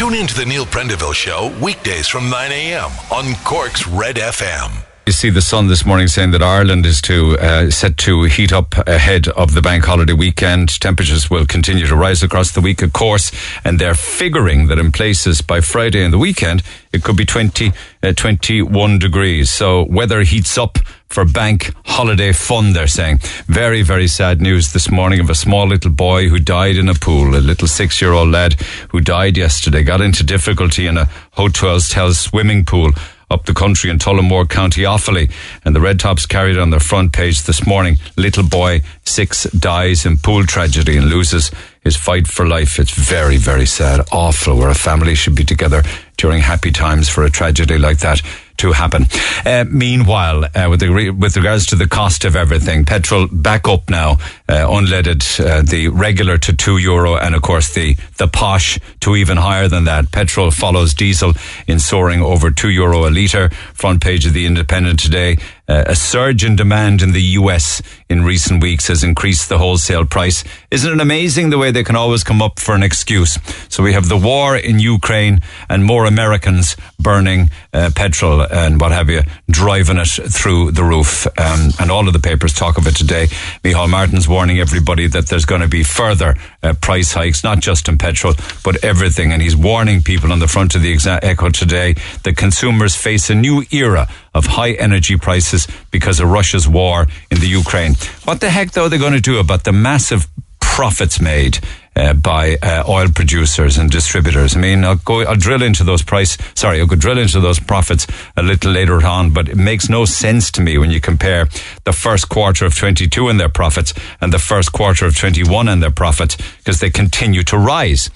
Tune in to the Neil Prendeville Show weekdays from 9 a.m. on Cork's Red FM. You see the Sun this morning saying that Ireland is to uh, set to heat up ahead of the bank holiday weekend. Temperatures will continue to rise across the week, of course, and they're figuring that in places by Friday and the weekend it could be 20, uh, 21 degrees. So weather heats up for bank holiday fun, they're saying. Very, very sad news this morning of a small little boy who died in a pool, a little six year old lad who died yesterday, got into difficulty in a Hotels swimming pool up the country in Tullamore, County Offaly. And the Red Tops carried on their front page this morning. Little boy, six, dies in pool tragedy and loses his fight for life. It's very, very sad. Awful where a family should be together during happy times for a tragedy like that to happen. Uh, meanwhile, uh, with, the, with regards to the cost of everything, petrol back up now, uh, unleaded, uh, the regular to two euro, and of course the the posh to even higher than that. Petrol follows diesel in soaring over two euro a litre. Front page of the Independent today. Uh, a surge in demand in the US in recent weeks has increased the wholesale price. Isn't it amazing the way they can always come up for an excuse? So we have the war in Ukraine and more Americans burning uh, petrol and what have you, driving it through the roof. Um, and all of the papers talk of it today. Micheál Martin's warning everybody that there's going to be further uh, price hikes, not just in petrol, but everything. And he's warning people on the front of the Echo today that consumers face a new era of high energy prices because of Russia's war in the Ukraine. What the heck, though, are they going to do about the massive profits made uh, by uh, oil producers and distributors. I mean, I'll go, I'll drill into those price. Sorry, I'll go drill into those profits a little later on. But it makes no sense to me when you compare the first quarter of 22 and their profits and the first quarter of 21 and their profits because they continue to rise.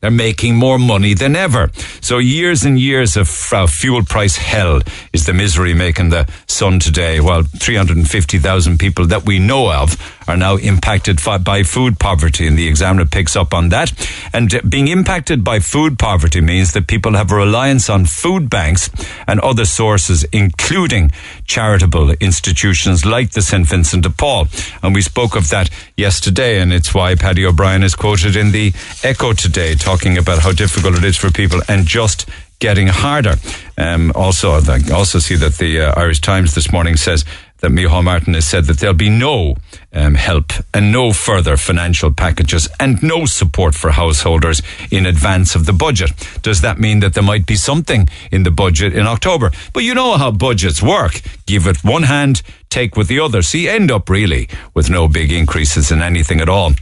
They're making more money than ever. So years and years of uh, fuel price hell is the misery making the sun today. While 350,000 people that we know of are now impacted by food poverty, and the examiner picks up on that. And being impacted by food poverty means that people have a reliance on food banks and other sources, including charitable institutions like the St. Vincent de Paul. And we spoke of that yesterday, and it's why Paddy O'Brien is quoted in the Echo today talking about how difficult it is for people and just getting harder. Um, also, I also see that the uh, Irish Times this morning says that Micheál Martin has said that there'll be no um, help and no further financial packages and no support for householders in advance of the budget. Does that mean that there might be something in the budget in October? But you know how budgets work. Give it one hand, take with the other. So you end up really with no big increases in anything at all.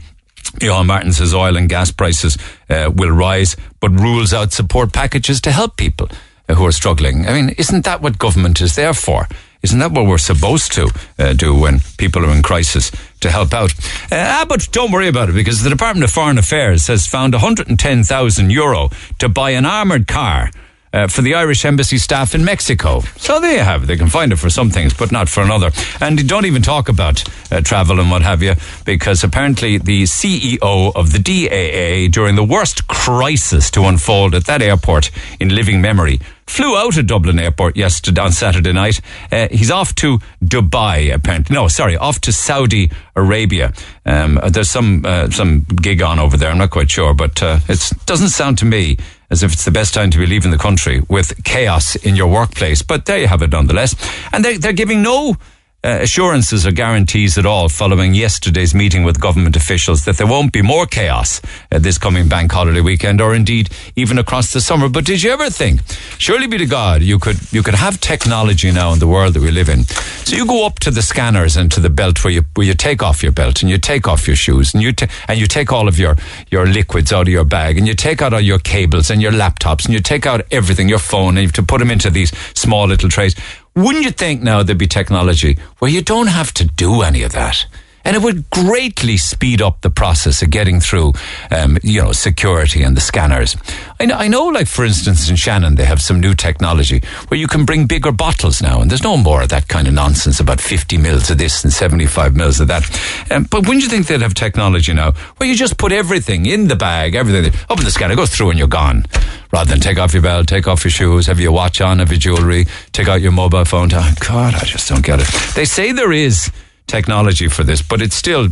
Micheál Martin says oil and gas prices uh, will rise, but rules out support packages to help people who are struggling. I mean, isn't that what government is there for? Isn't that what we're supposed to uh, do when people are in crisis to help out? Uh, ah, but don't worry about it because the Department of Foreign Affairs has found 110,000 euro to buy an armoured car uh, for the Irish Embassy staff in Mexico. So they have. They can find it for some things, but not for another. And don't even talk about uh, travel and what have you, because apparently the CEO of the DAA, during the worst crisis to unfold at that airport in living memory, flew out of Dublin Airport yesterday on Saturday night. Uh, he's off to Dubai, apparently. No, sorry, off to Saudi Arabia. Um, there's some uh, some gig on over there. I'm not quite sure, but uh, it doesn't sound to me as if it's the best time to be leaving the country with chaos in your workplace. But there you have it nonetheless. And they, they're giving no uh, assurances or guarantees at all following yesterday's meeting with government officials that there won't be more chaos uh, this coming bank holiday weekend or indeed even across the summer. But did you ever think, surely be to God, you could, you could have technology now in the world that we live in. So you go up to the scanners and to the belt where you, where you take off your belt and you take off your shoes and you, ta- and you take all of your, your liquids out of your bag and you take out all your cables and your laptops and you take out everything, your phone and you have to put them into these small little trays wouldn't you think now there'd be technology where you don't have to do any of that? And it would greatly speed up the process of getting through, um, you know, security and the scanners. I know, I know, like for instance, in Shannon, they have some new technology where you can bring bigger bottles now, and there's no more of that kind of nonsense about 50 mils of this and 75 mils of that. Um, but wouldn't you think they'd have technology now where you just put everything in the bag, everything, open the scanner, goes through and you're gone rather than take off your belt, take off your shoes, have your watch on, have your jewelry, take out your mobile phone. Oh, God, I just don't get it. They say there is technology for this, but it's still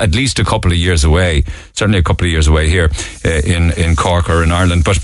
at least a couple of years away. Certainly a couple of years away here uh, in in Cork or in Ireland, but.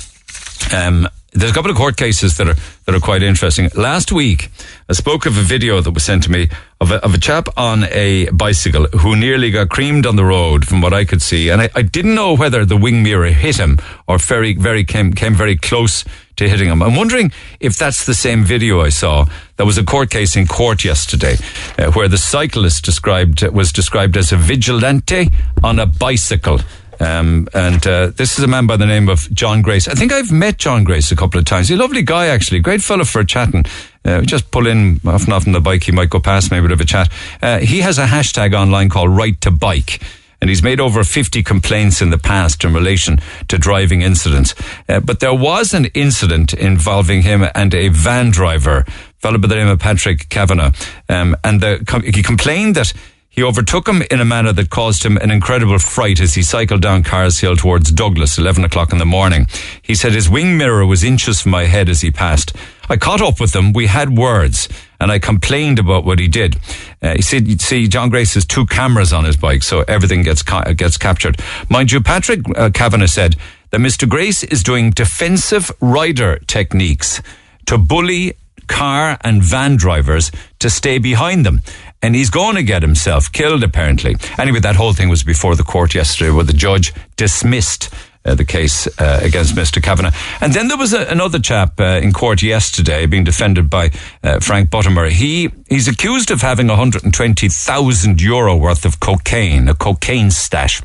Um, there's a couple of court cases that are that are quite interesting. Last week, I spoke of a video that was sent to me of a, of a chap on a bicycle who nearly got creamed on the road, from what I could see, and I, I didn't know whether the wing mirror hit him or very very came came very close to hitting him. I'm wondering if that's the same video I saw. There was a court case in court yesterday uh, where the cyclist described was described as a vigilante on a bicycle. Um, and uh, this is a man by the name of John Grace. I think I've met John Grace a couple of times. He's a lovely guy, actually. Great fellow for chatting. Uh, just pull in often on the bike. He might go past me, bit of a chat. Uh, he has a hashtag online called Right to Bike and he's made over 50 complaints in the past in relation to driving incidents. Uh, but there was an incident involving him and a van driver, fellow by the name of Patrick Kavanagh, um, and the, he complained that he overtook him in a manner that caused him an incredible fright as he cycled down Carr's Hill towards Douglas, 11 o'clock in the morning. He said his wing mirror was inches from my head as he passed. I caught up with him. We had words and I complained about what he did. Uh, he said, see, John Grace has two cameras on his bike, so everything gets, ca- gets captured. Mind you, Patrick uh, Kavanagh said that Mr. Grace is doing defensive rider techniques to bully car and van drivers to stay behind them and he's going to get himself killed apparently. Anyway, that whole thing was before the court yesterday where the judge dismissed uh, the case uh, against Mr. Kavanagh. And then there was a, another chap uh, in court yesterday being defended by uh, Frank Buttimer. He he's accused of having 120,000 euro worth of cocaine, a cocaine stash,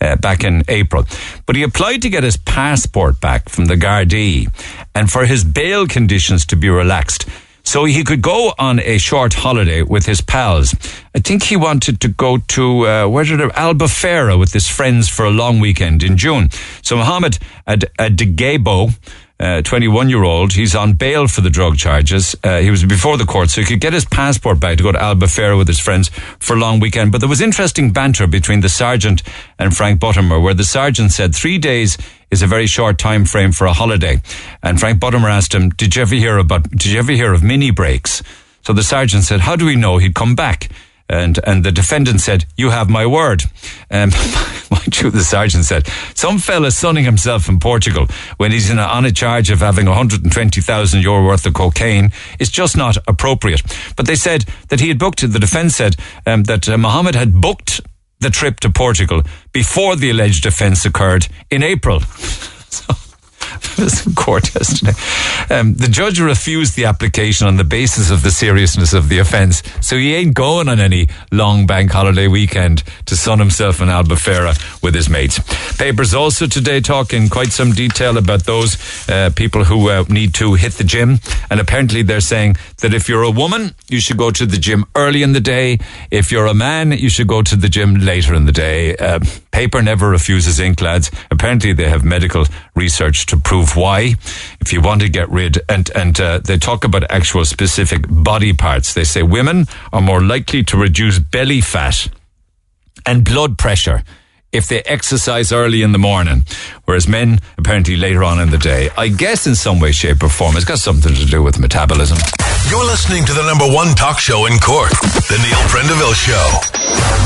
uh, back in April. But he applied to get his passport back from the Gardaí and for his bail conditions to be relaxed so he could go on a short holiday with his pals. I think he wanted to go to uh, where did it, Albufeira with his friends for a long weekend in June. So Mohammed Ad- Adegebo, uh, 21 year old. He's on bail for the drug charges. Uh, he was before the court, so he could get his passport back to go to Albufeira with his friends for a long weekend. But there was interesting banter between the sergeant and Frank Buttimer, where the sergeant said three days is a very short time frame for a holiday. And Frank Buttimer asked him, "Did you ever hear about? Did you ever hear of mini breaks?" So the sergeant said, "How do we know he'd come back?" And and the defendant said, "You have my word." Um, mind you, the sergeant said, "Some fella sunning himself in Portugal when he's in a, on a charge of having 120,000 euro worth of cocaine is just not appropriate." But they said that he had booked. The defence said um, that uh, Mohammed had booked the trip to Portugal before the alleged offence occurred in April. so, in court yesterday. Um, the judge refused the application on the basis of the seriousness of the offence, so he ain't going on any long bank holiday weekend to sun himself in Albufeira with his mates. Papers also today talk in quite some detail about those uh, people who uh, need to hit the gym, and apparently they're saying that if you're a woman, you should go to the gym early in the day. If you're a man, you should go to the gym later in the day. Uh, paper never refuses ink, lads. Apparently they have medical research to prove why. If you want to get rid, and and uh, they talk about actual specific body parts. They say women are more likely to reduce belly fat and blood pressure if they exercise early in the morning, whereas men apparently later on in the day. I guess in some way, shape, or form, it's got something to do with metabolism. You're listening to the number one talk show in Cork, The Neil Prendeville Show.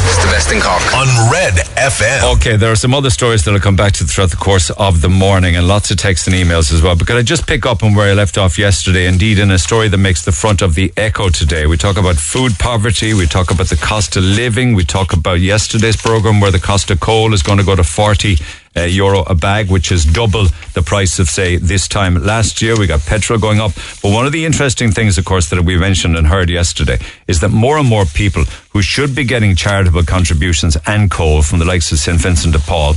It's the best in Cork. On Red FM. Okay, there are some other stories that will come back to throughout the course of the morning and lots of texts and emails as well. But could I just pick up on where I left off yesterday? Indeed, in a story that makes the front of the Echo today. We talk about food poverty, we talk about the cost of living, we talk about yesterday's program where the cost of coal is going to go to 40 uh, euro a bag, which is double the price of, say, this time last year. We got petrol going up. But one of the interesting things, of course, that we mentioned and heard yesterday is that more and more people who should be getting charitable contributions and coal from the likes of St. Vincent de Paul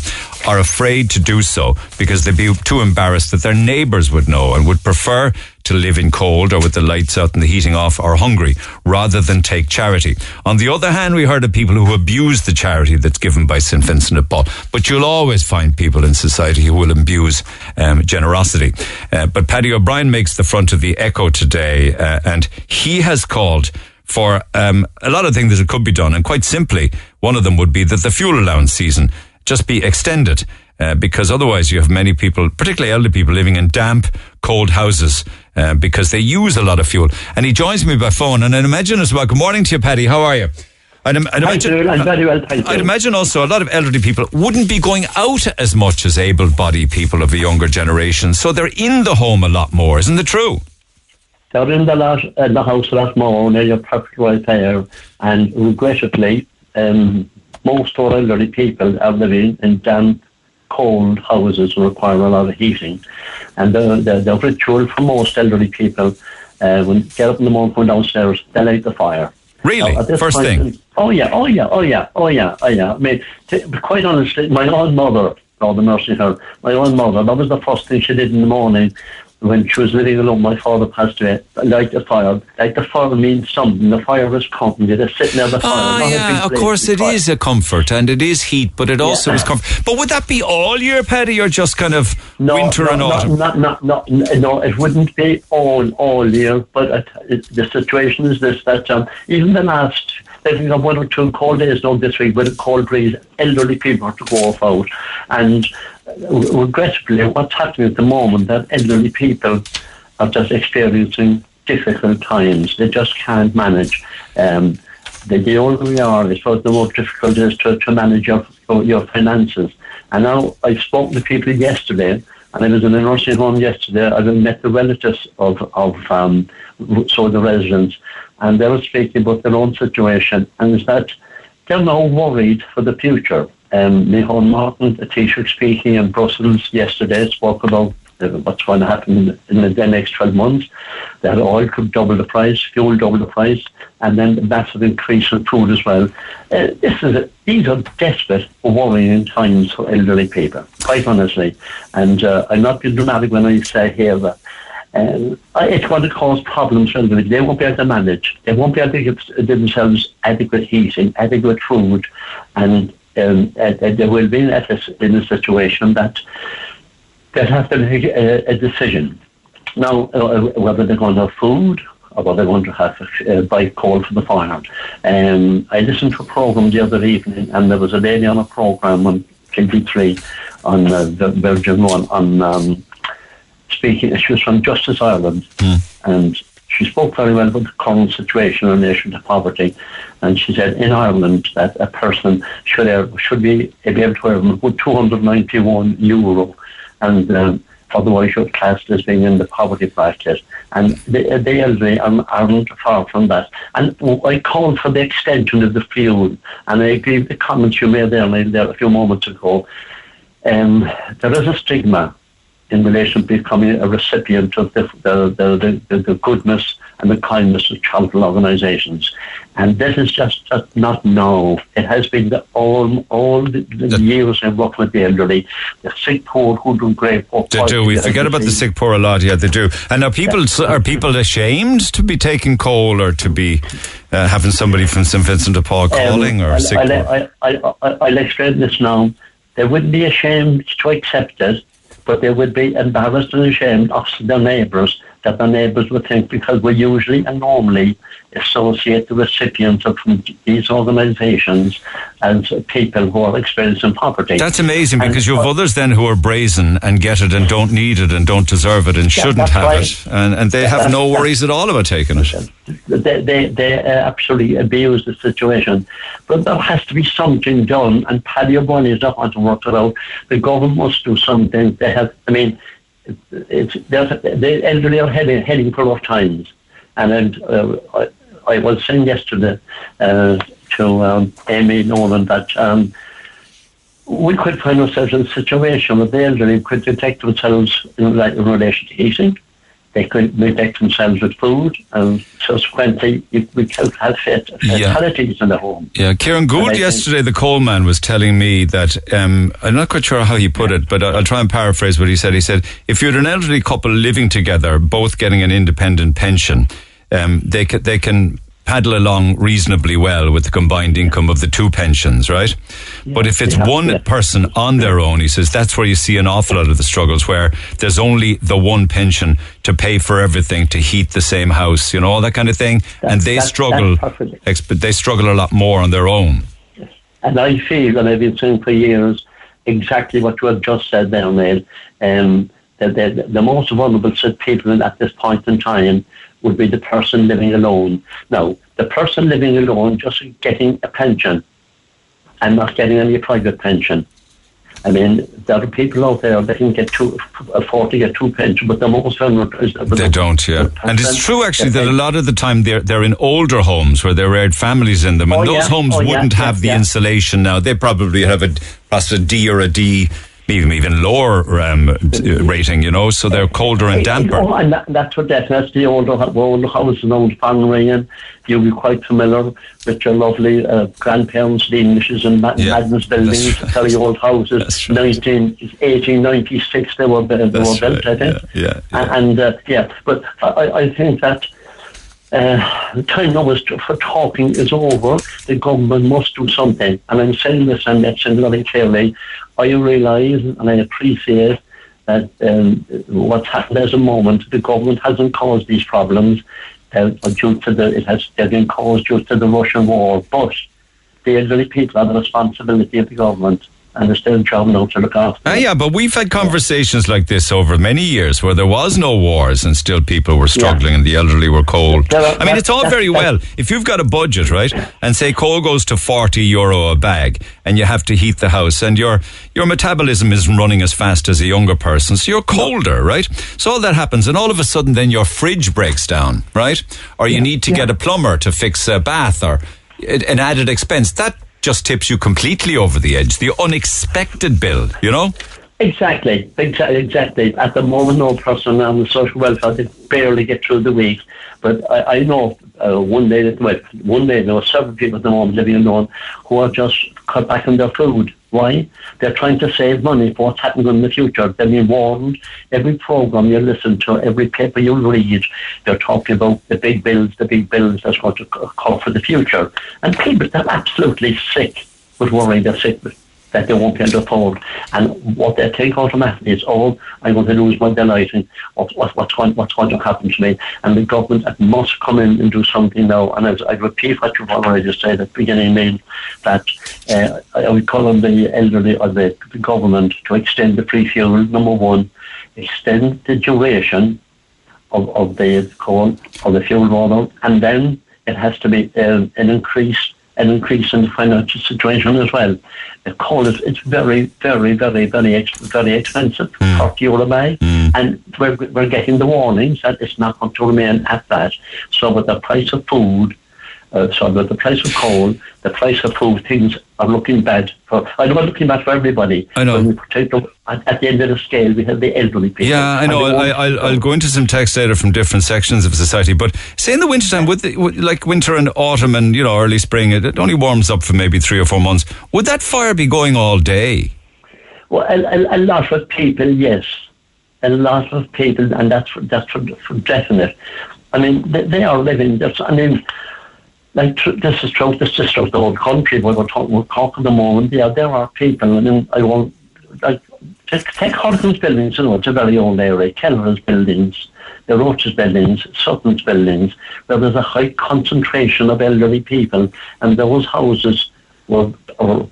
are afraid to do so because they'd be too embarrassed that their neighbours would know and would prefer to live in cold or with the lights out and the heating off or hungry rather than take charity. On the other hand, we heard of people who abuse the charity that's given by St. Vincent de Paul. But you'll always find people in society who will abuse um, generosity. Uh, but Paddy O'Brien makes the front of the Echo today uh, and he has called for um, a lot of things that could be done. And quite simply, one of them would be that the fuel allowance season just be extended. Uh, because otherwise you have many people, particularly elderly people, living in damp, cold houses uh, because they use a lot of fuel. And he joins me by phone, and I imagine as well. Good morning to you, Paddy. How are you? I'd, I'd imagine, well, I'd imagine also a lot of elderly people wouldn't be going out as much as able-bodied people of the younger generation, so they're in the home a lot more. Isn't it true? They're in the, lot, in the house a lot more, and you're perfectly right there. And regrettably, um, most of our elderly people are living in damp, cold houses and require a lot of heating. And the, the, the ritual for most elderly people, uh, when they get up in the morning, go downstairs, they light the fire. Really? This First point- thing. Oh yeah, oh yeah, oh yeah, oh yeah, oh yeah. I mean, t- quite honestly, my own mother, God the mercy her, my own mother, that was the first thing she did in the morning when she was living alone. My father passed away. Light the fire. Light the fire means something. The fire was coming. You're sitting near the fire. Ah, yeah, of course it fire. is a comfort and it is heat, but it also Yeah. is comfort. But would that be all year, Paddy, or just kind of No, winter no, and autumn? Not, not, not, n- no, it wouldn't be all all year, but it, it, the situation is this that um, even the last, think of one or two cold days now this week with a cold breeze, elderly people have to go off out. And regrettably, what's happening at the moment that elderly people are just experiencing difficult times. They just can't manage. Um, the, the older we are, I the more difficult it is to, to manage your, your finances. And now I've spoken to people yesterday, and I was in a nursing home yesterday. I met the relatives of, of um, so the residents, and they were speaking about their own situation, and is that they're now worried for the future. Um, Micheál Martin, a Taoiseach speaking in Brussels yesterday, spoke about uh, what's going to happen in the, the next 12 months. That oil could double the price, fuel double the price, and then the massive increase in food as well. Uh, this is a, these are desperate, worrying times for elderly people, quite honestly. And uh, I'm not being dramatic when I say here that um, it's going to cause problems for elderly. They won't be able to manage. They won't be able to give themselves adequate heating, adequate food, and um, they will be in a, in a situation that they'll have to make a, a decision. Now, uh, whether they're going to have food or whether they're going to have uh, buy coal for the fire. Um, I listened to a program the other evening, and there was a lady on a program on TV3 on uh, the Virgin One on um, speaking. She was from Justice Ireland, and she spoke very well about the current situation in relation to poverty. And she said in Ireland that a person should earn, should be able to earn about 291 euro, and um, otherwise you're classed as being in the poverty bracket. And the, the elderly are- aren't far from that. And I call for the extension of the fuel, and I agree with the comments you made there, there a few moments ago. Um, there is a stigma in relation to becoming a recipient of the, the, the, the, the goodness and the kindness of charitable organisations. And this is just, just not now. It has been the, all all the, the years I've worked with the elderly, the sick poor who do great work. They do. We forget about the sick poor a lot. Yeah, they do. And are people are people ashamed to be taking coal or to be uh, having somebody from St Vincent de Paul calling or Um, I'll, sick I'll, poor? I, I, I, I'll explain this now. They wouldn't be ashamed to accept it, but they would be embarrassed and ashamed of their neighbours that their neighbours would think because we usually and normally associate the recipients of these organisations as people who are experiencing poverty. That's amazing And- because you have others then who are brazen and get it and don't need it and don't deserve it and shouldn't have right. it, and and they have no worries at all about taking it. they, they, they uh, absolutely abuse the situation. But there has to be something done, and Paddy O'Brien is not going to work it out. The government must do something. They have, I mean, it's, the elderly are heading, heading for rough times. And uh, I, I was saying yesterday uh, to um, Amy Nolan that um, we could find ourselves in a situation where the elderly could detect themselves in, like, in relation to heating. They couldn't protect themselves with food, and subsequently, you, we could have fat- Yeah. in the home. Yeah, Kieran Gould think- yesterday, the coal man, was telling me that um, I'm not quite sure how he put it, but I'll I'll try and paraphrase what he said. He said, if you had an elderly couple living together, both getting an independent pension, um, they can, they can paddle along reasonably well with the combined income of the two pensions, right? but if it's yeah, one yeah. person on their own, he says that's where you see an awful lot of the struggles, where there's only the one pension to pay for everything, to heat the same house, you know, all that kind of thing, and they that's- struggle. that's exp- they struggle a lot more on their own. And I feel, and I've been saying for years, exactly what you have just said there, Neil. Um, that the, the most vulnerable people at this point in time would be the person living alone. Now, the person living alone just getting a pension and not getting any private pension. I mean, there are people out there that can get two, afford to get two pensions, but the most vulnerable. They don't, yeah. And it's true actually that a lot of the time they're they're in older homes where there are families in them, and Oh, those yeah. homes Oh, wouldn't yeah, have the yeah. insulation now. They probably have a a D or a D, even even lower um, rating, you know, so they're colder and damper. Oh, and that, that's what that, that's the older, older house and old family, and you'll be quite familiar with your lovely uh, grandparents, the Englishes and Mad- Yeah, Madden's buildings, that's very old houses, right. 19, 1896 they were, they That's were built, right, I think. yeah, yeah, yeah. And, uh, yeah, but I, I think that uh, the time to, for talking is over. The government must do something. And I'm saying this and that's saying very clearly. I realise and I appreciate that um, what's happened at the moment, the government hasn't caused these problems uh, due to the, it has they've been caused due to the Russian war. But the elderly people have the responsibility of the government and it's their job now to look after. Ah, yeah, but we've had conversations like this over many years where there was no wars and still people were struggling and the elderly were cold. Are- I mean, it's all very well. If you've got a budget, right, and say coal goes to 40 euro a bag and you have to heat the house and your, your metabolism isn't running as fast as a younger person, so you're colder, right? So all that happens and all of a sudden then your fridge breaks down, right? Or you need to get a plumber to fix a bath or an added expense. That just tips you completely over the edge. The unexpected bill, you know? Exactly, exactly, exactly. At the moment, no person on the social welfare they barely get through the week. But I, I know uh, one day that well, one day there were several people at the moment living alone who are just cut back on their food. Why? They're trying to save money for what's happening in the future. They've been warned. Every program you listen to, every paper you read, they're talking about the big bills, the big bills that's going to come for the future. And people, they're absolutely sick with worrying. They're sick with that they won't be able to afford. And what they think automatically is, oh, I'm going to lose my delight in what, what, what's, going, what's going to happen to me. And the government must come in and do something now. And as I repeat what you've already said at the beginning, Neil, that uh, I would call on the elderly or the, the government to extend the free fuel, number one, extend the duration of, of the coal, of the fuel rollout, and then it has to be um, an increase an increase in the financial situation as well. The coal is it's very, very, very, very, ex- very expensive, forty euro a bag, and we're, we're getting the warnings that it's not going to remain at that. So with the price of food, uh, so with the price of coal, the price of food, things are looking bad for. I know, looking bad for everybody. I know. When we take the- at, at the end of the scale, we have the elderly people. Yeah, I know. I, won't- I'll, I'll go into some text later from different sections of society. But say in the wintertime, would the, would, like winter and autumn and you know early spring, it, it only warms up for maybe three or four months. Would that fire be going all day? Well, a, a, a lot of people, yes, a lot of people, and that's for, that's for, for definite. I mean, they, they are living. That's, I mean, like tr- this is true. this is throughout the whole country. But we're talking, we're talking at the moment. Yeah, there are people. I mean, I won't like take, take Horton's buildings. You know, it's a very old area. Keller's buildings. The Roche's buildings, Sutton's buildings, where there's a high concentration of elderly people, and those houses were, were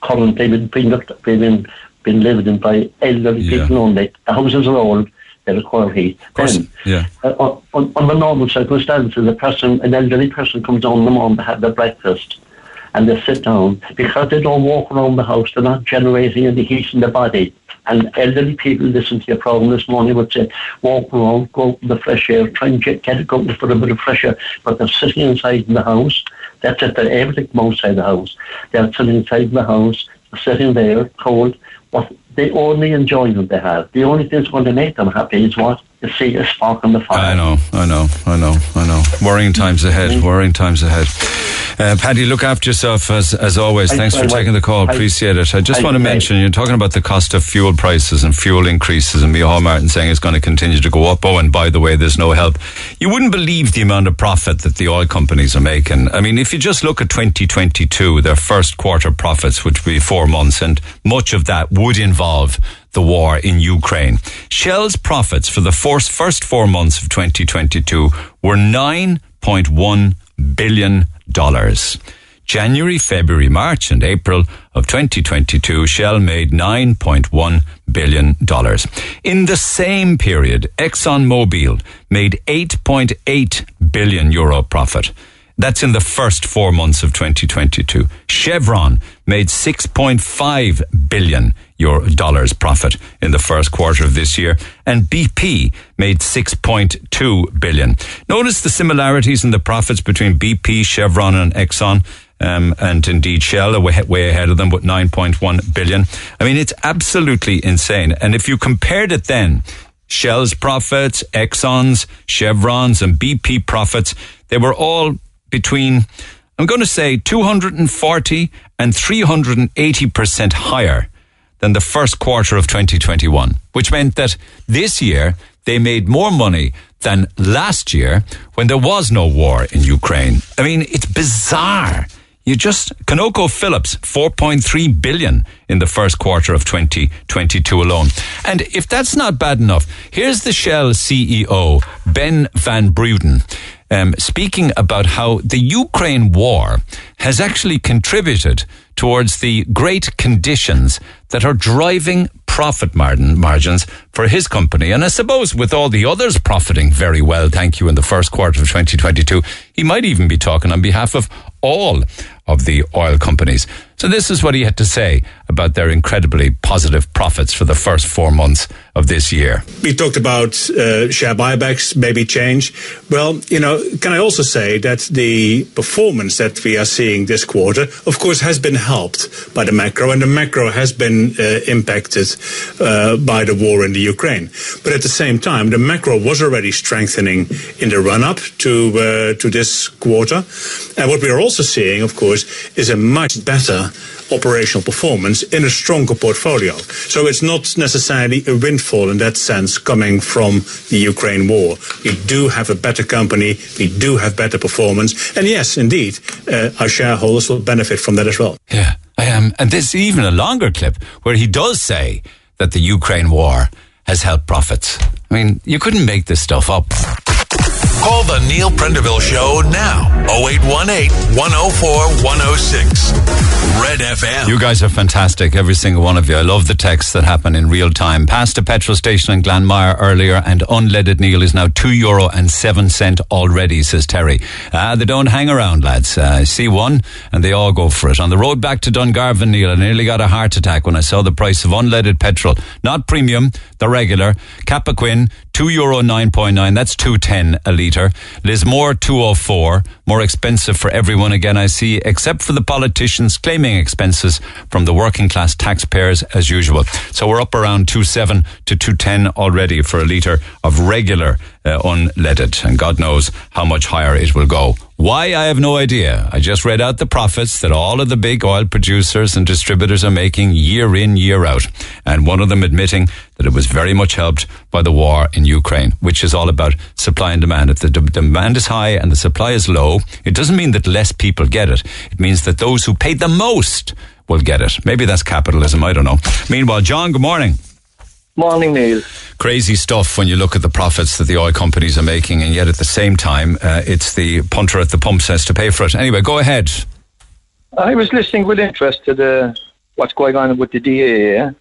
currently been being, looked- being, being lived in by elderly Yeah. people only. The houses are old, they require heat. course, Then, yeah. uh, on, under normal circumstances, a person, an elderly person comes down in the morning to have their breakfast and they sit down because they don't walk around the house, they're not generating any heat in the body. And elderly people listen to your program this morning would say, walk around, go out in the fresh air, try and get, get out for a bit of fresh air. But they're sitting inside in the house. That's it, they're able to come outside the house. They're sitting inside the house, sitting there, cold. What the only enjoyment they have, the only thing that's going to make them happy is what? To see a spark on the fire. I know, I know, I know, I know. Worrying times ahead. Worrying times ahead. Uh, Paddy, look after yourself as as always. Thanks Thanks for much. taking the call. Appreciate it. I just want to mention you're talking about the cost of fuel prices and fuel increases, and Micheál Martin saying it's going to continue to go up. Oh, and by the way, there's no help. You wouldn't believe the amount of profit that the oil companies are making. I mean, if you just look at 2022, their first quarter profits, which would be four months, and much of that would involve the war in Ukraine. Shell's profits for the first, four months of 2022 were $9.1 billion. January, February, March, and April of 2022, Shell made $9.1 billion. In the same period, ExxonMobil made 8.8 billion euro profit. That's in the first four months of 2022. Chevron made 6.5 billion euro dollars profit in the first quarter of this year, and BP made 6.2 billion. Notice the similarities in the profits between BP, Chevron, and Exxon. Um, and indeed Shell are way, way ahead of them with 9.1 billion. I mean, it's absolutely insane. And if you compared it then, Shell's profits, Exxon's, Chevron's, and BP profits, they were all between, I'm going to say 240 and 380% higher than the first quarter of 2021, which meant that this year they made more money than last year when there was no war in Ukraine. I mean, it's bizarre. You just, ConocoPhillips, 4.3 billion in the first quarter of 2022 alone. And if that's not bad enough, here's the Shell CEO, Ben van Beurden. um, speaking about how the Ukraine war has actually contributed towards the great conditions that are driving profit margin, margins for his company. And I suppose with all the others profiting very well, thank you, in the first quarter of 2022, he might even be talking on behalf of all of the oil companies. So this is what he had to say about their incredibly positive profits for the first four months of this year. We talked about uh, share buybacks, maybe change. Well, you know, can I also say that the performance that we are seeing this quarter, of course, has been helped by the macro, and the macro has been uh, impacted uh, by the war in the Ukraine. But at the same time, the macro was already strengthening in the run-up to uh, to this quarter, and what we are also seeing, of course, is a much better operational performance in a stronger portfolio. So it's not necessarily a windfall in that sense coming from the Ukraine war. We do have a better company, we do have better performance, and yes, indeed, uh, our shareholders will benefit from that as well. Yeah, I am. And there's even a longer clip where he does say that the Ukraine war has helped profits. I mean, you couldn't make this stuff up. Call the Neil Prendeville Show now. 0818 104 106. Red FM. You guys are fantastic, every single one of you. I love the texts that happen in real time. Past a petrol station in Glanmire earlier, and unleaded Neil is now two euro and seven cent already, says Terry. Ah, they don't hang around, lads. Uh, I see one, and they all go for it. On the road back to Dungarvan, Neil, I nearly got a heart attack when I saw the price of unleaded petrol. Not premium, the regular. Cappoquin, two euro nine point nine. That's two ten a litre. Lismore, two oh four. More expensive for everyone again, I see, except for the politicians claiming expenses from the working class taxpayers as usual. So we're up around two seven to two ten already for a litre of regular uh, unleaded, and God knows how much higher it will go. Why, I have no idea. I just read out the profits that all of the big oil producers and distributors are making year in, year out. And one of them admitting that it was very much helped by the war in Ukraine, which is all about supply and demand. If the de- demand is high and the supply is low, it doesn't mean that less people get it. It means that those who paid the most will get it. Maybe that's capitalism. I don't know. Meanwhile, John, good morning. Morning, Neil. Crazy stuff when you look at the profits that the oil companies are making, and yet at the same time, uh, it's the punter at the pump says to pay for it. Anyway, go ahead. I was listening with interest to the, what's going on with the DAA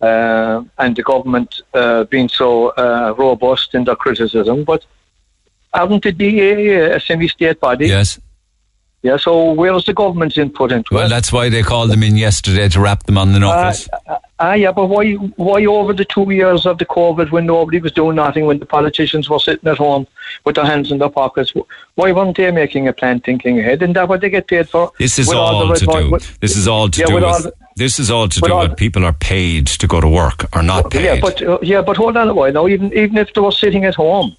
uh, and the government uh, being so uh, robust in their criticism, but haven't the DAA a semi-state body? Yes. Yeah, so where's the government's input into Well, it? Well, that's why they called them in yesterday to rap them on the Uh, knuckles. Ah, yeah, but why, why over the two years of the COVID when nobody was doing nothing, when the politicians were sitting at home with their hands in their pockets, why weren't they making a plan thinking ahead? Isn't that what they get paid for? This is With all to do. with- This is all to Yeah, do with all with. This is all to do with people are paid to go to work or not paid. Yeah, but uh, yeah, but hold on a while now. Even even if they were sitting at home,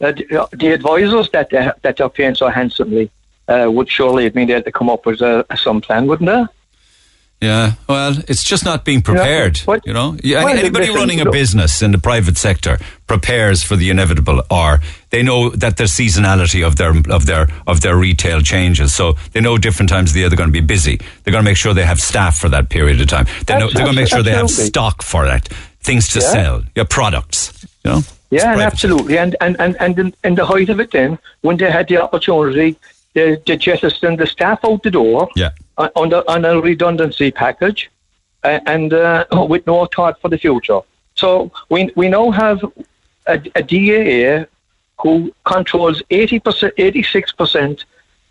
uh, the, uh, the advisors that they, that they're paying so handsomely uh, would surely mean they had to come up with uh, some plan, wouldn't they? Yeah, well, it's just not being prepared. but- you know, yeah, well, anybody listen, running a business in the private sector prepares for the inevitable, or they know that there's seasonality of their of their of their retail changes. So they know different times of the year they're going to be busy. They're going to make sure they have staff for that period of time. They know, they're going to make sure they have stock for that, things to Yeah. sell, your products. You know, Yeah, and absolutely. And and and and in, in the height of it, then when they had the opportunity, they, they jettisoned the staff out the door Yeah. on, on, the, on a redundancy package, uh, and uh, with no thought for the future. So we we now have a, a DAA who controls eighty percent, eighty six percent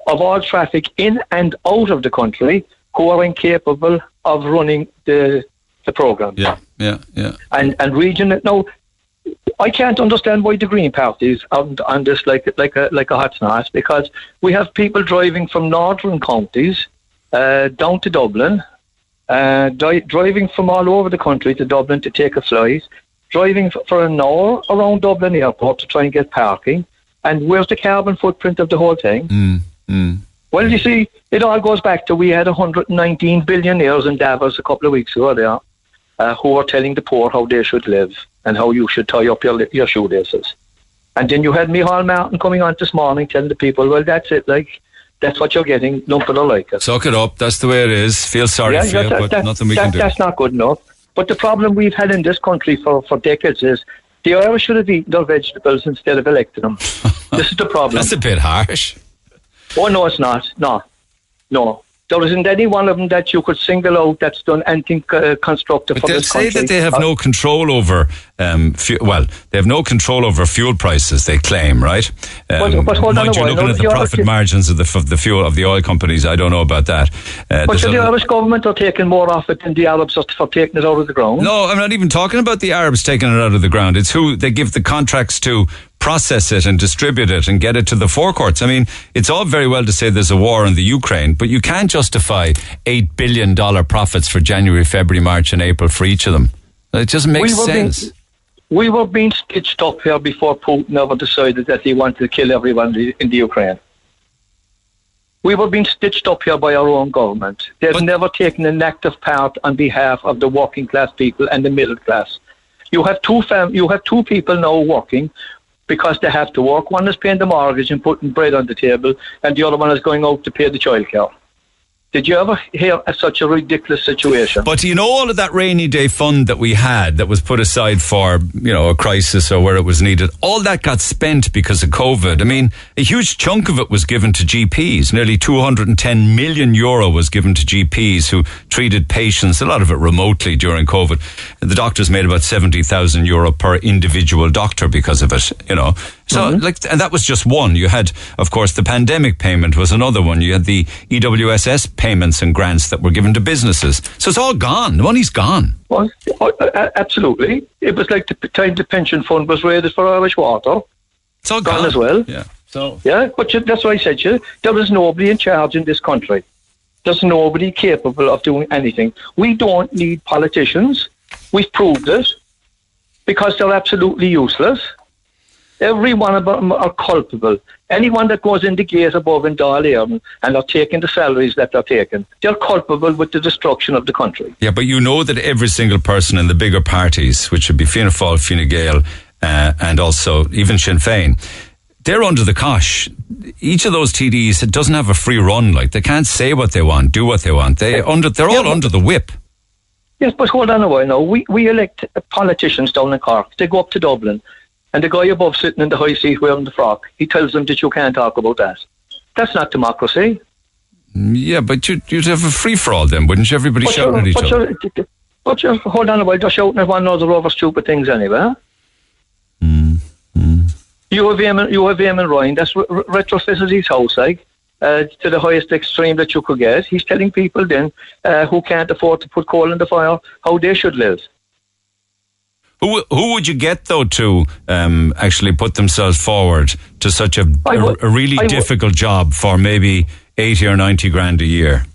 of all traffic in and out of the country who are incapable of running the the program. Yeah, yeah, yeah. And and region no, I can't understand why the Green Party is on, on this like like a like a hot snot because we have people driving from northern counties uh, down to Dublin, uh, di- driving from all over the country to Dublin to take a flight, driving f- for an hour around Dublin airport to try and get parking. And where's the carbon footprint of the whole thing? Mm, mm. Well, you see, it all goes back to we had 119 billionaires in Davos a couple of weeks ago there uh, who were telling the poor how they should live and how you should tie up your, your shoelaces. And then you had Micheál Martin coming on this morning telling the people, well, that's it, like, that's what you're getting, lump it or like it. Suck it up. That's the way it is. Feel sorry Yeah, for you, that- but that- nothing we that- can do. That's not good enough. But the problem we've had in this country for, for decades is the Irish should have eaten their vegetables instead of electing them. this is the problem. That's a bit harsh. Oh no, it's not. No, no. There isn't any one of them that you could single out that's done anything uh, constructive But for this say that they have Uh, no control over, um, fu- well, they have no control over fuel prices. They claim, right? Um, But- but hold on you, looking no, at the the profit Irish- margins of the of the fuel of the oil companies, I don't know about that. Uh, But there's the Irish government are taking more off it than the Arabs are for taking it out of the ground. no, I'm not even talking about the Arabs taking it out of the ground. It's who they give the contracts to process it and distribute it and get it to the forecourts. I mean, it's all very well to say there's a war in the Ukraine, but you can't justify eight billion dollar profits for January, February, March, and April for each of them. It doesn't make We were being- sense. We were being stitched up here before Putin ever decided that he wanted to kill everyone in the Ukraine. We were being stitched up here by our own government. They've But- never taken an active part on behalf of the working class people and the middle class. You have two fam- you have two people now working because they have to work. One is paying the mortgage and putting bread on the table, and the other one is going out to pay the childcare. Did you ever hear of such a ridiculous situation? But you know all of that rainy day fund that we had that was put aside for, you know, a crisis or where it was needed, all that got spent because of COVID. I mean, a huge chunk of it was given to GPs. Nearly 210 million euro was given to GPs who treated patients, a lot of it remotely during COVID. The doctors made about 70,000 euro per individual doctor because of it, you know. So, like, and that was just one. You had, of course, the pandemic payment was another one. You had the EWSS payments and grants that were given to businesses. So it's all gone. The money's gone. Well, uh, uh, absolutely. It was like the time the pension fund was raided for Irish water. It's all Gone gone, as well. Yeah. So Yeah, but you, that's what I said to you. There is nobody in charge in this country. There's nobody capable of doing anything. We don't need politicians. We've proved it because they're absolutely useless. Every one of them are culpable. Anyone that goes in the gate above in Dáil Éireann and are taking the salaries that they're taking, they're culpable with the destruction of the country. yeah, but you know that every single person in the bigger parties, which would be Fianna Fáil, Fine Gael, uh, and also even Sinn Féin, they're under the cosh. Each of those TDs doesn't have a free run. Like they can't say what they want, do what they want. They under they're all Yeah, under the whip. Yes, but hold on a while now. We, we elect politicians down in Cork. They go up to Dublin, and the guy above sitting in the high seat wearing the frock, he tells them that you can't talk about that. That's not democracy. Yeah, but you'd, you'd have a free for all then, wouldn't you? Everybody But shouting at each but, other. you're, but you're, hold on a while, they're shouting at one another over stupid things anyway. Hmm, You have Eamon, you have Eamon Ryan, that's re- retrofitted his house, like, uh, to the highest extreme that you could get. He's telling people then uh, who can't afford to put coal in the fire how they should live. Who who would you get though to um, actually put themselves forward to such a, I a, would- a really I would- difficult job for maybe eighty or ninety grand a year?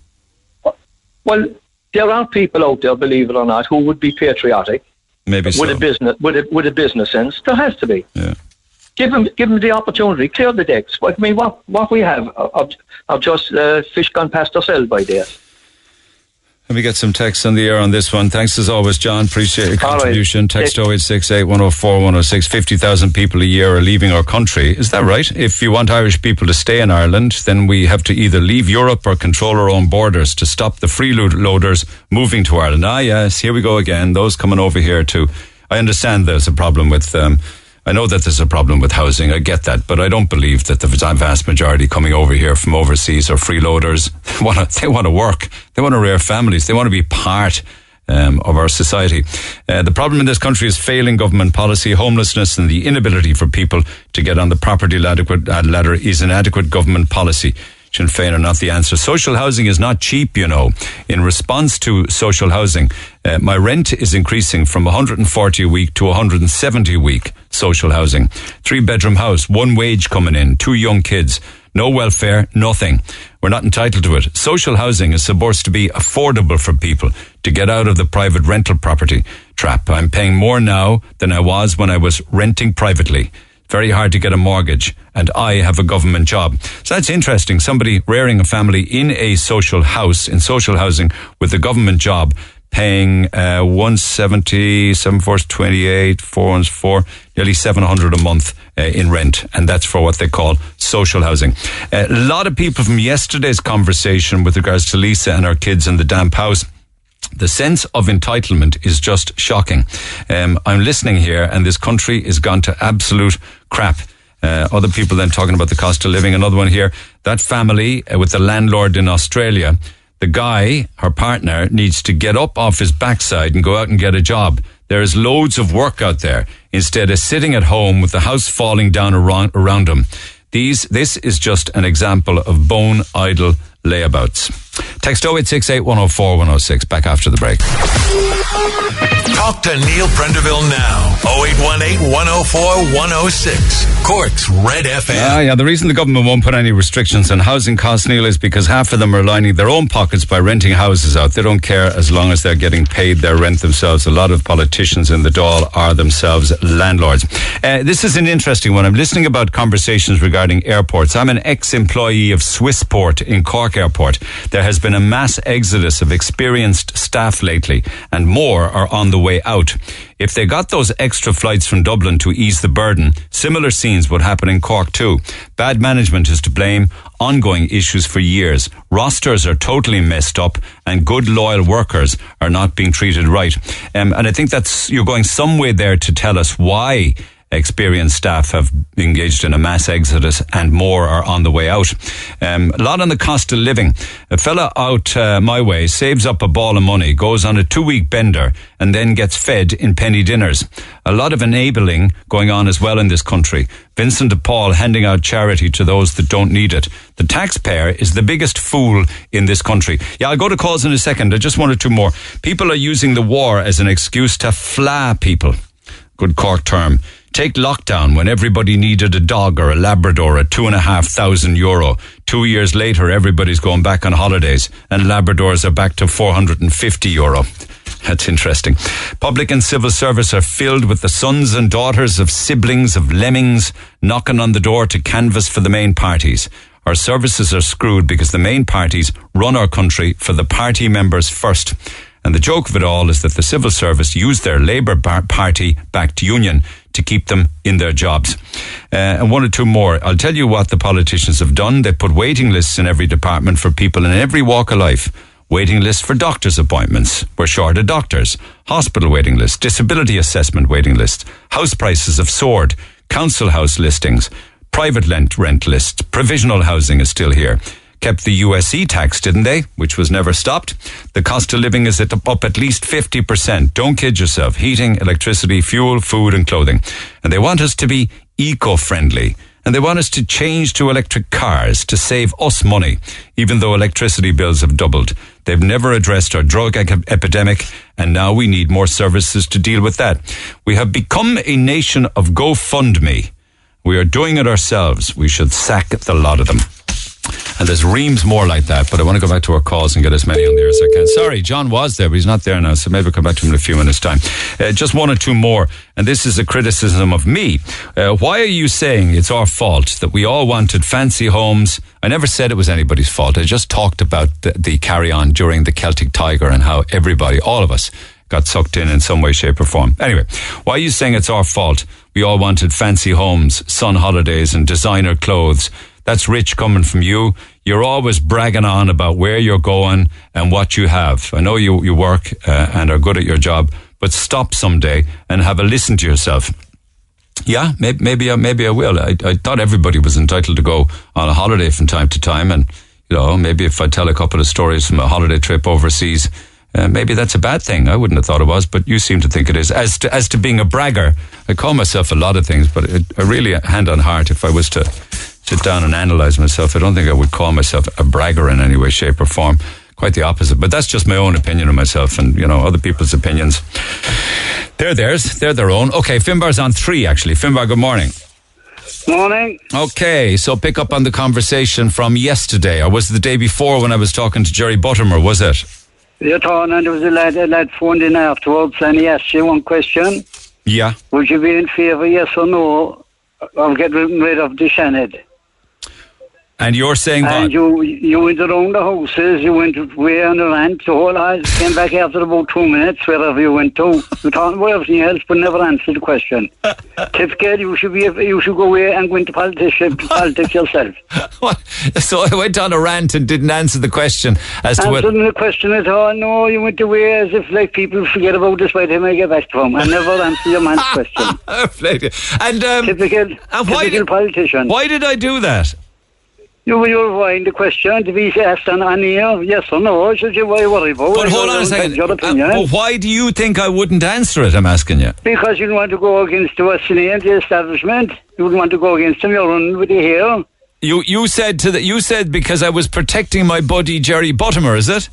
Well, there are people out there, believe it or not, who would be patriotic Maybe so. with a business with a, with a business sense. There has to be. Yeah. Give them give them the opportunity. Clear the decks. I mean, what what we have are, are just uh, fish gone past ourselves by days. Let me get some text on the air on this one. Thanks as always, John. Appreciate your All right. contribution. Text Take- 0868 104 106. 50,000 people a year are leaving our country. Is that right? If you want Irish people to stay in Ireland, then we have to either leave Europe or control our own borders to stop the freeloaders moving to Ireland. Ah, yes, here we go again. Those coming over here to. I understand there's a problem with. Um, I know that there's a problem with housing. I get that, but I don't believe that the vast majority coming over here from overseas are freeloaders. They want to. They want to work. They want to rear families. They want to be part um, of our society. Uh, the problem in this country is failing government policy, homelessness, and the inability for people to get on the property ladder, ladder is inadequate government policy. Sinn Féin are not the answer. Social housing is not cheap, you know. In response to social housing, uh, my rent is increasing from 140 a week to 170 a week. Social housing. Three bedroom house, one wage coming in, two young kids. No welfare, nothing. We're not entitled to it. Social housing is supposed to be affordable for people to get out of the private rental property trap. I'm paying more now than I was when I was renting privately very hard to get a mortgage, and I have a government job. So that's interesting. Somebody rearing a family in a social house, in social housing, with a government job, paying uh, 170, 7428, 414, nearly 700 a month uh, in rent. And that's for what they call social housing. A lot of people from yesterday's conversation with regards to Lisa and her kids in the damp house the sense of entitlement is just shocking. Um, I'm listening here, and this country is gone to absolute crap. Uh, other people then talking about the cost of living. Another one here. That family uh, with the landlord in Australia. The guy, her partner, needs to get up off his backside and go out and get a job. There is loads of work out there instead of sitting at home with the house falling down around, around him. These, this is just an example of bone idle layabouts. Text 0868 104 106. Back after the break. Talk to Neil Prendeville now. 0818 104 106. Cork's Red FM. Ah, yeah. The reason the government won't put any restrictions on housing costs, Neil, is because half of them are lining their own pockets by renting houses out. They don't care as long as they're getting paid their rent themselves. A lot of politicians in the Dáil are themselves landlords. Uh, this is an interesting one. I'm listening about conversations regarding airports. I'm an ex-employee of Swissport in Cork Airport. There has been a mass exodus of experienced staff lately, and more are on the way out. If they got those extra flights from Dublin to ease the burden, similar scenes would happen in Cork too. Bad management is to blame, ongoing issues for years. Rosters are totally messed up, and good loyal workers are not being treated right. Um, and I think that's you're going some way there to tell us why experienced staff have engaged in a mass exodus and more are on the way out. Um, a lot on the cost of living. A fella out uh, my way saves up a ball of money, goes on a two week bender and then gets fed in penny dinners. A lot of enabling going on as well in this country. Vincent de Paul handing out charity to those that don't need it. The taxpayer is the biggest fool in this country. Yeah, I'll go to calls in a second. I just or two more. People are using the war as an excuse to fla people. Good Cork term. Take lockdown when everybody needed a dog or a Labrador at two and a half thousand euro. Two years later, everybody's going back on holidays and Labradors are back to 450 euro. That's interesting. Public and civil service are filled with the sons and daughters of siblings of lemmings knocking on the door to canvass for the main parties. Our services are screwed because the main parties run our country for the party members first. And the joke of it all is that the civil service used their Labour Party backed union to keep them in their jobs. Uh, and one or two more. I'll tell you what the politicians have done. They put waiting lists in every department for people in every walk of life. Waiting lists for doctor's appointments. We're short of doctors. Hospital waiting lists, disability assessment waiting lists, house prices have soared, council house listings, private rent, rent lists, provisional housing is still here kept the USC tax, didn't they? Which was never stopped. The cost of living is at, up at least 50%. Don't kid yourself. Heating, electricity, fuel, food and clothing. And they want us to be eco-friendly. And they want us to change to electric cars to save us money, even though electricity bills have doubled. They've never addressed our drug epidemic, and now we need more services to deal with that. We have become a nation of GoFundMe. We are doing it ourselves. We should sack the lot of them. And there's reams more like that, but I want to go back to our calls and get as many on there as I can. Sorry, John was there, but he's not there now, so maybe I'll come back to him in a few minutes' time. Uh, just one or two more, and this is a criticism of me. Uh, why are you saying it's our fault that we all wanted fancy homes? I never said it was anybody's fault. I just talked about the, the carry on during the Celtic Tiger and how everybody, all of us, got sucked in in some way, shape, or form. Anyway, why are you saying it's our fault? We all wanted fancy homes, sun holidays, and designer clothes. That's rich coming from you. You're always bragging on about where you're going and what you have. I know you, you work uh, and are good at your job, but stop someday and have a listen to yourself. Yeah, maybe maybe, maybe I will. I, I thought everybody was entitled to go on a holiday from time to time, and you know, maybe if I tell a couple of stories from a holiday trip overseas, uh, maybe that's a bad thing. I wouldn't have thought it was, but you seem to think it is. As to, as to being a bragger, I call myself a lot of things, but it, I really, hand on heart, if I was to sit down and analyse myself. I don't think I would call myself a bragger in any way, shape, or form. Quite the opposite. But that's just my own opinion of myself and, you know, other people's opinions. They're theirs. They're their own. Okay, Finbar's on three, actually. Finbar, good morning. Morning. Okay, so pick up on the conversation from yesterday, or was it the day before when I was talking to Jerry Buttimer, was it? You're talking, and there was a lad, a lad phoned in afterwards and he asked you one question. Yeah. Would you be in favour, yes or no, of getting rid of the? And you're saying what? And you you went around the houses, you went way on the rant, the whole lot, came back after about two minutes, wherever you went to. You talked about everything else, but never answered the question. Typical, you should be, you should go away and go into politics, politics yourself. What? So I went on a rant and didn't answer the question as to what. Answering the question at all, no, you went away as if like people forget about this by the time I get back to him. I never answer your man's question. and um, Typical, and why typical did, politician. why did I do that? You were avoiding the question to be asked on, on here, yes or no, should you why worry about But hold on a second. Your Uh, but why do you think I wouldn't answer it? I'm asking you. because you don't want to go against the Western the establishment. You wouldn't want to go against them, you're running with the hare. You you said to the, you said because I was protecting my buddy Jerry Buttimer, is it?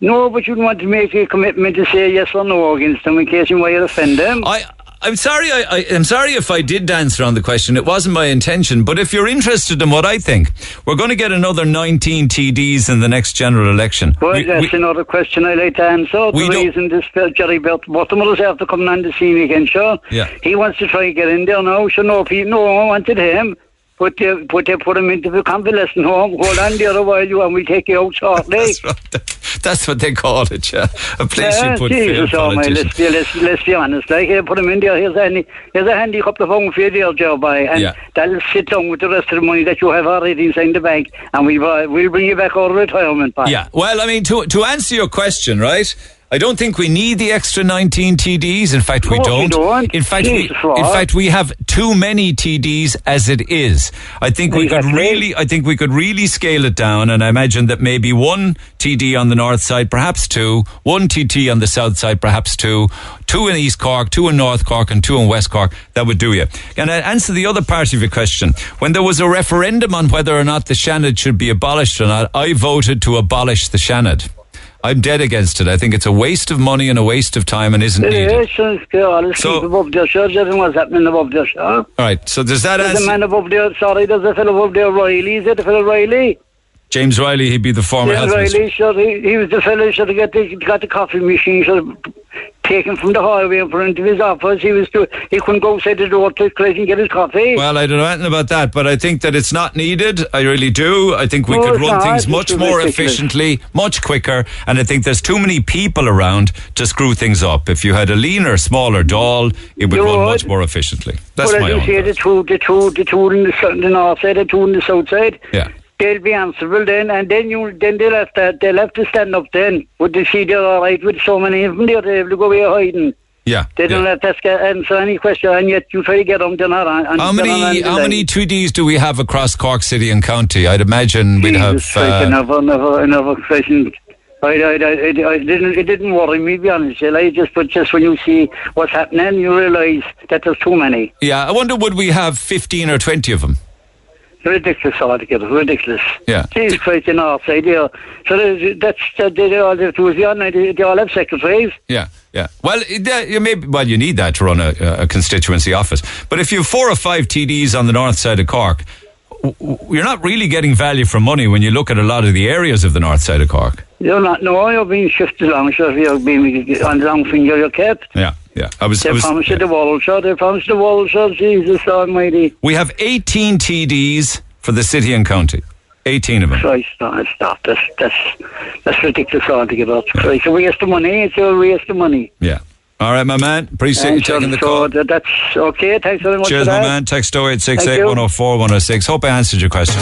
No, but you don't want to make a commitment to say yes or no against them in case you might offend them. I. I'm sorry. I, I'm sorry if I did answer on the question. It wasn't my intention. But if you're interested in what I think, we're going to get another 19 TDs in the next general election. Well, We- that's we- another question I like to answer. We the reason this uh, Jerry is after coming on the scene again, sure. Yeah. He wants to try and get in there now. Sure, no, people, no one wanted him. But they, but they put him into the convalescent home. Hold on there a while, you, and we'll take you out shortly. That's, right. That's what they call it, yeah. A place Yeah, you put Jesus, failed oh my, let's be, let's, let's be honest. Like, here, put him in there. Here's a, handy, here's a handy couple of pounds for you there, Joe, boy. And Yeah. that'll sit down with the rest of the money that you have already inside the bank. And we'll, uh, we'll bring you back of retirement, boy. Yeah. Well, I mean, to to answer your question, right? I don't think we need the extra 19 TDs. In fact, we Of course we don't. don't. In fact, we, Jesus, in fact, we have too many TDs as it is. I think we could really, I think we could really scale it down. And I imagine that maybe one TD on the north side, perhaps two, one TD on the south side, perhaps two, two in East Cork, two in North Cork, and two in West Cork. That would do you. And I answer the other part of your question. When there was a referendum on whether or not the Seanad should be abolished or not, I voted to abolish the Seanad. I'm dead against it. I think it's a waste of money and a waste of time and isn't It needed. so all the So- above there, sure. There's what's happening above there, sure. All right. So does that answer man above there, sorry, there's a fellow above there, Reilly. Is it the fellow Reilly? James Reilly? He'd be the former Yeah, health minister. Reilly, sure. He, he was the fellow, to get the, got the coffee machine, sure, taken from the hallway and put into his office. He was, do, he couldn't go outside the door to and get his coffee. Well, I don't know anything about that, but I think that it's not needed. I really do. I think we No, could run not. things much more efficiently, much quicker, and I think there's too many people around to screw things up. If you had a leaner, smaller Dáil, it would You run would. much more efficiently. That's my as you own. say, the two, the two, the two in the, the north side, the two in the south side. Yeah. They'll be answerable then, and then you, then they'll have to, they'll have to stand up then. Would they see they're all right with so many of them? They're able to go away hiding. Yeah. They don't yeah. have to answer any question, and yet you try to get them. They're not on. on- How many how many TDs do we have across Cork City and County? I'd imagine we'd have. Jesus Christ, I uh, never, I never question. I, I, I, I, didn't. It didn't worry me. to Be honest, I just, but just when you see what's happening, you realise that there's too many. yeah, I wonder would we have 15 or 20 of them? Ridiculous altogether, ridiculous. Yeah. Christ, in our side, yeah. So that's that they all have to do. They, they all have secretaries. Yeah, yeah. Well, it- uh, you maybe well you need that to run a, a constituency office. But if you have four or five TDs on the north side of Cork, you're not really getting value for money when you look at a lot of the areas of the north side of Cork. You're not. No, you're being shifted along. So you're being on the long finger. You're kept. Yeah, yeah. I was. They I was promised you the wall shot. They promised the wall shot. Jesus Almighty. we have 18 TDs for the city and county. 18 of them. Christ, no, stop. That's that's that's ridiculous altogether. Christ, a waste of money. It's a waste of money. Yeah. All right, my man. Appreciate you And so- taking the call. that- that's okay. Thanks very much Cheers, for my that. man. Text 0868 Thank you. 104 106. Hope I answered your question.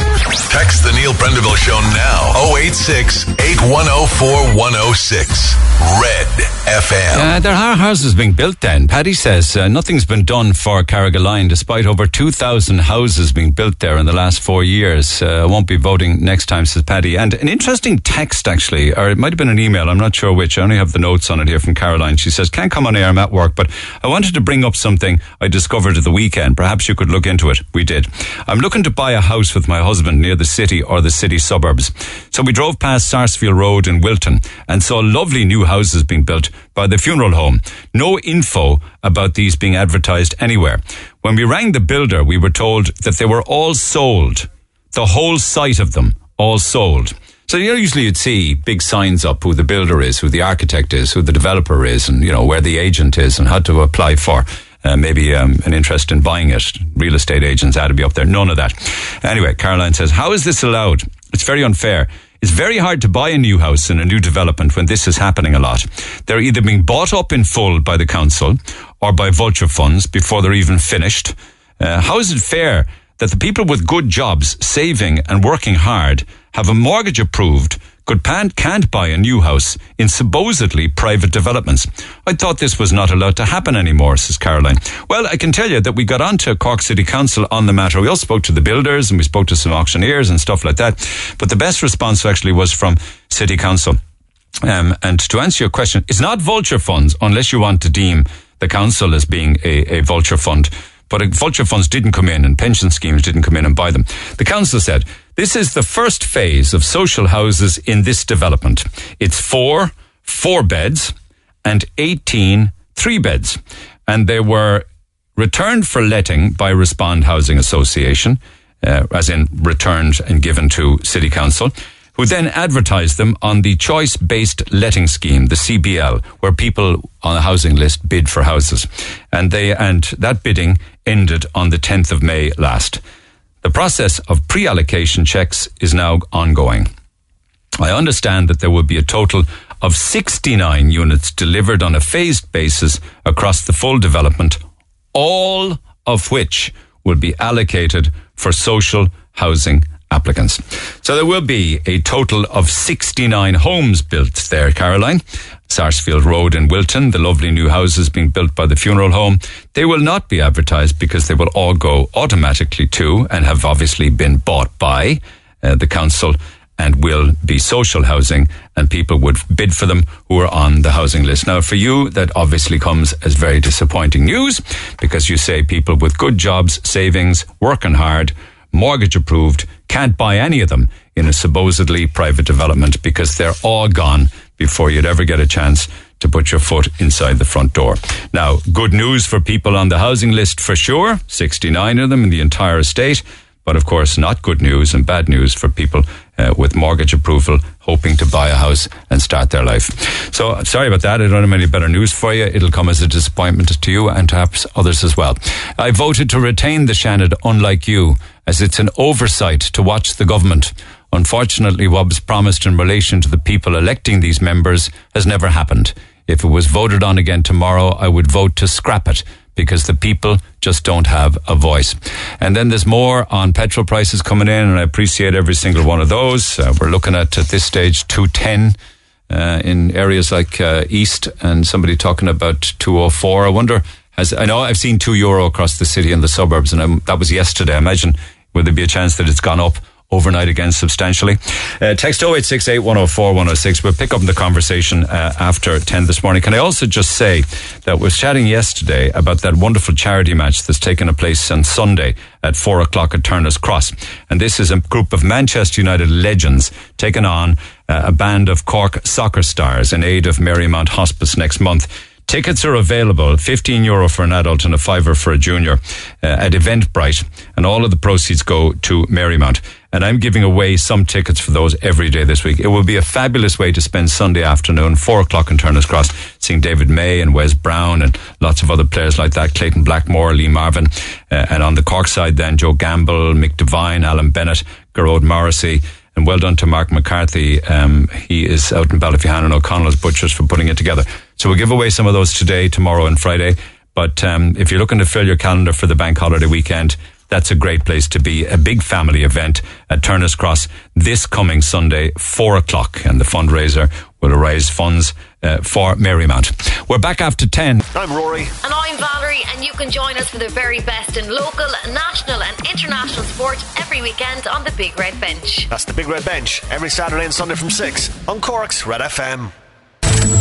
Text the Neil Prendeville Show now. 086 8104 106. Red FM. Uh, there are houses being built then. Paddy says uh, nothing's been done for Carrigaline despite over 2,000 houses being built there in the last four years. Uh, I won't be voting next time, says Paddy. And an interesting text, actually, or it might have been an email, I'm not sure which. I only have the notes on it here from Caroline. She says, Can't comment come on air. I'm at work, but I wanted to bring up something I discovered at the weekend. Perhaps you could look into it. We did. I'm looking to buy a house with my husband near the city or the city suburbs. So we drove past Sarsfield Road in Wilton and saw lovely new houses being built by the funeral home. No info about these being advertised anywhere. When we rang the builder, we were told that they were all sold. The whole site of them, all sold. So you know, usually you'd see big signs up who the builder is, who the architect is, who the developer is, and you know where the agent is, and how to apply for uh, maybe um, an interest in buying it. Real estate agents had to be up there. None of that. Anyway, Caroline says, "How is this allowed? It's very unfair." It's very hard to buy a new house in a new development when this is happening a lot. They're either being bought up in full by the council or by vulture funds before they're even finished. Uh, how is it fair that the people with good jobs, saving and working hard, have a mortgage approved, could pan- can't buy a new house in supposedly private developments. I thought this was not allowed to happen anymore, says Caroline. Well, I can tell you that we got on to Cork City Council on the matter. We also spoke to the builders and we spoke to some auctioneers and stuff like that. But the best response actually was from City Council. Um, and to answer your question, it's not vulture funds unless you want to deem the council as being a, a vulture fund. But uh, vulture funds didn't come in and pension schemes didn't come in and buy them. The council said, this is the first phase of social houses in this development. It's four, four beds and 18 three beds. And they were returned for letting by Respond Housing Association, uh, as in returned and given to City Council who then advertised them on the choice based letting scheme, the CBL, where people on a housing list bid for houses. And they, and that bidding ended on the 10th of May last. The process of pre allocation checks is now ongoing. I understand that there will be a total of 69 units delivered on a phased basis across the full development, all of which will be allocated for social housing applicants. So there will be a total of 69 homes built there, Caroline. Sarsfield Road in Wilton, the lovely new houses being built by the funeral home. They will not be advertised because they will all go automatically to and have obviously been bought by uh, the council and will be social housing and people would bid for them who are on the housing list. Now for you, that obviously comes as very disappointing news because you say people with good jobs, savings, working hard, mortgage approved, can't buy any of them in a supposedly private development because they're all gone before you'd ever get a chance to put your foot inside the front door. Now, good news for people on the housing list for sure, 69 of them in the entire estate. But of course, not good news and bad news for people uh, with mortgage approval hoping to buy a house and start their life. So sorry about that. I don't have any better news for you. It'll come as a disappointment to you and perhaps others as well. I voted to retain the Seanad, unlike you, as it's an oversight to watch the government. Unfortunately, what was promised in relation to the people electing these members has never happened. If it was voted on again tomorrow, I would vote to scrap it because the people just don't have a voice. And then there's more on petrol prices coming in, and I appreciate every single one of those. Uh, we're looking at, at this stage, 210 uh, in areas like uh, East, and somebody talking about 204. I wonder, has, I know I've seen 2 euro across the city and the suburbs, and I'm, that was yesterday. I imagine, will there be a chance that it's gone up? Overnight again substantially. Uh, text 0868 104 106. We'll pick up the conversation uh, after 10 this morning. Can I also just say that we're chatting yesterday about that wonderful charity match that's taken a place on Sunday at 4 o'clock at Turner's Cross. And this is a group of Manchester United legends taking on uh, a band of Cork soccer stars in aid of Marymount Hospice next month. Tickets are available, 15 euro for an adult and a fiver for a junior uh, at Eventbrite. And all of the proceeds go to Marymount and I'm giving away some tickets for those every day this week. It will be a fabulous way to spend Sunday afternoon, four o'clock in Turner's Cross, seeing David May and Wes Brown and lots of other players like that, Clayton Blackmore, Lee Martin, uh, and on the Cork side then Joe Gamble, Mick Devine, Alan Bennett, Gearóid Morrissey, and well done to Mark McCarthy. Um, he is out in Ballyphehane and O'Connell's Butchers for putting it together. So we'll give away some of those today, tomorrow, and Friday. But um, if you're looking to fill your calendar for the bank holiday weekend, that's a great place to be. A big family event at Turner's Cross this coming Sunday, four o'clock, and the fundraiser will raise funds uh, for Marymount. We're back after 10. I'm Rory. And I'm Valerie, and you can join us for the very best in local, national, and international sport every weekend on the Big Red Bench. That's the Big Red Bench, every Saturday and Sunday from 6 on Cork's Red FM.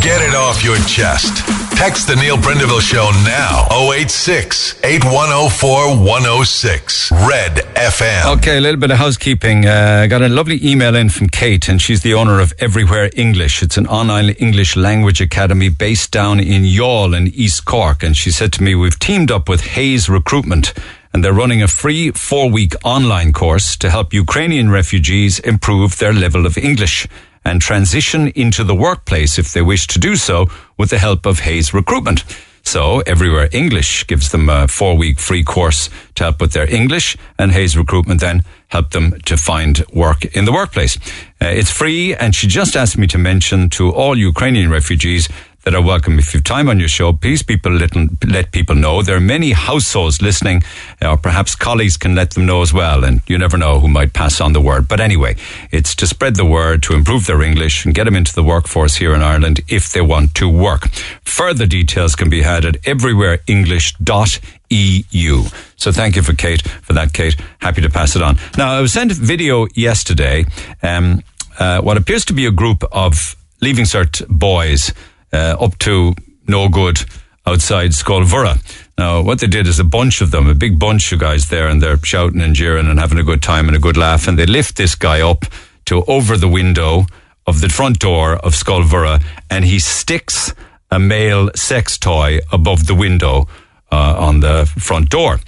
Get it off your chest. Text the Neil Prendeville Show now. 086 8104 106. Red FM. Okay, a little bit of housekeeping. Uh, I got a lovely email in from Kate, and she's the owner of Everywhere English. It's an online English language academy based down in Youghal in East Cork. And she said to me, We've teamed up with Hayes Recruitment, and they're running a free four week online course to help Ukrainian refugees improve their level of English and transition into the workplace if they wish to do so with the help of Hayes Recruitment. So, Everywhere English gives them a four week free course to help with their English, and Hayes Recruitment then help them to find work in the workplace. Uh, it's free, and she just asked me to mention to all Ukrainian refugees that are welcome. If you have time on your show, please people let, let people know. There are many households listening, or perhaps colleagues can let them know as well. And you never know who might pass on the word. But anyway, it's to spread the word, to improve their English and get them into the workforce here in Ireland if they want to work. Further details can be had at everywhereenglish.eu. So thank you for Kate, for that, Kate. Happy to pass it on. Now, I was sent a video yesterday, um, uh, what appears to be a group of Leaving Cert boys uh, up to no good outside Scoil Mhuire. Now, what they did is a bunch of them, a big bunch of guys there, and they're shouting and jeering and having a good time and a good laugh, and they lift this guy up to over the window of the front door of Scoil Mhuire, and he sticks a male sex toy above the window uh, on the front door.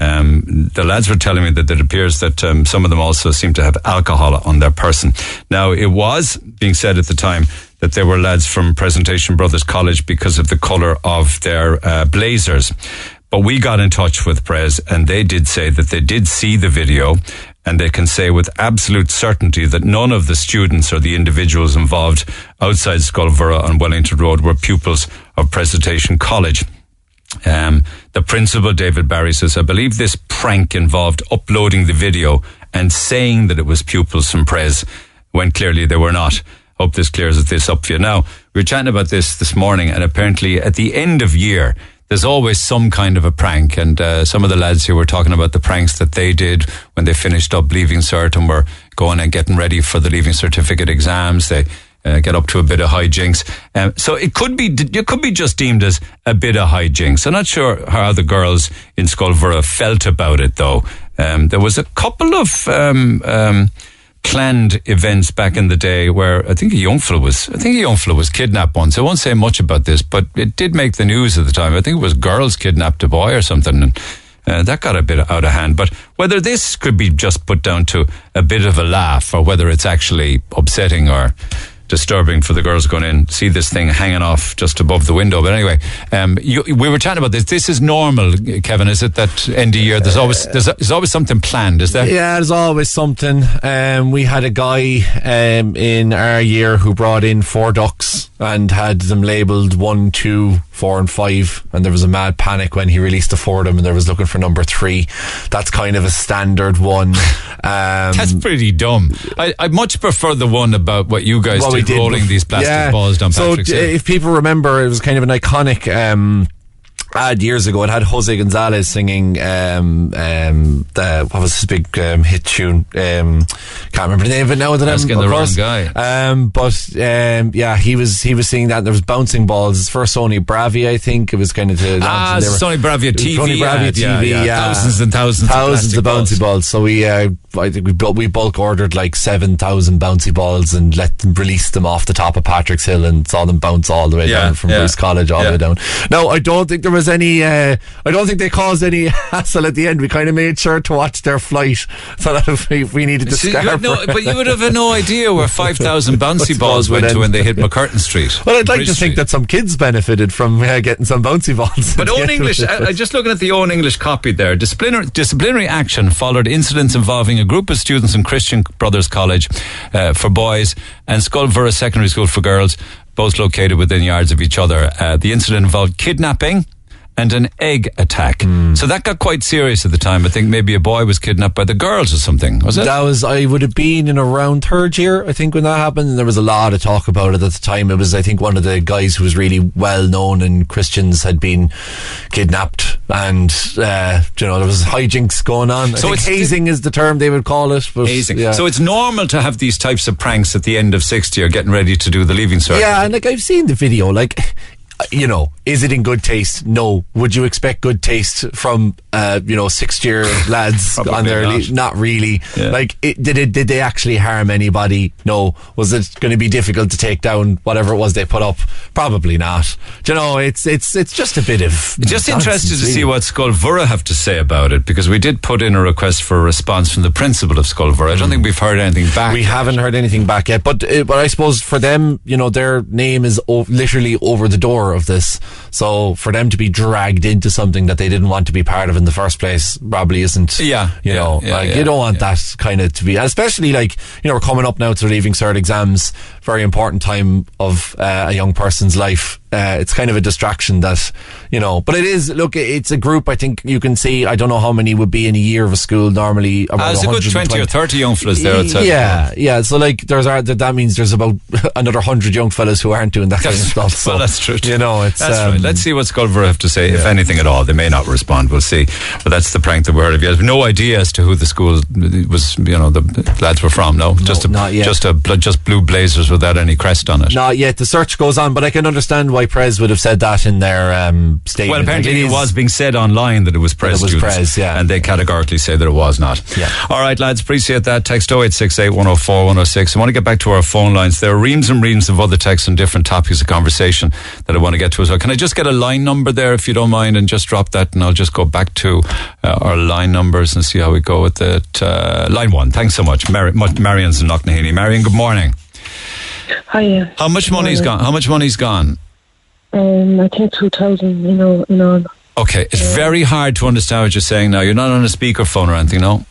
Um, the lads were telling me that it appears that um, some of them also seem to have alcohol on their person. Now, it was being said at the time that they were lads from Presentation Brothers College because of the colour of their uh, blazers. But we got in touch with Prez and they did say that they did see the video and they can say with absolute certainty that none of the students or the individuals involved outside Scoil Mhuire on Wellington Road were pupils of Presentation College. Um, the principal, David Barry, says, I believe this prank involved uploading the video and saying that it was pupils from Prez when clearly they were not. Hope this clears this up for you. Now, we were chatting about this this morning, and apparently at the end of year, there's always some kind of a prank. And uh, some of the lads here were talking about the pranks that they did when they finished up leaving cert and were going and getting ready for the leaving certificate exams. They uh, get up to a bit of hijinks. Um, so it could be it could be just deemed as a bit of hijinks. I'm not sure how the girls in Scoil Mhuire felt about it, though. Um, there was a couple of um, um planned events back in the day where I think a young fellow was, I think a young fellow was kidnapped once. I won't say much about this, but it did make the news at the time. I think it was girls kidnapped a boy or something. And, uh, that got a bit out of hand. But whether this could be just put down to a bit of a laugh or whether it's actually upsetting or disturbing for the girls going in see this thing hanging off just above the window. But anyway, um, you, we were chatting about this. This is normal, Kevin. Is it that end of year there's always there's, there's always something planned? Is there? Yeah, there's always something. Um, we had a guy um, in our year who brought in four ducks and had them labelled one, two, four, and five, and there was a mad panic when he released the four of them, and there was looking for number three. That's kind of a standard one. Um, That's pretty dumb. I, I much prefer the one about what you guys did, did, rolling these plastic yeah. balls down so Patrick's d- if people remember, it was kind of an iconic. Um, ad years ago. It had Jose Gonzalez singing um, um, the what was his big um, hit tune? Um, can't remember the name of it now. That Asking I'm, the wrong guy. Um, but um, yeah, he was he was singing that. There was bouncing balls. His first Sony Bravia, I think it was kind of to ah, were- Sony Bravia TV. Sony Bravia ad, TV, yeah, yeah. yeah. thousands and thousands, thousands of, of, bouncy balls. balls. So we, uh, I think we bu- we bulk ordered like seven thousand bouncy balls and let them release them off the top of Patrick's Hill and saw them bounce all the way Yeah, down from yeah, Bruce College all the way down. No, I don't think there was any. Uh, I don't think they caused any hassle at the end. We kind of made sure to watch their flight so that if we, if we needed to scarf. no, but you would have no idea where 5,000 bouncy balls went to when they hit MacCurtain Street. Well, I'd like Bridge to think Street. that some kids benefited from uh, getting some bouncy balls. But Own English. I, I just looking at the Own English copy there. Disciplinary, disciplinary action followed incidents involving a group of students in Christian Brothers College uh, for boys and Scoil Mhuire Secondary School for girls, both located within yards of each other. Uh, the incident involved kidnapping and an egg attack. Hmm. So that got quite serious at the time. I think maybe a boy was kidnapped by the girls or something. Was it? That was I would have been in around third year, I think, when that happened. And there was a lot of talk about it at the time. It was, I think, one of the guys who was really well known in Christians had been kidnapped, and uh, you know there was hijinks going on. So So it's- hazing is the term they would call it. But, Amazing. Yeah. So it's normal to have these types of pranks at the end of 60 or getting ready to do the leaving cert. Yeah, and like I've seen the video, like you know, is it in good taste? No. Would you expect good taste from uh, you know six year lads Probably on their not. not really. Yeah. Like, it, did it? Did they actually harm anybody? No. Was it going to be difficult to take down whatever it was they put up? Probably not. Do you know, it's it's it's just a bit of Just interested to see what Scoil Mhuire have to say about it because we did put in a request for a response from the principal of Scoil Mhuire. I don't think we've heard anything back. We haven't heard anything back yet, but uh, but I suppose for them, you know, their name is o- literally over the door of this. So for them to be dragged into something that they didn't want to be part of in the first place probably isn't. Yeah, you yeah, know, yeah, like yeah, you don't want that kind of to be, especially like you know we're coming up now to the leaving cert exams, very important time of uh, a young person's life. Uh, it's kind of a distraction that you know, but it is. Look, it's a group. I think you can see. I don't know how many would be in a year of a school normally. Uh, Around there's a good 20 or 30 young fellas there outside. Yeah, yeah. So like, there's that that means there's about another hundred young fellas who aren't doing that kind of stuff. So, well, that's true. You know, it's that's um, right. Let's see what Scoil Mhuire have to say, if anything at all. They may not respond. We'll see. But that's the prank that we heard of. You have no idea as to who the school was. You know, the lads were from. No, just a, not yet. just a just blue blazers without any crest on it. Not yet. The search goes on, but I can understand why Prez would have said that in their um, statement. Well, apparently Like, it is- was being said online that it was Prez it was students, Prez, yeah. and they categorically say that it was not. Yeah. All right, lads, appreciate that. Text 0868 104 106. I want to get back to our phone lines. There are reams and reams of other texts on different topics of conversation that I want to get to as well. Can I just get a line number there, if you don't mind, and just drop that, and I'll just go back to uh, our line numbers and see how we go with it. Uh, line one. Thanks so much, Mar- Marion's in Knocknaheeny. Marion, good morning. Hiya. How much money's gone? How much money's gone? Um, I think 2000, you know, in all. Okay, it's very hard to understand what you're saying now. You're not on a speakerphone or anything, no?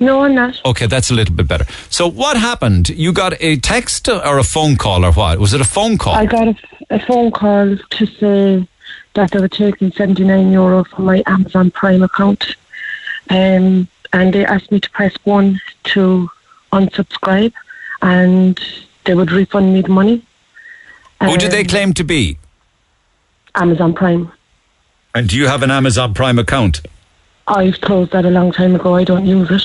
No, I'm not. Okay, that's a little bit better. So what happened? You got a text or a phone call or what? Was it a phone call? I got a, a phone call to say that they were taking 79 euro from my Amazon Prime account. Um, and they asked me to press one to unsubscribe and they would refund me the money. Who did they Um, claim to be? Amazon Prime. And do you have an Amazon Prime account? I've closed that a long time ago. I don't use it.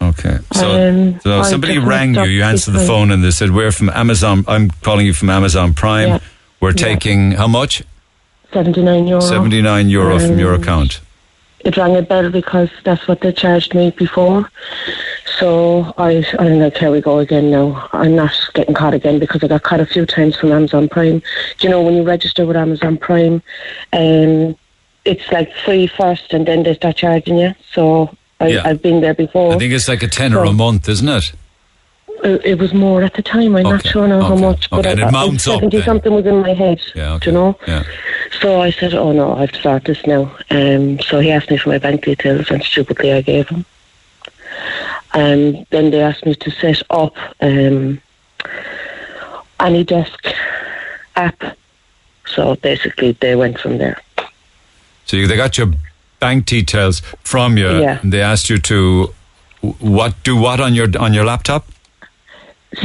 Okay. So, Um, so somebody rang you, you answered the phone and they said, We're from Amazon. I'm calling you from Amazon Prime. Yeah. We're Yeah. taking how much? 79 euro. 79 euro from your Um, account. It rang a bell because that's what they charged me before. So I, I don't know, here we go again now. I'm not getting caught again because I got caught a few times from Amazon Prime. Do you know when you register with Amazon Prime, um, it's like free first and then they start charging you. So I, Yeah. I've been there before. I think it's like a tenner a month, isn't it? It, it was more at the time. I'm not sure now how okay, much, but and I, it mounts up seventy then. something was in my head. Yeah, you know? Yeah. So I said, "Oh no, I have to start this now." Um, so he asked me for my bank details, and stupidly I gave him. And then they asked me to set up um, AnyDesk app. So basically, they went from there. So they got your bank details from you Yeah. and they asked you to w- what do what on your on your laptop?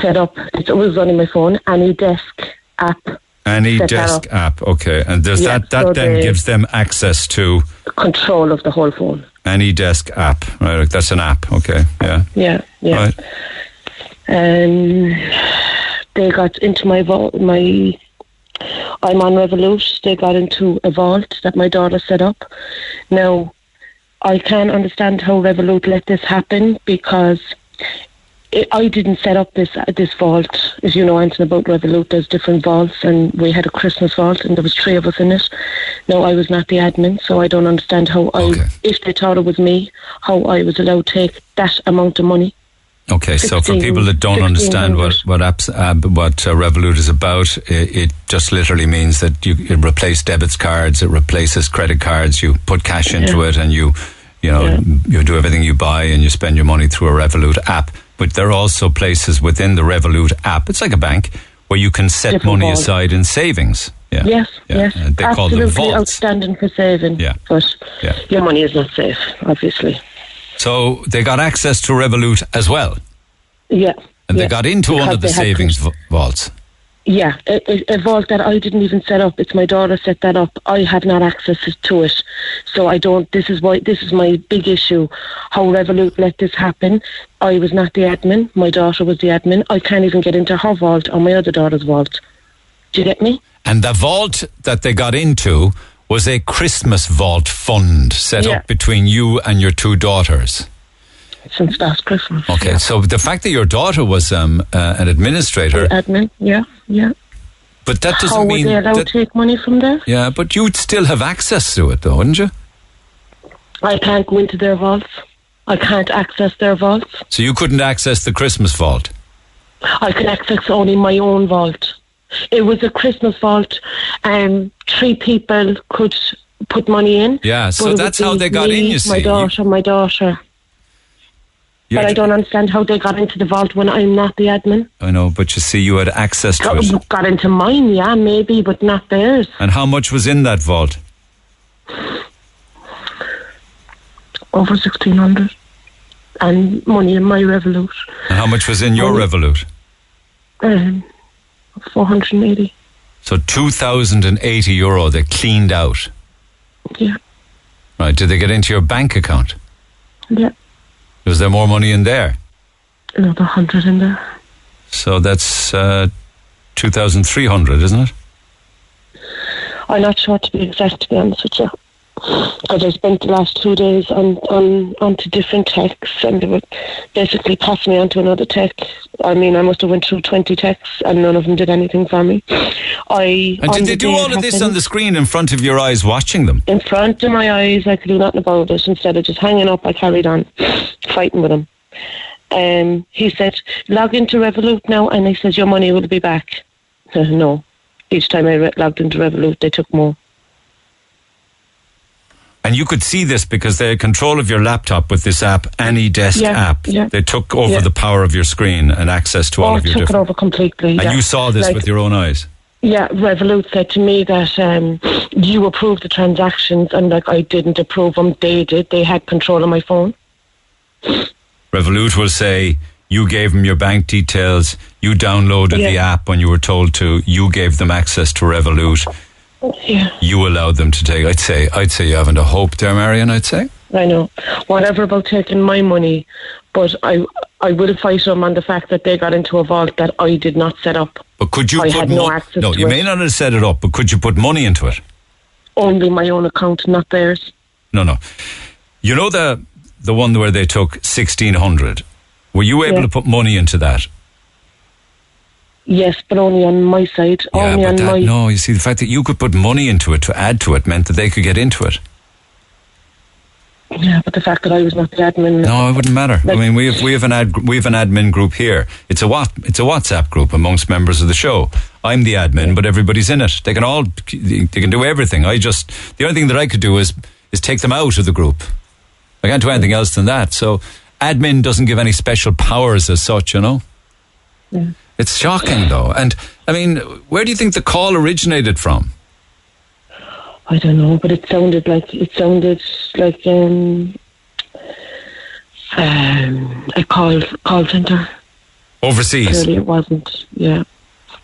Set up. It was on my phone. AnyDesk app AnyDesk app, okay, and does Yeah, that that so then gives them access to control of the whole phone. AnyDesk app, right? like That's an app, okay, yeah, Yeah, yeah. right. Um, they got into my vault. My I'm on Revolut. They got into a vault that my daughter set up. Now, I can't understand how Revolut let this happen because it, I didn't set up this this vault. As you know anything about Revolut, there's different vaults, and we had a Christmas vault, and there was three of us in it. No, I was not the admin, so I don't understand how Okay. I, if they thought it was me, how I was allowed to take that amount of money. Okay, so for people that don't understand what what apps uh, what uh, Revolut is about, it, it just literally means that you it replace debit cards, it replaces credit cards. You put cash into Yeah. it, and you you know Yeah. you do everything you buy, and you spend your money through a Revolut app. But there are also places within the Revolut app. It's like a bank where you can set Different money vaults. aside in savings. Yeah. Yes, Yeah, yes. uh, they call them Absolutely vaults. outstanding for saving. Yeah. But Yeah. your money is not safe, obviously. So they got access to Revolut as well, Yeah. and yeah. they got into one of the savings v- vaults. Yeah, a, a, vault that I didn't even set up. It's my daughter set that up. I have not access to it, so I don't. This is why this is my big issue. How Revolut let this happen? I was not the admin. My daughter was the admin. I can't even get into her vault or my other daughter's vault. Do you get me? And the vault that they got into was a Christmas vault fund set Yeah. up between you and your two daughters. Since last Christmas. Okay, so the fact that your daughter was um, uh, an administrator, Admin. Yeah, yeah. but that doesn't How would mean they allow that, to take money from there? yeah, but you'd still have access to it, though, wouldn't you? I can't go into their vaults. I can't access their vaults. So you couldn't access the Christmas vault. I could access only my own vault. It was a Christmas vault. and three people could put money in. Yeah, so that's how they got me, in, you see, My daughter, my daughter. You're- But I don't understand how they got into the vault when I'm not the admin. I know, but you see, you had access to Got, it. got into mine, yeah, maybe, but not theirs. And how much was in that vault? Over 1600 And money in my Revolut. And how much was in your Um, Revolut? Um, 480. So 2,080 euro they cleaned out. Yeah, Right, did they get into your bank account? yeah. Was there more money in there? Another 100 in there. So that's uh, 2,300, isn't it? I'm not sure to be exact, to be honest with you. Because I spent the last two days on, on onto different texts and they would basically pass me on to another tech. I mean, I must have went through 20 texts and none of them did anything for me. I And did the they do all of this on the screen in front of your eyes watching them? In front of my eyes, I could do nothing about it. Instead of just hanging up, I carried on fighting with him. Um, he said, log into Revolut now, and he says, your money will be back. no. Each time I re- logged into Revolut, they took more. And you could see this because they had control of your laptop with this app, AnyDesk Yeah, app. yeah. They took over Yeah. the power of your screen and access to all Oh, of your took it over completely. And yeah. you saw this Like, with your own eyes. Yeah, Revolut said to me that um, you approved the transactions, and like I didn't approve them. They did. They had control of my phone. Revolut will say you gave them your bank details, you downloaded the app when you were told to, you gave them access to Revolut, Yeah, you allowed them to take. I'd say, I'd say you haven't a hope there, Marion. I'd say. I know. Whatever about taking my money, but I I will fight them on the fact that they got into a vault that I did not set up. But could you I put had no access No, you it. may not have set it up, but could you put money into it? Only my own account, not theirs. No, no. You know the the one where they took sixteen hundred. Were you able Yeah. to put money into that? Yes, but only on my side. only but on that, my. no. You see, the fact that you could put money into it to add to it meant that they could get into it. Yeah, but the fact that I was not the admin. No, it wouldn't matter. I mean, we have we have an ad, we have an admin group here. It's a what it's a WhatsApp group amongst members of the show. I'm the admin, but everybody's in it. They can all they can do everything. I just the only thing that I could do is is take them out of the group. I can't do anything else than that. So admin doesn't give any special powers as such, you know. It's shocking though, and I mean, where do you think the call originated from? I don't know, but it sounded like it sounded like um, um a call call center. Overseas, Clearly, it wasn't. Yeah,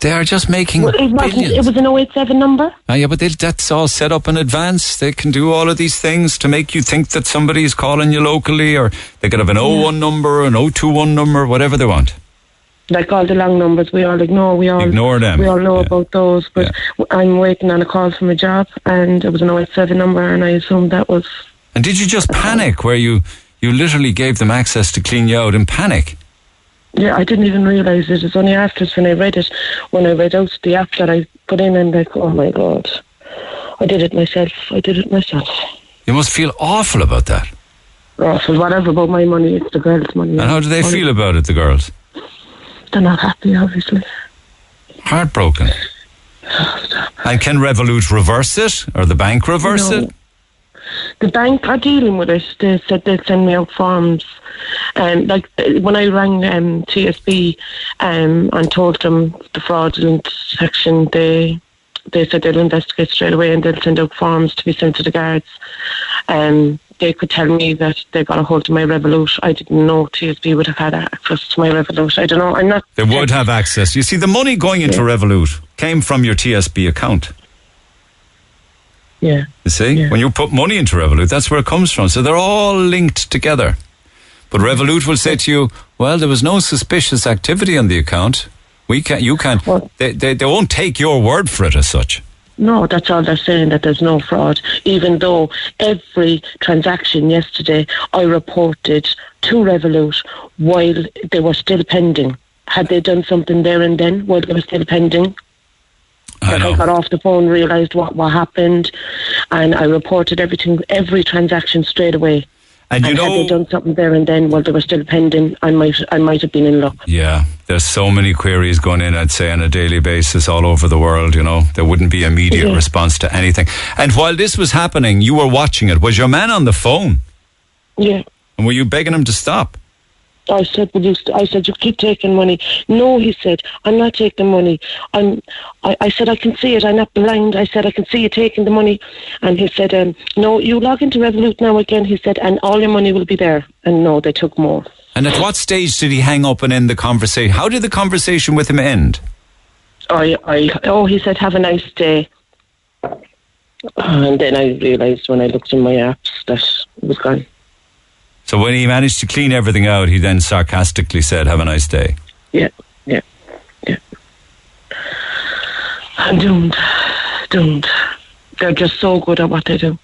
they are just making well, it wasn't. It was an 087 number. Ah, yeah, but they, that's all set up in advance. They can do all of these things to make you think that somebody's calling you locally, or they could have an 01 number, an 021 number, whatever they want. Like all the long numbers, we all ignore. We all Ignore them, We all know yeah. about those. But I'm waiting on a call from a job, and it was an 087 number, and I assumed that was. And did you just panic where you, you literally gave them access to clean you out in panic? Yeah, I didn't even realise it. It's only afterwards when I read it, when I read out the app that I put in, and like, oh my god, I did it myself. I did it myself. You must feel awful about that. Awful. Whatever about my money, it's the girls' money. And how do they feel about it, the girls? They're not happy, obviously. Heartbroken. And can Revolut reverse it, or the bank reverse No. it? The bank are dealing with it. They said they'd send me out forms. And like uh, when I rang um, TSB um, and told them the fraudulent section, they they said they'll investigate straight away and they'll send out forms to be sent to the guards. Um, they could tell me that they got a hold of my Revolut. I didn't know TSB would have had access to my Revolut. I don't know. I'm not. They would have access. You see, the money going into Revolut came from your TSB account. Yeah. You see, Yeah. when you put money into Revolut, that's where it comes from. So they're all linked together. But Revolut will say to you, "Well, there was no suspicious activity on the account. We can't. You can't. Well- They, they, they won't take your word for it as such." No, that's all they're saying, that there's no fraud. Even though every transaction yesterday I reported to Revolut while they were still pending. Had they done something there and then while they were still pending? I I got off the phone, realised what, what happened, and I reported everything, every transaction straight away. And you and had know, they done something there and then while they were still pending, I might, I might have been in luck. Yeah, there's so many queries going in, I'd say, on a daily basis all over the world, you know. There wouldn't be immediate Yeah. response to anything. And while this was happening, you were watching it. Was your man on the phone? Yeah. And were you begging him to stop? I said, "Will you?" St-? I said, "You keep taking money." No, he said, "I'm not taking money. I'm." I, I said, "I can see it. I'm not blind." I said, "I can see you taking the money," and he said, um, "No, you log into Revolut now again." He said, "And all your money will be there." And no, they took more. And at what stage did he hang up and end the conversation? How did the conversation with him end? I, I, oh, he said, "Have a nice day." And then I realised when I looked in my apps that it was gone. So when he managed to clean everything out, he then sarcastically said, Have a nice day. Yeah, yeah, yeah. I'm doomed, doomed. They're just so good at what they do.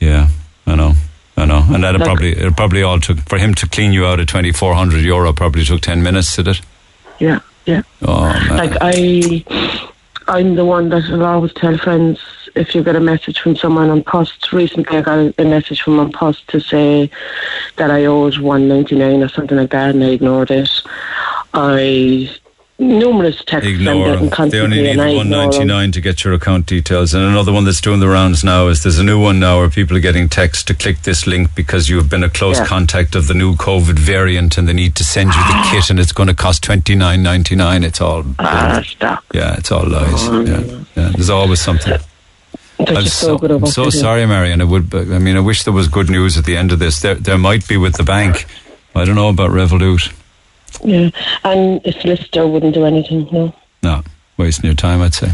Yeah, I know. I know. And that Like- probably it probably all took for him to clean you out at twenty four hundred euro probably took ten minutes, did it? Yeah, yeah. Oh man. Like I, I'm the one that will always tell friends if you get a message from someone on post. Recently, I got a message from on post to say that I owed one ninety nine or something like that, and I ignored it. I numerous texts Ignore them. They only need and I the one ninety nine to get your account details. And another one that's doing the rounds now is there's a new one now where people are getting texts to click this link because you have been a close Yeah. contact of the new COVID variant and they need to send you the kit and it's going to cost twenty nine ninety nine. It's all Ah, stop. yeah, it's all lies. Yeah, yeah. There's always something. I'm so, so, I'm so sorry, Marion. I would. I mean, I wish there was good news at the end of this. There, there might be with the bank. I don't know about Revolut. Yeah, and a solicitor wouldn't do anything. No. No, wasting your time. I'd say.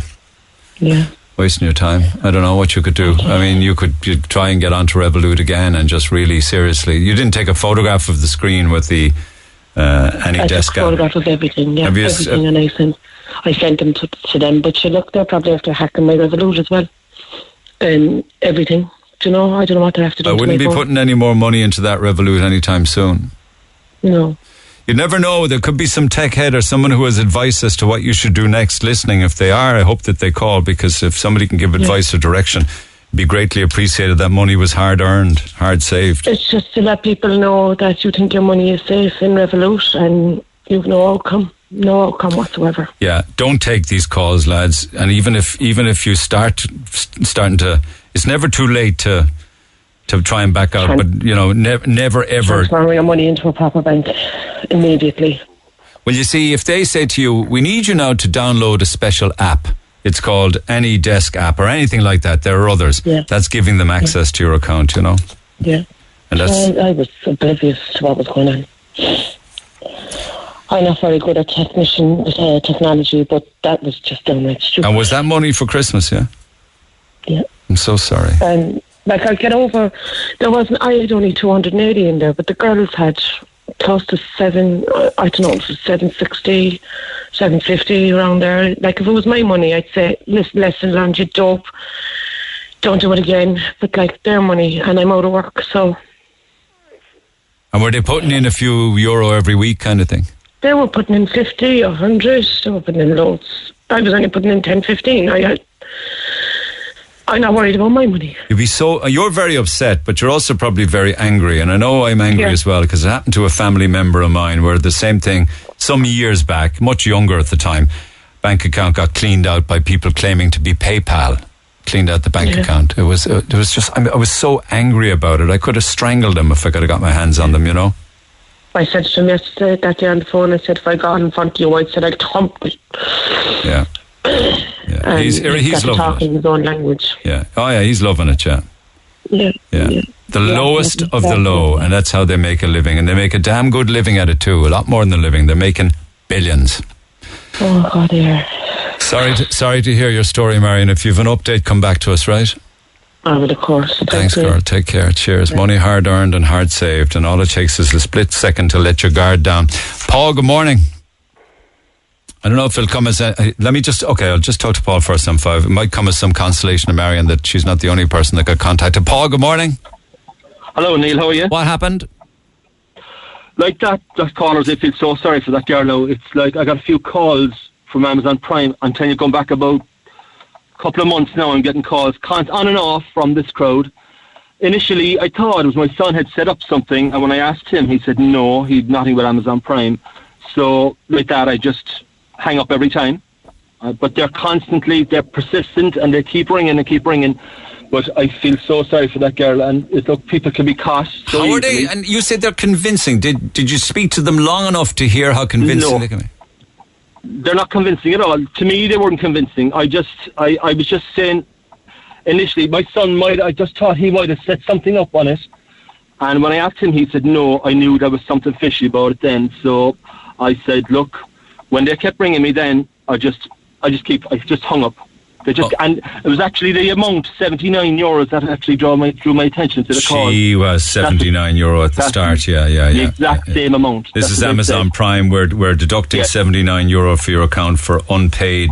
Yeah. wasting your time. I don't know what you could do. I mean, you could you'd try and get onto Revolut again and just really seriously. You didn't take a photograph of the screen with the uh, any I took desk a app. photograph of everything. Yeah, you everything, and I sent, I sent them to, to them. But you look, they're probably after hacking my Revolut as well, and everything. Do you know? I don't know what they have to do. I wouldn't be phone. putting any more money into that Revolut anytime soon. No. You never know. There could be some tech head or someone who has advice as to what you should do next. Listening, if they are, I hope that they call because if somebody can give advice or direction, it'd be greatly appreciated. That money was hard earned, hard saved. It's just to let people know that you think your money is safe in Revolut, and you've no outcome, no outcome whatsoever. Yeah, don't take these calls, lads. And even if even if you start st- starting to, it's never too late to to try and back out. Tran- But you know, never never ever. Transfer your money into a proper bank immediately. Well, you see, if they say to you, "We need you now to download a special app," it's called AnyDesk app or anything like that. There are others. Yeah. That's giving them access to your account. You know, Yeah. and that's I, I was oblivious to what was going on. I'm not very good at technician uh, technology, but that was just downright stupid. and was that money for Christmas? Yeah. Yeah. I'm so sorry. And like I get over, there wasn't. I had only 280 in there, but the girls had close to seven. I don't know, it was 760, 750 around there. Like if it was my money, I'd say less lesson learned. You dope. Don't do it again. But like their money, and I'm out of work, so And were they putting in a few euro every week, kind of thing? they were putting in 50 or 100. They were putting in loads. I was only putting in 10, 15. I had. I'm not worried about my money. You'd be so. uh, You're very upset, but you're also probably very angry. And I know I'm angry Yeah. as well because it happened to a family member of mine where the same thing some years back, much younger at the time, bank account got cleaned out by people claiming to be PayPal. Cleaned out the bank Yeah. account. It was. Uh, it was just. I, mean, I was so angry about it. I could have strangled them if I could have got my hands on them. You know. I said to him yesterday, that day on the phone, I said, if I got in front of you, I said, I'd thump you. Yeah. Yeah, he's he's loving talk it. in his own language. Yeah. Oh yeah, he's loving it. Yeah. Yeah. Yeah. The Yeah, lowest of the low, and that's how they make a living, and they make a damn good living at it too. A lot more than a living. They're making billions. Oh God, yeah. Sorry, to, sorry to hear your story, Marion. If you've an update, come back to us, right? I would, of course. Thank Thanks, you. Carl. Take care. Cheers. Money hard earned and hard saved, and all it takes is a split second to let your guard down. Paul, good morning. I don't know if it'll come as a, uh, let me just okay. I'll just talk to Paul first on five. It might come as some consolation to Marion that she's not the only person that got contacted. Paul, good morning. Hello, Neil. How are you? What happened? Like that, that callers, I feel so sorry for that girl now. It's like I got a few calls from Amazon Prime. I'm telling you, going back about a couple of months now, I'm getting calls on and off from this crowd. Initially, I thought it was my son had set up something, and when I asked him, he said no, he'd nothing with Amazon Prime. So, like that, I just hang up every time. Uh, but they're constantly, they're persistent, and they keep ringing and keep ringing. But I feel so sorry for that girl, and it, look, people can be caught. So How are they? And you said they're convincing. Did Did you speak to them long enough to hear how convincing No. they can be? they're not convincing at all. To me, they weren't convincing. I just, I, I was just saying, initially, my son might, I just thought he might have set something up on it. And when I asked him, he said no. I knew there was something fishy about it then. So I said, look, when they kept ringing me, then I just, I just keep, I just hung up. They just, and it was actually the amount, seventy nine euros, that actually drew my drew my attention to the call. She was seventy nine euro at the start. Yeah, yeah, yeah. The yeah. exact same amount. This That's is Amazon. Prime. We're we're deducting Yeah. seventy nine euro for your account for unpaid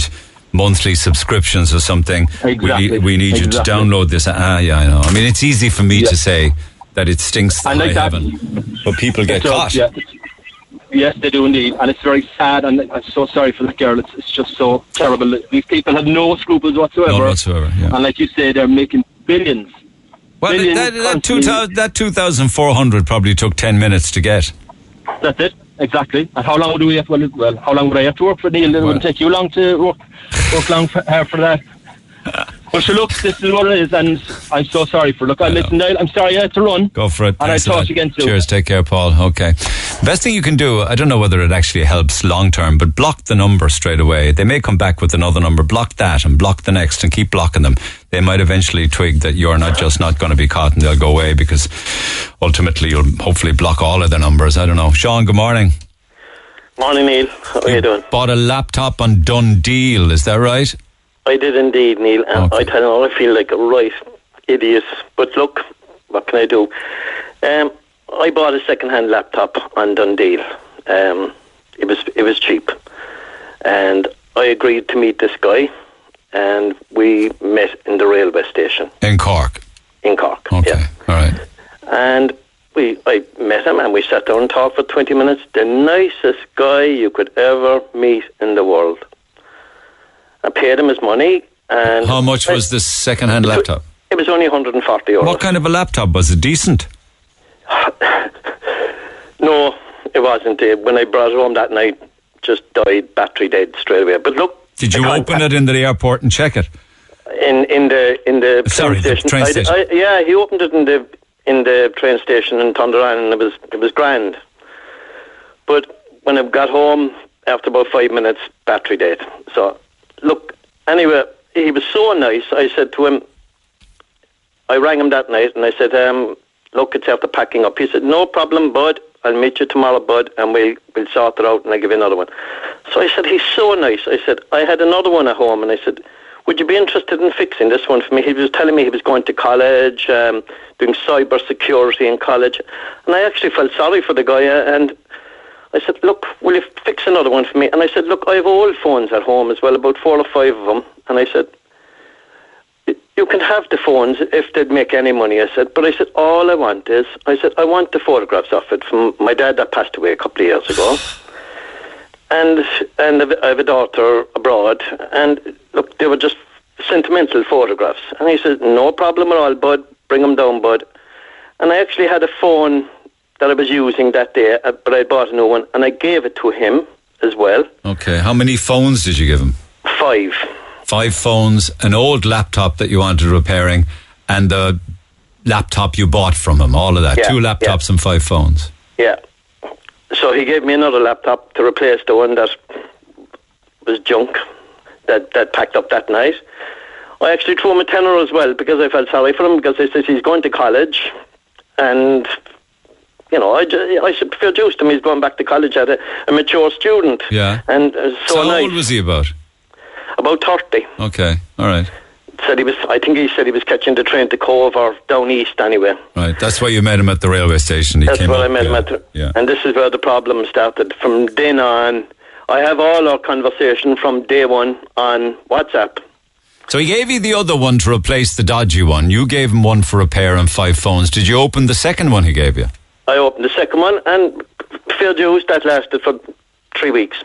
monthly subscriptions or something. We Exactly. need, we need you to download this. Ah, yeah, I know. I mean, it's easy for me to say that it stinks high like that- heaven, but people get does, caught. Yes, they do indeed, and it's very sad. And I'm so sorry for that girl. It's, it's just so terrible. These people have no scruples whatsoever. None whatsoever, yeah. And like you say, they're making billions. Well, billions that, that, two constantly. that two thousand four hundred probably took ten minutes to get. That's it, exactly. And how long do we have? Well, well how long would I have to work for Neil? It Well. wouldn't take you long to work, work long for, hard for that. Well, sure, look, this is what it is, and I'm so sorry for. Look, I listen, Neil, I'm sorry I had to run. Go for it. And I Thanks a talk to you again soon. Cheers. Take care, Paul. Okay. Best thing you can do, I don't know whether it actually helps long term, but block the number straight away. They may come back with another number. Block that and block the next and keep blocking them. They might eventually twig that you're not just not going to be caught and they'll go away because ultimately you'll hopefully block all of the numbers. I don't know. Sean, good morning. Morning, Neil. How are you doing? Bought a laptop on DoneDeal. Is that right? I did indeed, Neil. And I tell you, I feel like a right idiot. But look, what can I do? Um, I bought a second-hand laptop on DoneDeal. Um, it was it was cheap, and I agreed to meet this guy, and we met in the railway station In Cork. in Cork. Okay. Yeah. All right. And we, I met him and we sat down and talked for 20 minutes. The nicest guy you could ever meet in the world. I paid him his money and. How much was this second hand laptop? It was only 140 euros. What kind of a laptop was it? Decent? No, it wasn't. Uh, when I brought it home that night, just died, battery dead straight away. But look, Did you open it in the airport and check it? in in the in the Sorry, the train station. I- I, yeah, he opened it in the in the train station in Thunderland, and it was it was grand. But when I got home after about five minutes, battery dead. So look, anyway, he was so nice. I said to him, I rang him that night, and I said, um, "Look, it's after packing up." He said, "No problem, bud. I'll meet you tomorrow, bud, and we'll we'll sort it out, and I'll give you another one." So I said, "He's so nice." I said, "I had another one at home," and I said, "Would you be interested in fixing this one for me?" He was telling me he was going to college, um, doing cyber security in college, and I actually felt sorry for the guy, uh, and. I said, look, will you fix another one for me? And I said, look, I have old phones at home as well, about four or five of them. And I said, you can have the phones if they'd make any money. I said, but I said, all I want is, I said, I want the photographs of it from my dad that passed away a couple of years ago. And and I have a daughter abroad, and look, they were just sentimental photographs. And he said, no problem at all, bud, bring them down, bud. And I actually had a phone that I was using that day, uh, but I bought a new one, and I gave it to him as well. Okay. How many phones did you give him? Five. Five phones, an old laptop that you wanted repairing, and the laptop you bought from him. All of that. Yeah, Two laptops and five phones. Yeah. So he gave me another laptop to replace the one that was junk. that, that packed up that night. I actually threw him a tenner as well because I felt sorry for him because I said he's going to college and you know, I, I should to him. He's going back to college as a, a mature student. Yeah. And uh, so, So how nice. old was he about? About 30. Okay, all right, Said he was, I think he said he was catching the train to Cobh or down east anyway. right. That's why you met him at the railway station. He That's what I met him yeah. at. the- Yeah. And this is where the problem started. From then on, I have all our conversation from day one on WhatsApp. So he gave you the other one to replace the dodgy one. You gave him one for repair and five phones. Did you open the second one he gave you? I opened the second one and fair dues, that lasted for three weeks.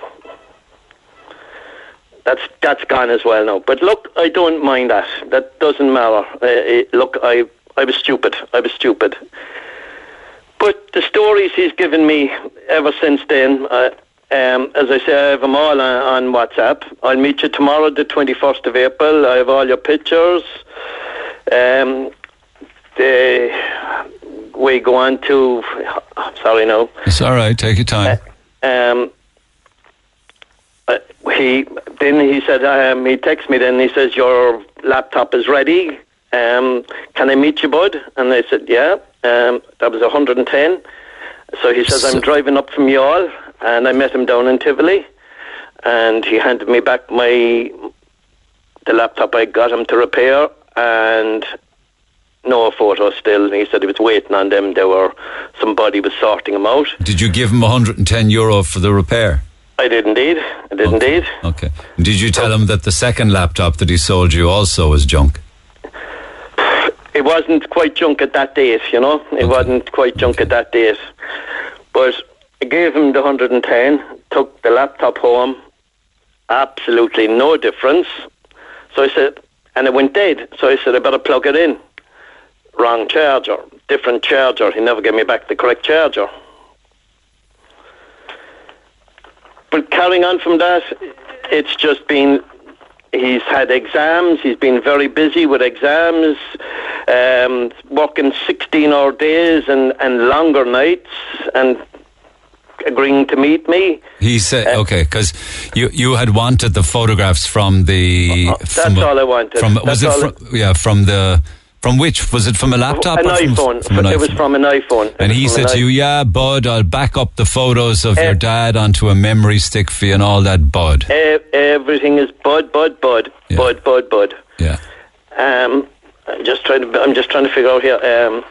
That's that's gone as well now. But look, I don't mind that. That doesn't matter. Uh, look, I I was stupid. I was stupid. But the stories he's given me ever since then, uh, um, as I say, I have them all on, on WhatsApp. I'll meet you tomorrow, the 21st of April. I have all your pictures. Um, the, we go on to, sorry, no. It's all right. Take your time. Um, uh, he then he said um, he texted me. Then he says your laptop is ready. Um, can I meet you, bud? And I said yeah. Um, that was 110. So he says I'm driving up from Youghal, and I met him down in Tivoli, and he handed me back my the laptop I got him to repair, and no photo still. He said he was waiting on them. There were somebody was sorting them out. Did you give him 110 euro for the repair? I did indeed. I did indeed. Okay. Did you tell him that the second laptop that he sold you also was junk? It wasn't quite junk at that date, you know. It wasn't quite junk at that date. But I gave him the 110, took the laptop home, absolutely no difference. So I said, and it went dead. So I said, I better plug it in. Wrong charger, different charger. He never gave me back the correct charger. But carrying on from that, it's just been he's had exams. He's been very busy with exams, um, working 16 hour days and, and longer nights and agreeing to meet me. He said, uh, okay, because you you had wanted the photographs from the. Uh, uh, that's from, all I wanted. From was it? From, yeah, from the. From which was it? From a laptop? An or from, iPhone. From an it was iPhone? from an iPhone. It And he said to you, "Yeah, Bud, I'll back up the photos of Eh. your dad onto a memory stick for you and all that, Bud." Everything is bud, bud, bud, bud, bud, bud. Yeah. Um, I'm just trying to. I'm just trying to figure out here. Um,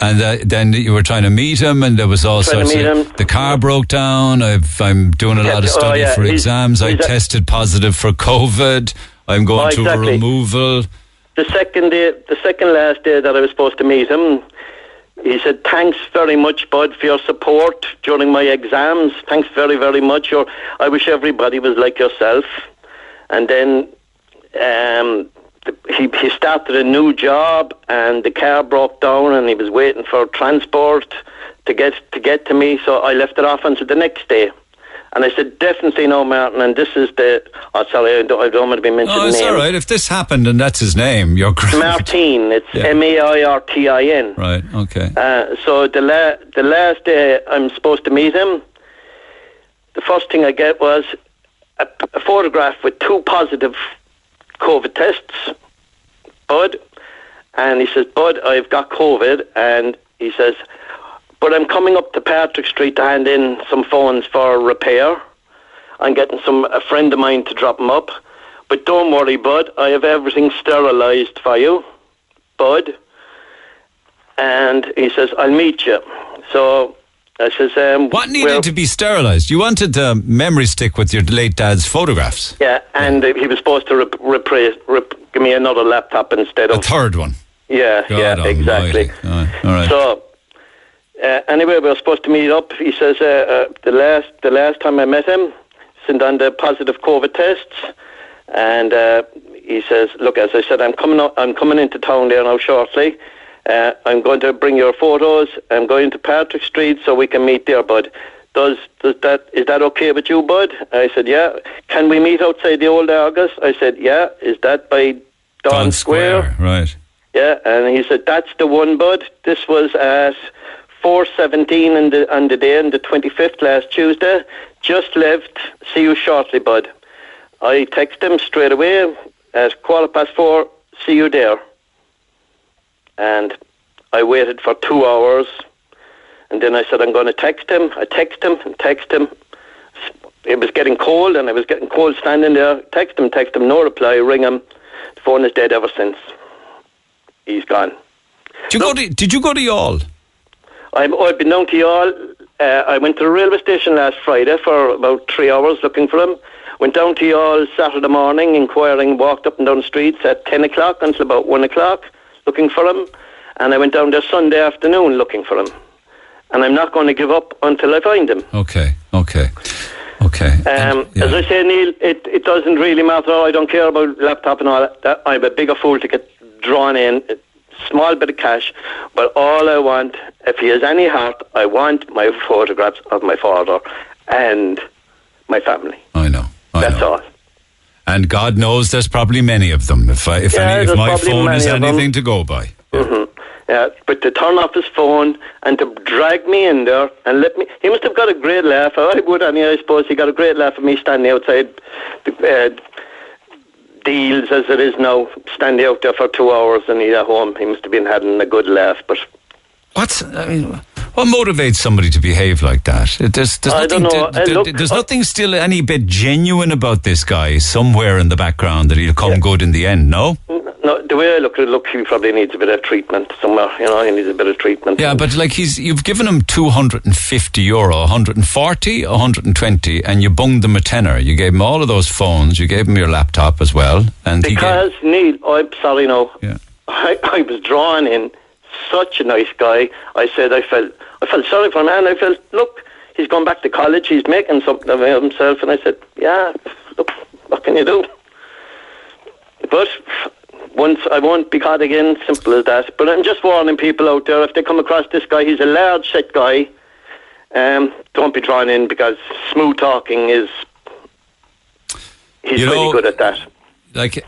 And uh, then you were trying to meet him, and there was all sorts of. him. The car broke down. I've, I'm doing a Yeah, lot of oh, study yeah, for he's- exams. I he's a- tested positive for COVID. I'm going Oh, through a removal. The second day, the second last day that I was supposed to meet him, he said, "Thanks very much, Bud, for your support during my exams. Thanks very, very much. Your, I wish everybody was like yourself." And then um, the, he he started a new job, and the car broke down, and he was waiting for transport to get to get to me. So I left it off until the next day. And I said, definitely no, Martin. And this is the. Oh, sorry, I don't, I don't want to be mentioning Oh, it's names. all right. If this happened and that's his name, you're great. Martin. It's M A I R T I N. Right. Okay. Uh, so the la- the last day I'm supposed to meet him, the first thing I get was a, a photograph with two positive COVID tests, Bud, and he says, Bud, I've got COVID, and he says, but I'm coming up to Patrick Street to hand in some phones for repair. I'm getting some a friend of mine to drop them up, but don't worry, Bud, I have everything sterilised for you, Bud and he says, "I'll meet you." So I says, um, What needed well, to be sterilised? You wanted a memory stick with your late dad's photographs. Yeah, and uh, he was supposed to rep- repra- rep- give me another laptop instead A of. third one. Yeah, God yeah, exactly. All right. All right. So uh, anyway, we were supposed to meet up. He says uh, uh, the last the last time I met him, sent on the positive COVID tests, and uh, he says, "Look, as I said, I'm coming out, I'm coming into town there now shortly. Uh, I'm going to bring your photos. I'm going to Patrick Street so we can meet there, bud." Does, does that is that okay with you, bud? I said, yeah. Can we meet outside the old Argos? I said, yeah. Is that by Don, Daunt Square? Right. Yeah, and he said, "That's the one, bud. This was at four seventeen on the on the day, on the twenty fifth last Tuesday. Just left. See you shortly, bud." I text him straight away at quarter past four, see you there. And I waited for two hours. And then I said, I'm going to text him. I text him and text him. It was getting cold and I was getting cold standing there. Text him, text him, no reply, ring him. The phone is dead ever since. He's gone. Did you, go to, did you go to Youghal? I'm, I've been down to Youghal. Uh, I went to the railway station last Friday for about three hours looking for him. Went down to Youghal Saturday morning, inquiring, walked up and down the streets at 10 o'clock until about 1 o'clock looking for him. And I went down there Sunday afternoon looking for him. And I'm not going to give up until I find him. Okay, okay, okay. Um, As I say, Neil, it, it doesn't really matter. I don't care about laptop and all that. I'm a bigger fool to get drawn in. Small bit of cash. But all I want, if he has any heart, I want my photographs of my father and my family. I know. I That's know. all. And God knows there's probably many of them. If I, if, Yeah, any, if my phone is many of them. anything to go by. hmm Yeah, but to turn off his phone and to drag me in there and let me. He must have got a great laugh. I would, I suppose he got a great laugh at me standing outside the uh, deals as it is now, standing out there for two hours and he's at home. He must have been having a good laugh, but. What's I mean, what motivates somebody to behave like that? There's, there's nothing. don't know. to- Uh, look, there's nothing still any bit genuine about this guy somewhere in the background that he'll come good in the end. No. No, the way I look at it, look, he probably needs a bit of treatment somewhere. You know, he needs a bit of treatment. Yeah, but like he's, you've given him 250 euro, 140, 120, and you bunged them a tenner. You gave him all of those phones. You gave him your laptop as well, and he gave, Because Neil, I'm sorry, no. Yeah. I, I was drawn in. Such a nice guy. I said I felt I felt sorry for him, and I felt look, he's gone back to college. He's making something of himself, and I said, yeah, look, what can you do? But once I won't be caught again. Simple as that. But I'm just warning people out there if they come across this guy, he's a large set guy. Um, don't be drawn in because smooth talking is. He's You really know- good at that. like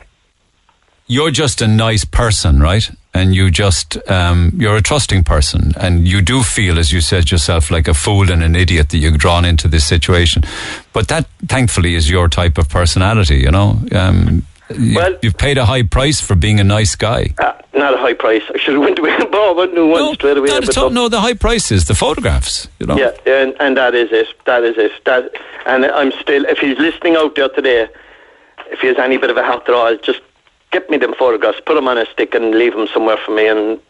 you're just a nice person, right? And you just um, you're a trusting person, and you do feel, as you said yourself, like a fool and an idiot that you're drawn into this situation. But that, thankfully, is your type of personality. You know, um, you, Well- you've paid a high price for being a nice guy. Uh, not a high price. I should have went away and bought one new one straight away. Not at all. No, the high price is the photographs. You know. Yeah, and, and that is it. That is it. That, and I'm still, if he's listening out there today, if he has any bit of a heart at all, just get me them photographs, put them on a stick, and leave them somewhere for me. And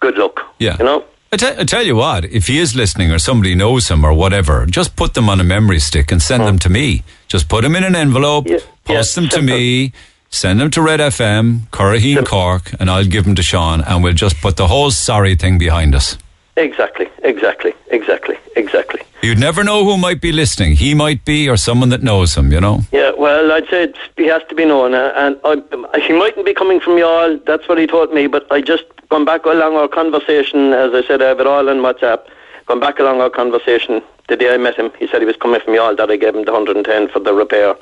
good luck. Yeah. You know. I te- I tell you what, if he is listening or somebody knows him or whatever, just put them on a memory stick and send them to me. Just put them in an envelope, post them to me, send them to Red FM, Curraheen Cork, and I'll give them to Sean, and we'll just put the whole sorry thing behind us. Exactly. Exactly. Exactly. Exactly. You'd never know who might be listening. He might be, or someone that knows him, you know? Yeah, well, I'd say it's, he has to be known, uh, and I, he mightn't be coming from Youghal. That's what he told me. But I just gone back along our conversation. As I said, I have it all on WhatsApp. Gone back along our conversation the day I met him. He said he was coming from Youghal. That I gave him the 110 for the repair.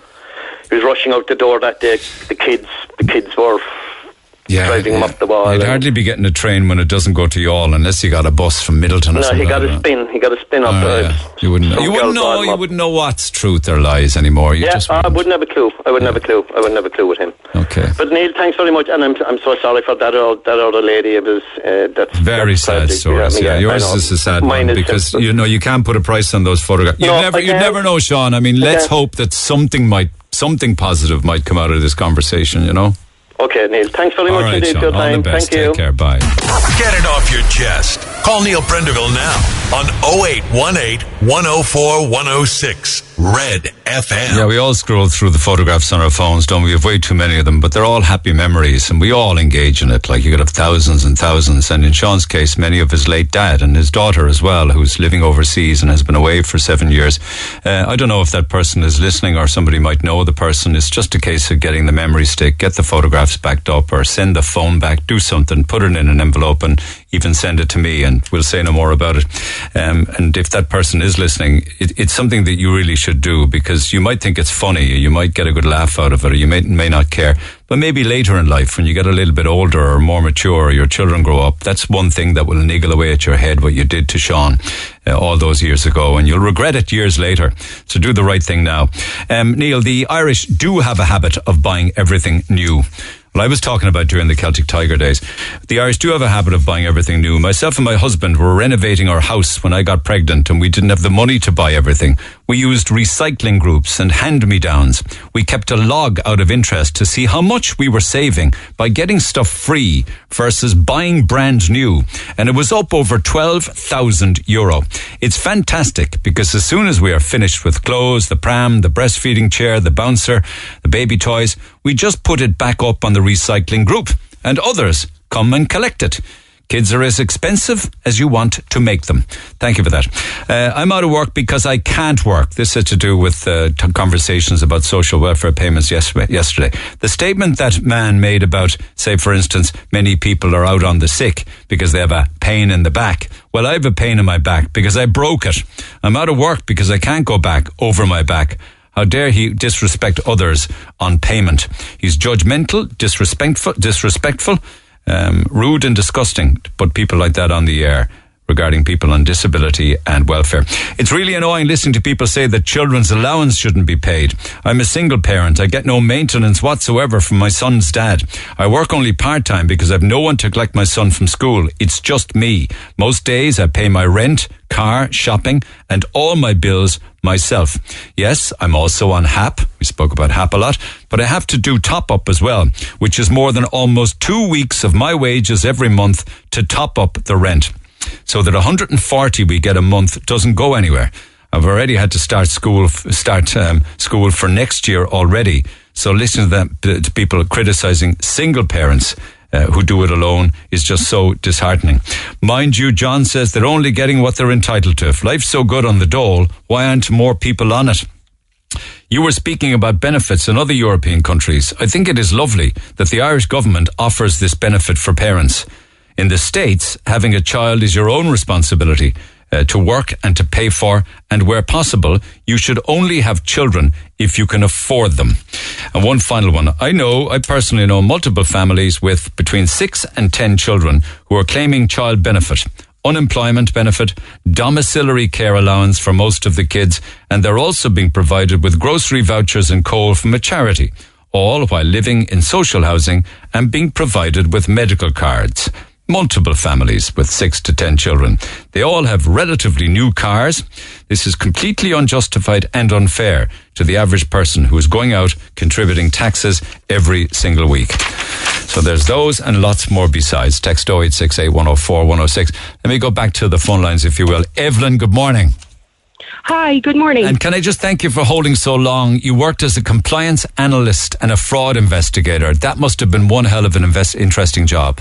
He was rushing out the door that day. The kids, the kids were Yeah. driving him up the wall. He'd hardly be getting a train when it doesn't go to Youghal unless he got a bus from Midleton or no, something. he got a spin. He got a spin up. Oh, uh, yeah. You wouldn't know. You wouldn't know. You wouldn't know what's truth or lies anymore. You yeah, just I wouldn't have a clue. I wouldn't have a clue. I wouldn't have a clue with him. okay. But Neil, thanks very much, and I'm I'm so sorry for that old, that other lady. It was uh, that's Very that's sad tragic. stories. Yeah, yours is a sad Mine one is because simple. you know you can't put a price on those photographs. You No, never, you never know, Sean. I mean, let's hope that something might, something positive might come out of this conversation. You know. Okay, Neil. Thanks very All much right, indeed Sean. for your All time. the best. Thank you. Take care. Bye. Get it off your chest. Call Neil Prendeville now on 0818 104 106 Red FM. Yeah, we all scroll through the photographs on our phones, don't we? We have way too many of them, but they're all happy memories, and we all engage in it. Like you could have thousands and thousands, and in Sean's case, many of his late dad and his daughter as well, who's living overseas and has been away for seven years. Uh, I don't know if that person is listening or somebody might know the person. It's just a case of getting the memory stick, get the photographs backed up, or send the phone back, do something, put it in an envelope, and even send it to me, and we'll say no more about it. Um, and if that person is listening, it, it's something that you really should do because you might think it's funny, you might get a good laugh out of it, or you may, may not care. But maybe later in life, when you get a little bit older or more mature, or your children grow up, that's one thing that will niggle away at your head what you did to Sean uh, all those years ago, and you'll regret it years later. So do the right thing now. Um, Neil, the Irish do have a habit of buying everything new. Well, I was talking about during the Celtic Tiger days. The Irish do have a habit of buying everything new. Myself and my husband were renovating our house when I got pregnant and we didn't have the money to buy everything. We used recycling groups and hand-me-downs. We kept a log out of interest to see how much we were saving by getting stuff free versus buying brand new. And it was up over 12,000 euro. It's fantastic because as soon as we are finished with clothes, the pram, the breastfeeding chair, the bouncer, the baby toys, we just put it back up on the recycling group and others come and collect it. Kids are as expensive as you want to make them. Thank you for that. Uh, I'm out of work because I can't work. This had to do with uh, t- conversations about social welfare payments yesterday, yesterday. The statement that man made about, say, for instance, many people are out on the sick because they have a pain in the back. Well, I have a pain in my back because I broke it. I'm out of work because I can't go back over my back. How dare he disrespect others on payment? He's judgmental, disrespectful, disrespectful, um, rude and disgusting to put people like that on the air regarding people on disability and welfare. It's really annoying listening to people say that children's allowance shouldn't be paid. I'm a single parent. I get no maintenance whatsoever from my son's dad. I work only part time because I've no one to collect my son from school. It's just me. Most days I pay my rent, car, shopping, and all my bills myself. Yes, I'm also on HAP. We spoke about HAP a lot, but I have to do top up as well, which is more than almost two weeks of my wages every month to top up the rent. So that 140 we get a month doesn't go anywhere. I've already had to start school, start um, school for next year already. So listening to to people criticizing single parents uh, who do it alone is just so disheartening. Mind you, John says they're only getting what they're entitled to. If life's so good on the dole, why aren't more people on it? You were speaking about benefits in other European countries. I think it is lovely that the Irish government offers this benefit for parents. In the States, having a child is your own responsibility uh, to work and to pay for, and where possible, you should only have children if you can afford them. And one final one. I know, I personally know multiple families with between six and ten children who are claiming child benefit unemployment benefit, domiciliary care allowance for most of the kids, and they're also being provided with grocery vouchers and coal from a charity, all while living in social housing and being provided with medical cards multiple families with six to ten children. They all have relatively new cars. This is completely unjustified and unfair to the average person who is going out contributing taxes every single week. So there's those and lots more besides. Text 0868 104 106. Let me go back to the phone lines, if you will. Evelyn, good morning. Hi, good morning. And can I just thank you for holding so long? You worked as a compliance analyst and a fraud investigator. That must have been one hell of an invest- interesting job.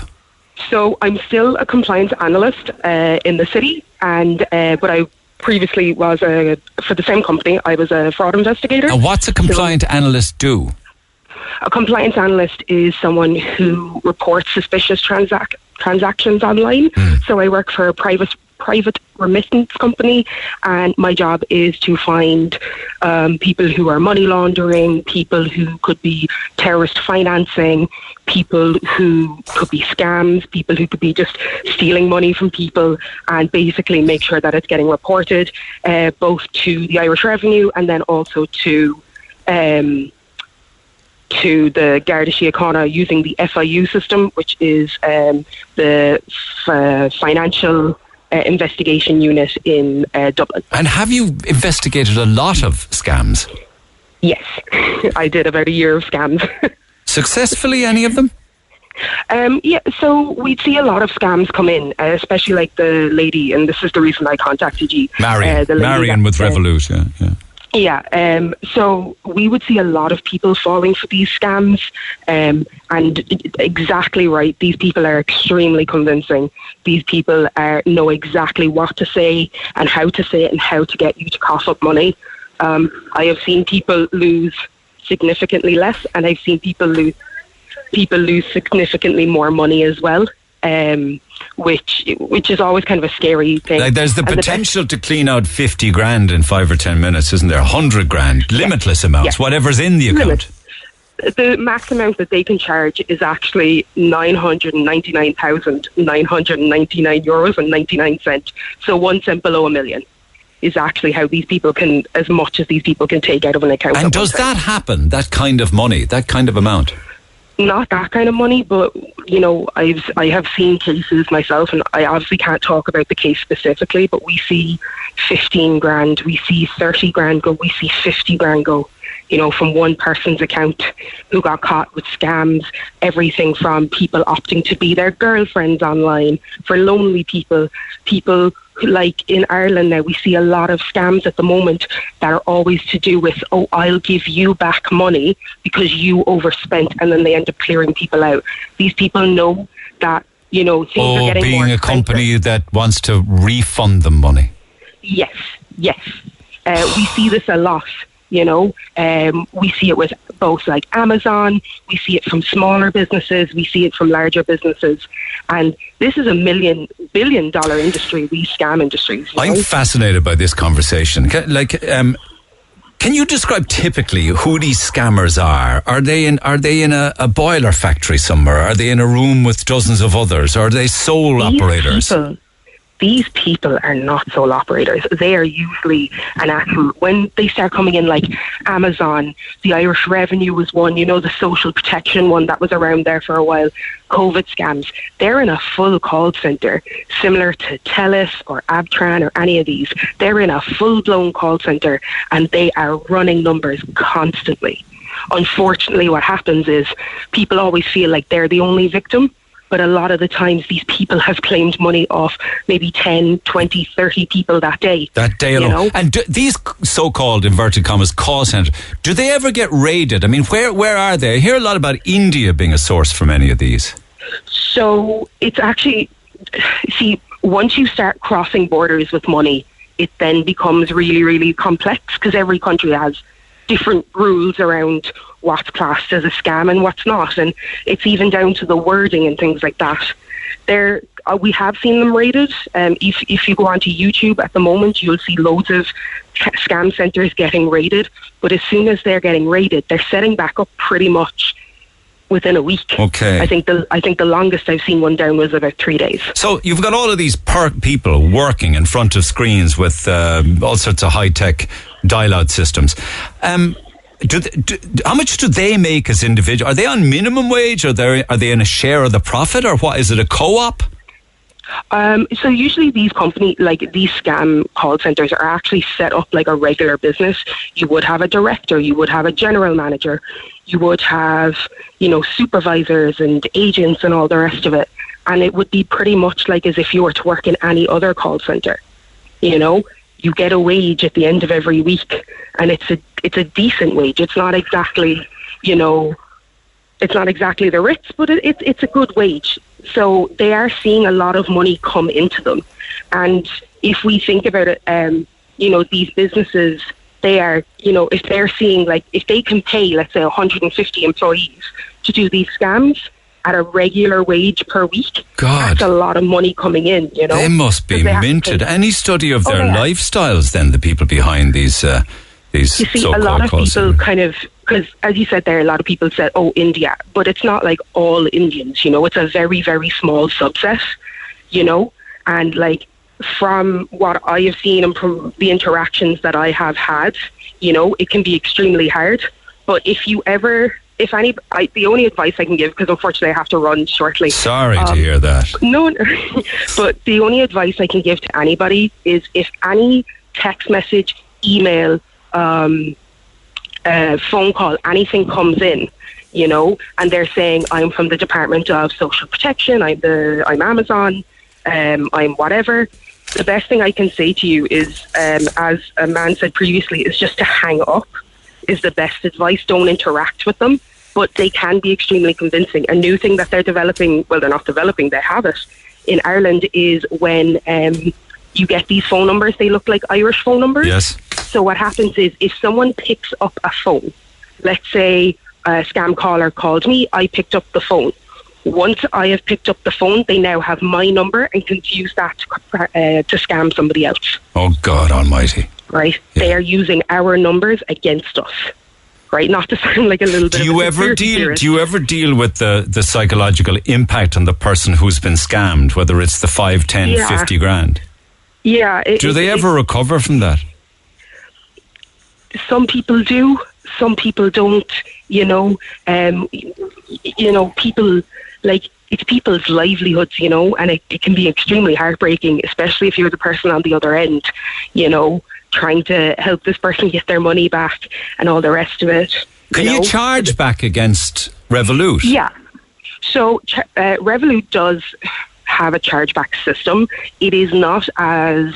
So I'm still a compliance analyst uh, in the city, and uh, but I previously was a for the same company. I was a fraud investigator. And what's a compliant so, analyst do? A compliance analyst is someone who reports suspicious transac- transactions online. Mm. So I work for a private private remittance company, and my job is to find um, people who are money laundering, people who could be terrorist financing, people who could be scams, people who could be just stealing money from people, and basically make sure that it's getting reported uh, both to the Irish Revenue and then also to. Um, to the Garda Síochána using the FIU system, which is um, the f- uh, financial uh, investigation unit in uh, Dublin. And have you investigated a lot of scams? Yes, I did about a year of scams. Successfully, any of them? Um, yeah, so we'd see a lot of scams come in, uh, especially like the lady, and this is the reason I contacted you. Marion, uh, Marion with Revolut, yeah, yeah. Yeah, um, so we would see a lot of people falling for these scams, um, and exactly right. These people are extremely convincing. These people are know exactly what to say and how to say it and how to get you to cough up money. Um, I have seen people lose significantly less, and I've seen people lose people lose significantly more money as well. Um, which which is always kind of a scary thing. Like there's the and potential the to clean out fifty grand in five or ten minutes, isn't there? Hundred grand, limitless yeah. amounts, yeah. whatever's in the account. Limit. the max amount that they can charge is actually nine hundred ninety nine thousand nine hundred ninety nine euros and ninety nine cent. So one cent below a million is actually how these people can, as much as these people can take out of an account. And does that happen? That kind of money, that kind of amount? Not that kind of money, but you know, I've I have seen cases myself, and I obviously can't talk about the case specifically, but we see fifteen grand, we see thirty grand go, we see fifty grand go. You know, from one person's account who got caught with scams, everything from people opting to be their girlfriends online, for lonely people, people like in Ireland now, we see a lot of scams at the moment that are always to do with, oh, I'll give you back money because you overspent, and then they end up clearing people out. These people know that, you know, things are Or getting more being a expensive. company that wants to refund them money? Yes, yes. Uh, we see this a lot. You know, um, we see it with both like Amazon. We see it from smaller businesses. We see it from larger businesses, and this is a million billion dollar industry. These scam industries. I'm know? fascinated by this conversation. Like, um, can you describe typically who these scammers are? Are they in Are they in a, a boiler factory somewhere? Are they in a room with dozens of others? Are they sole These operators? people- these people are not sole operators. They are usually an actual, when they start coming in like Amazon, the Irish Revenue was one, you know, the social protection one that was around there for a while, COVID scams. They're in a full call centre, similar to TELUS or Abtran or any of these. They're in a full blown call centre and they are running numbers constantly. Unfortunately, what happens is people always feel like they're the only victim but a lot of the times these people have claimed money off maybe 10, 20, 30 people that day. That day You alone. know? And these so-called inverted commas call centers, do they ever get raided? I mean, where where are they? I hear a lot about India being a source for many of these. So it's actually, see, once you start crossing borders with money, it then becomes really, really complex because every country has different rules around what's classed as a scam and what's not. And it's even down to the wording and things like that. There, uh, we have seen them raided. Um, if, if you go onto YouTube at the moment, you'll see loads of ca- scam centers getting raided. But as soon as they're getting raided, they're setting back up pretty much within a week. Okay. I think the I think the longest I've seen one down was about three days. So you've got all of these per- people working in front of screens with um, all sorts of high tech dial-out systems. Um, do, th- do, how much do they make as individuals? Are they on minimum wage? Or they are they in a share of the profit, or what? Is it a co-op? Um, so usually these company, like these scam call centers, are actually set up like a regular business. You would have a director, you would have a general manager, you would have you know supervisors and agents and all the rest of it, and it would be pretty much like as if you were to work in any other call center. You know, you get a wage at the end of every week, and it's a it's a decent wage. It's not exactly you know it's not exactly the Ritz, but it, it, it's a good wage. So they are seeing a lot of money come into them. And if we think about it, um, you know, these businesses, they are, you know, if they're seeing, like, if they can pay, let's say, 150 employees to do these scams at a regular wage per week, God. that's a lot of money coming in, you know. They must be they minted. Any study of Oh, their they are. lifestyles, then the people behind these uh, these You see, a lot of people kind of, because as you said there, a lot of people said, oh, India. But it's not like all Indians, you know, it's a very, very small subset, you know. And like from what I have seen and from the interactions that I have had, you know, it can be extremely hard. But if you ever, if any, I, the only advice I can give, because unfortunately I have to run shortly. Sorry to um, hear that. no, no. but the only advice I can give to anybody is if any text message, email, um, uh, phone call, anything comes in, you know, and they're saying I'm from the Department of Social Protection, I'm the I'm Amazon, um, I'm whatever. The best thing I can say to you is, um, as a man said previously, is just to hang up. Is the best advice. Don't interact with them, but they can be extremely convincing. A new thing that they're developing, well, they're not developing, they have it in Ireland, is when um, you get these phone numbers. They look like Irish phone numbers. Yes. So what happens is if someone picks up a phone, let's say a scam caller called me, I picked up the phone. Once I have picked up the phone, they now have my number and can use that to, uh, to scam somebody else. Oh God Almighty! Right? They are using our numbers against us. right? Not to sound like a little bit. Do of you a ever deal? theorist. Do you ever deal with the, the psychological impact on the person who's been scammed, whether it's the 5, 10, Yeah. 50 grand? Yeah. it- Do they it- ever recover from that? some people do some people don't you know um you know people like it's people's livelihoods you know and it, it can be extremely heartbreaking especially if you're the person on the other end you know trying to help this person get their money back and all the rest of it Can know? you charge back against Revolut? Yeah. So uh, Revolut does have a chargeback system. It is not as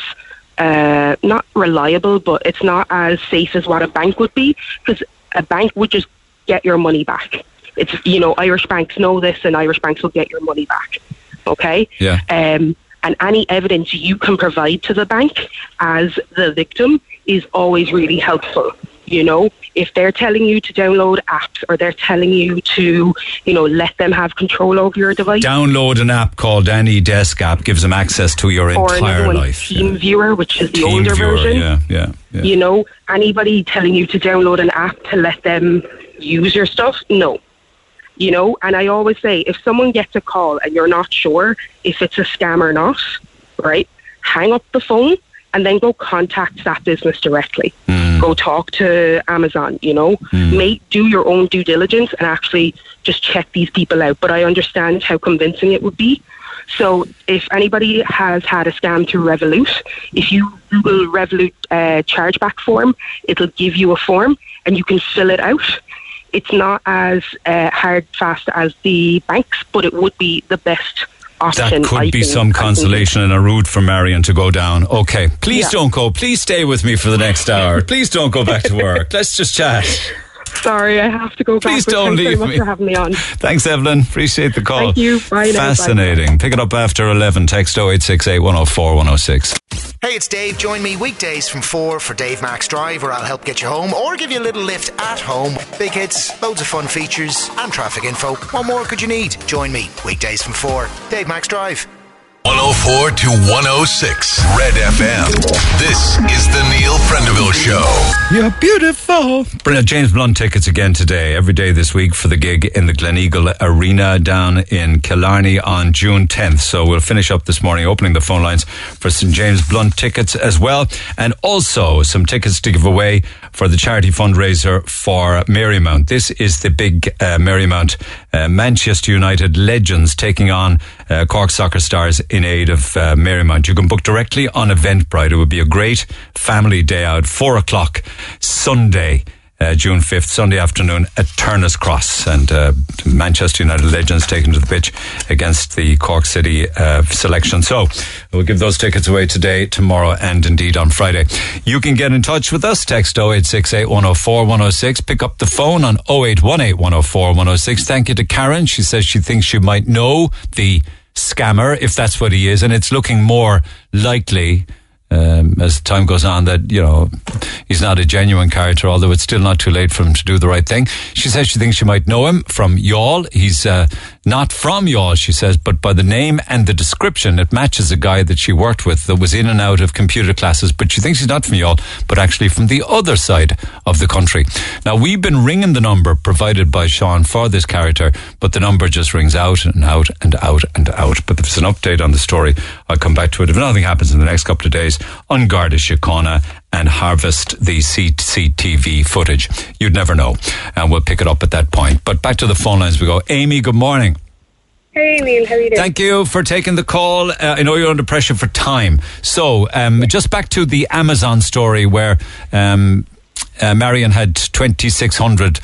uh, not reliable, but it's not as safe as what a bank would be because a bank would just get your money back. It's you know Irish banks know this, and Irish banks will get your money back. Okay. Yeah. Um, and any evidence you can provide to the bank as the victim is always really helpful. You know, if they're telling you to download apps or they're telling you to, you know, let them have control over your device. Download an app called AnyDesk app, gives them access to your or entire life. TeamViewer, which is the Team older viewer, version. yeah, yeah, yeah. You know, anybody telling you to download an app to let them use your stuff? No. You know, and I always say if someone gets a call and you're not sure if it's a scam or not, right, hang up the phone and then go contact that business directly. Go talk to Amazon, you know, make do your own due diligence and actually just check these people out. But I understand how convincing it would be. So if anybody has had a scam through Revolut, if you Google Revolut uh, chargeback form, it'll give you a form and you can fill it out. It's not as uh, hard fast as the banks, but it would be the best option. That could I be think, some consolation and a route for Marion to go down. Okay, please Yeah. don't go. Please stay with me for the next hour. Please don't go back to work. Let's just chat. Sorry, I have to go back. Please but don't thanks very leave much me. for having me on. Thanks, Evelyn. Appreciate the call. Thank you. Bye now. Bye. Fascinating. Pick it up after 11. Text 0868 104 106. Hey, it's Dave. Join me weekdays from 4 for Dave Max Drive, where I'll help get you home or give you a little lift at home. Big hits, loads of fun features, and traffic info. What more could you need? Join me weekdays from 4. Dave Max Drive. 104 to 106 Red FM. This is the Neil Prendeville Show. You're beautiful. Brilliant. James Blunt tickets again today, every day this week for the gig in the Gleneagle Arena down in Killarney on June 10th. So we'll finish up this morning opening the phone lines for St. James Blunt tickets as well. And also some tickets to give away for the charity fundraiser for Marymount. This is the big uh, Marymount uh, Manchester United legends taking on uh, Cork soccer stars in aid of uh, Marymount. You can book directly on Eventbrite. It would be a great family day out, four o'clock Sunday. Uh, June 5th, Sunday afternoon at Turners Cross. And uh, Manchester United legends taken to the pitch against the Cork City uh, selection. So we'll give those tickets away today, tomorrow, and indeed on Friday. You can get in touch with us. Text 0868 104 106. Pick up the phone on 0818 104 106. Thank you to Karen. She says she thinks she might know the scammer, if that's what he is. And it's looking more likely um, as time goes on that you know he's not a genuine character although it's still not too late for him to do the right thing. She says she thinks she might know him from Youghal he's uh, not from Youghal she says but by the name and the description it matches a guy that she worked with that was in and out of computer classes but she thinks he's not from Youghal but actually from the other side of the country. Now we've been ringing the number provided by Sean for this character but the number just rings out and out and out and out. But if there's an update on the story I'll come back to it. If nothing happens in the next couple of days on Garda Síochána and harvest the CCTV footage. You'd never know. And we'll pick it up at that point. But back to the phone lines we go. Amy, good morning. Hey Neil, how are you doing? Thank you for taking the call. Uh, I know you're under pressure for time. So, um, just back to the Amazon story where um, uh, Marion had 2,600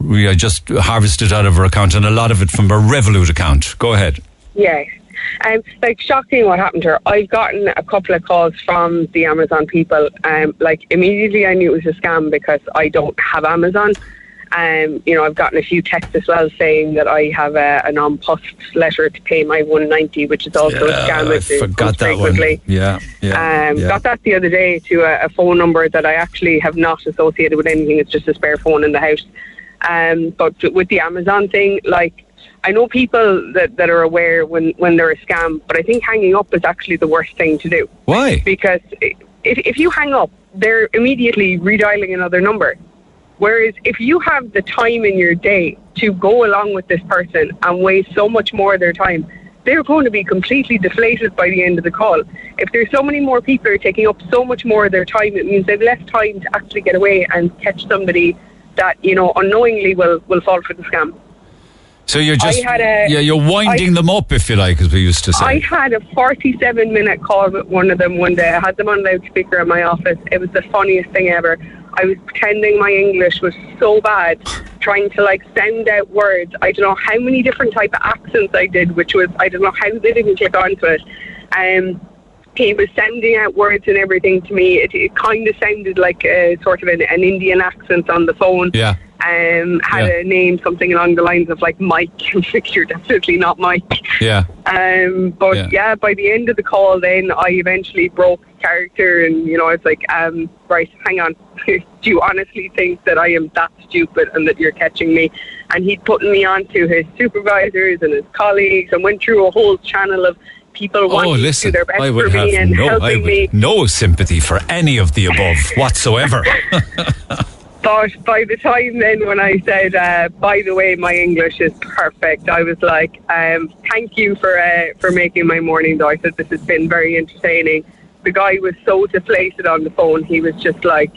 we uh, just harvested out of her account and a lot of it from her Revolut account. Go ahead. Yeah. Um, like shocking what happened to her. I've gotten a couple of calls from the Amazon people. Um, like immediately I knew it was a scam because I don't have Amazon. Um, you know, I've gotten a few texts as well saying that I have a, a non-post letter to pay my 190, which is also a scam. I forgot that one. quickly. Yeah, yeah. Um, yeah. Got that the other day to a, a phone number that I actually have not associated with anything. It's just a spare phone in the house. Um, but with the Amazon thing, like I know people that, that are aware when, when they're a scam, but I think hanging up is actually the worst thing to do. Why? Because if, if you hang up, they're immediately redialing another number. Whereas if you have the time in your day to go along with this person and waste so much more of their time, they're going to be completely deflated by the end of the call. If there's so many more people are taking up so much more of their time, it means they've less time to actually get away and catch somebody that you know unknowingly will will fall for the scam. So you're just a- yeah, you're winding I- them up, if you like, as we used to say. I had a 47 minute call with one of them one day. I had them on loudspeaker in my office. It was the funniest thing ever. I was pretending my English was so bad, trying to like sound out words. I don't know how many different type of accents I did, which was I don't know how they didn't click onto it. Um, he was sounding out words and everything to me. It, it kind of sounded like a sort of an, an Indian accent on the phone. Yeah. Um, had Yeah. a name something along the lines of like Mike. You're definitely not Mike. yeah. Um, but Yeah. yeah. by the end of the call, then I eventually broke character, and you know, I was like, um, right, hang on, do you honestly think that I am that stupid and that you're catching me? And he'd put me on to his supervisors and his colleagues, and went through a whole channel of people Oh, wanting to do listen, their best I would me have and no, I would me. no sympathy for any of the above whatsoever. But by the time then when I said, uh, by the way, my English is perfect, I was like, um, thank you for uh, for making my morning though. I said, this has been very entertaining. The guy was so deflated on the phone. He was just like,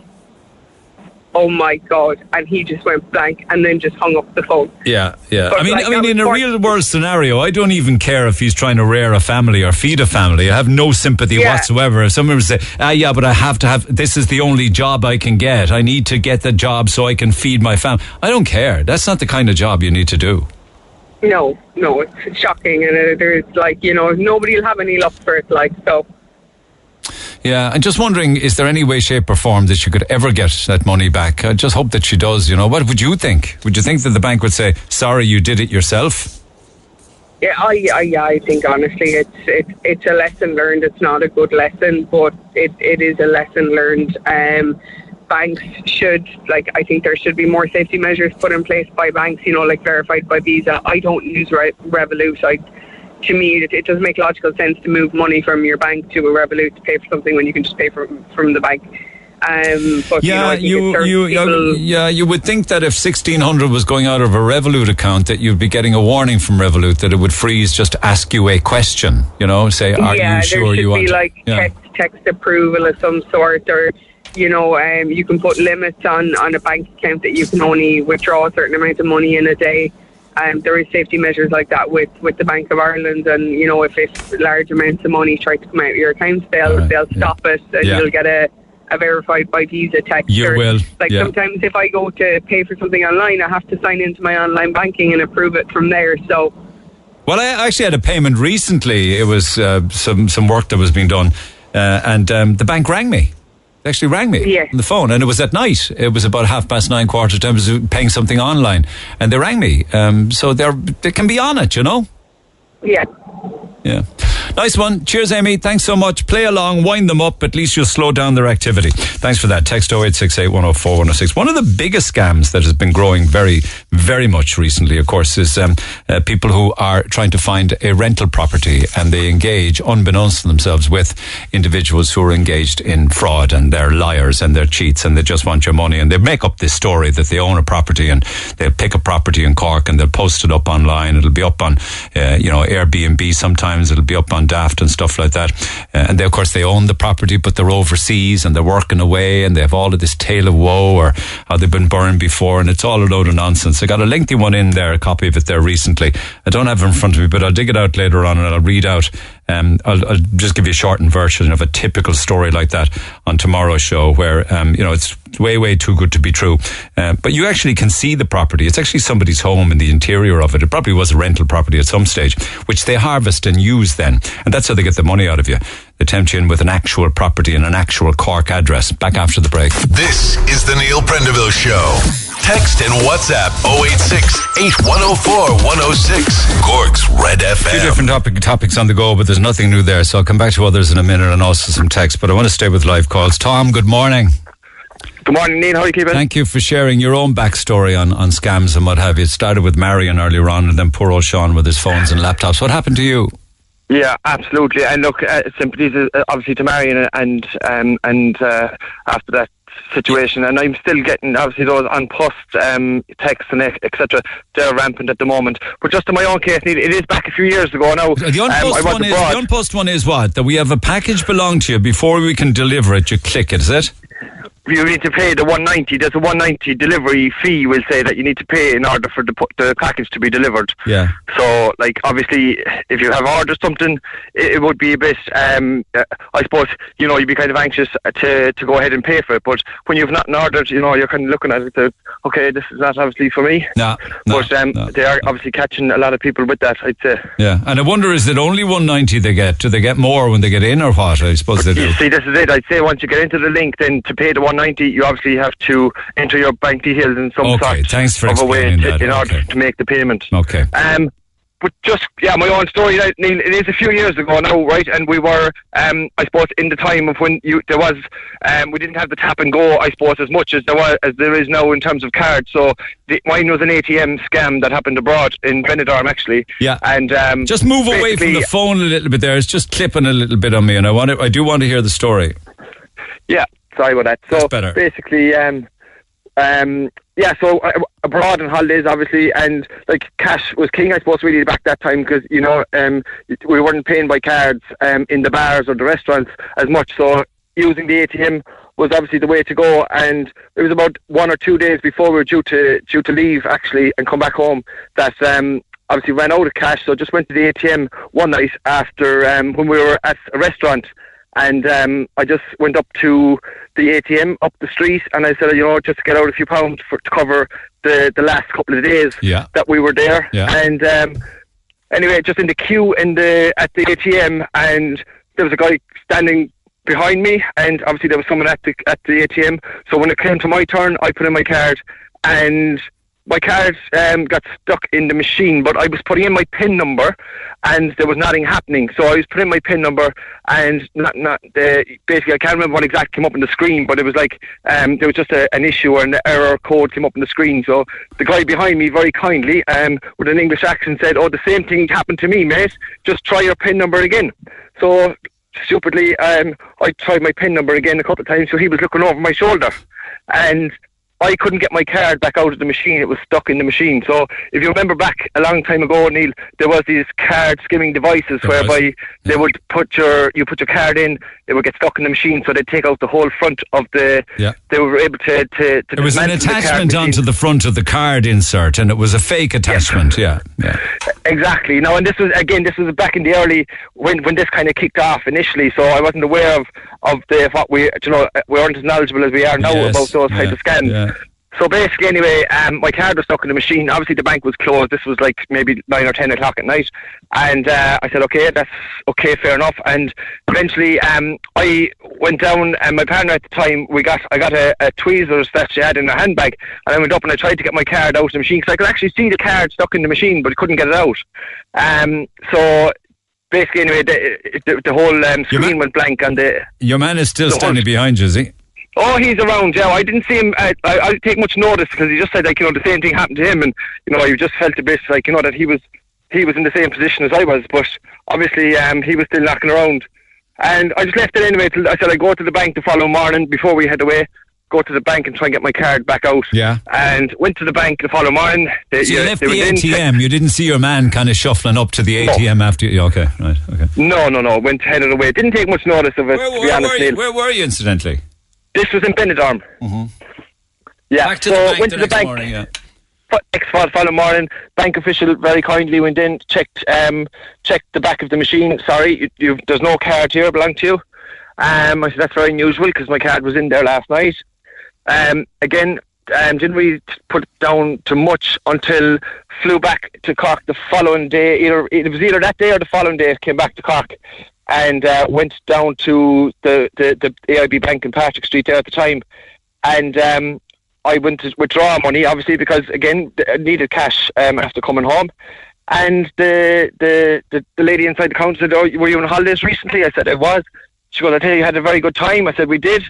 oh my God. And he just went blank and then just hung up the phone. Yeah, yeah. But I mean, like, I mean, in a real world scenario, I don't even care if he's trying to rear a family or feed a family. I have no sympathy Yeah. whatsoever. If someone would say, "Ah, yeah, but I have to have this is the only job I can get. I need to get the job so I can feed my family." I don't care. That's not the kind of job you need to do. No, no, it's shocking. And uh, there's like, you know, nobody will have any luck for it. Like, so. Yeah, and just wondering, is there any way, shape, or form that she could ever get that money back? I just hope that she does. You know, what would you think? Would you think that the bank would say, "Sorry, you did it yourself"? Yeah, I, I, I think honestly, it's it, it's a lesson learned. It's not a good lesson, but it, it is a lesson learned. Um, banks should like. I think there should be more safety measures put in place by banks. You know, like verified by Visa. I don't use Re- Revolut. I, to me, it, it doesn't make logical sense to move money from your bank to a Revolut to pay for something when you can just pay from from the bank. Um, but you, know, Yeah, you, you, yeah, you would think that if sixteen hundred was going out of a Revolut account, that you'd be getting a warning from Revolut that it would freeze just ask you a question. You know, say, "Are yeah, you sure there should you want?" be to-" like yeah. text, text approval of some sort, or you know, um, you can put limits on on a bank account that you can only withdraw a certain amount of money in a day. Um, there is safety measures like that with, with the Bank of Ireland, and you know, if, if large amounts of money try to come out of your account, they'll they'll stop it, and Yeah. you'll get a. A verified by Visa text. You or- will, Like yeah. sometimes, if I go to pay for something online, I have to sign into my online banking and approve it from there. So, Well, I actually had a payment recently. It was uh, some some work that was being done, uh, and um, the bank rang me. They actually rang me Yeah. on the phone, and it was at night. It was about half past nine, quarter to. I was paying something online, and they rang me. Um, so they're they can be on it, you know. yeah. Yeah. Nice one. Cheers, Amy. Thanks so much. Play along, wind them up. At least you'll slow down their activity. Thanks for that. Text 0868 104 106. One of the biggest scams that has been growing very, very much recently, of course, is um, uh, people who are trying to find a rental property and they engage, unbeknownst to themselves, with individuals who are engaged in fraud and they're liars and they're cheats and they just want your money and they make up this story that they own a property and they'll pick a property in Cork and they'll post it up online. It'll be up on, uh, you know, Airbnb sometimes. It'll be up on Daft and stuff like that. Uh, and they, of course, they own the property, but they're overseas and they're working away and they have all of this tale of woe or how they've been burned before. And it's all a load of nonsense. I got a lengthy one in there, a copy of it there recently. I don't have it in front of me, but I'll dig it out later on and I'll read out. Um, I'll, I'll just give you a shortened version of a typical story like that on tomorrow's show where, um, you know, it's way, way too good to be true. Uh, but you actually can see the property. It's actually somebody's home in the interior of it. It probably was a rental property at some stage, which they harvest and use then. And that's how they get the money out of you. They tempt you in with an actual property and an actual Cork address. Back after the break. This is the Neil Prendeville Show. Text and WhatsApp 086 8104 106. Cork's Red Two different topic, topics on the go, but there's nothing new there. So I'll come back to others in a minute and also some text. But I want to stay with live calls. Tom, good morning. Good morning, Neil. How are you keeping? Thank you for sharing your own backstory on, on scams and what have you. It started with Marion earlier on and then poor old Sean with his phones and laptops. What happened to you? Yeah, absolutely. And look, uh, sympathies uh, obviously to Marion and um, and uh, after that situation, and I'm still getting obviously those An Post um, texts and etc. They're rampant at the moment. But just in my own case, it is back a few years ago now. The um, An Post was one is the An Post one is what that we have a package belong to you before we can deliver it. You click it, is it? You need to pay the 190. There's a 190 delivery fee. We'll say that you need to pay in order for the, the package to be delivered. Yeah. So, like, obviously, if you have ordered something, it, it would be a bit. Um, uh, I suppose you know you'd be kind of anxious to to go ahead and pay for it. But when you've not ordered, you know, you're kind of looking at it. Okay, this is not obviously for me. No. no but um, they are obviously catching a lot of people with that. I'd say. yeah, and I wonder is it only 190 they get? Do they get more when they get in or what? I suppose they do. You see, this is it. I'd say once you get into the link, then to pay the 190, you obviously have to enter your bank details in some Okay, sort thanks for of a way to, in order Okay. to make the payment. Okay. Um, but just yeah, my own story, Neil. It is a few years ago now, right? And we were, um, I suppose, in the time of when you there was, um, we didn't have the tap and go, I suppose, as much as there was as there is now in terms of cards. So the, mine was an ATM scam that happened abroad in Benidorm, actually. Yeah. And um, Just move away from the phone a little bit there. It's just clipping a little bit on me, and I want to, I do want to hear the story. Yeah, sorry about that. So That's better. basically, um, um, yeah, so uh, abroad and holidays, obviously, and like cash was king, I suppose, really back that time because you know um, we weren't paying by cards um, in the bars or the restaurants as much. So using the ATM was obviously the way to go. And it was about one or two days before we were due to due to leave actually and come back home that. Um, Obviously, ran out of cash, so just went to the ATM one night after um, when we were at a restaurant, and um, I just went up to the ATM up the street, and I said, you know, just to get out a few pounds for to cover the the last couple of days Yeah. that we were there. Yeah. And um, anyway, just in the queue in the at the ATM, and there was a guy standing behind me, and obviously there was someone at the at the ATM. So when it came to my turn, I put in my card, and my card um, got stuck in the machine, but I was putting in my PIN number, and there was nothing happening. So I was putting in my PIN number, and not not uh, basically I can't remember what exactly came up on the screen, but it was like um, there was just a, an issue or an error code came up on the screen. So the guy behind me very kindly, um, with an English accent, said, "Oh, the same thing happened to me, mate. Just try your PIN number again." So stupidly, um, I tried my PIN number again a couple of times, so he was looking over my shoulder, and I couldn't get my card back out of the machine. It was stuck in the machine. So if you remember back a long time ago, Neil, there was these card skimming devices There was. whereby they would put your you put your card in, it would get stuck in the machine, so they'd take out the whole front of the. Yeah. They were able to to. to It was an the attachment onto the front of the card insert, and it was a fake attachment. Yeah, yeah. Exactly. Now, and this was again, this was back in the early when when this kind of kicked off initially. So I wasn't aware of of the what we you know we weren't as knowledgeable as we are now Yes, about those yeah, kinds of scams. yeah. So basically, anyway, um, my card was stuck in the machine. Obviously, the bank was closed. This was like maybe nine or ten o'clock at night, and uh, I said, "Okay, that's okay, fair enough." And eventually, um, I went down, and my partner at the time, we got, I got a, a tweezers that she had in her handbag, and I went up and I tried to get my card out of the machine because I could actually see the card stuck in the machine, but I couldn't get it out. Um, so basically, anyway, the, the, the whole um, screen went blank and the Your man is still standing behind you, is he? Oh, he's around, yeah. I didn't see him. I, I, I didn't take much notice because he just said like you know the same thing happened to him, and you know I just felt a bit like you know that he was he was in the same position as I was, but obviously um, he was still knocking around, and I just left it anyway. Till I said I go to the bank the following morning before we head away. Go to the bank and try and get my card back out. Yeah. And went to the bank the following morning. They, So you left the ATM. You didn't see your man kind of shuffling up to the No. ATM after you. Okay, right. Okay. No, no, no. Went headed away. Didn't take much notice of it. Where, where were you? Where were you, incidentally? This was in Benidorm. Mm-hmm. Yeah. Back to so the bank went the to the bank. morning. Yeah. next fol- following morning, bank official very kindly went in, checked um, checked the back of the machine. Sorry, you, you, there's no card here belong to you. Um, I said that's very unusual because my card was in there last night. Um, again, um, didn't really put down to much until flew back to Cork the following day. Either it was either that day or the following day. Came back to Cork and uh, went down to the, the the AIB Bank in Patrick Street there at the time, and um, I went to withdraw money, obviously, because again, I needed cash um, after coming home. And the, the the the lady inside the counter said, "Oh, were you on holidays recently?" I said, "I was." She goes, "I tell you, you had a very good time." I said, "We did."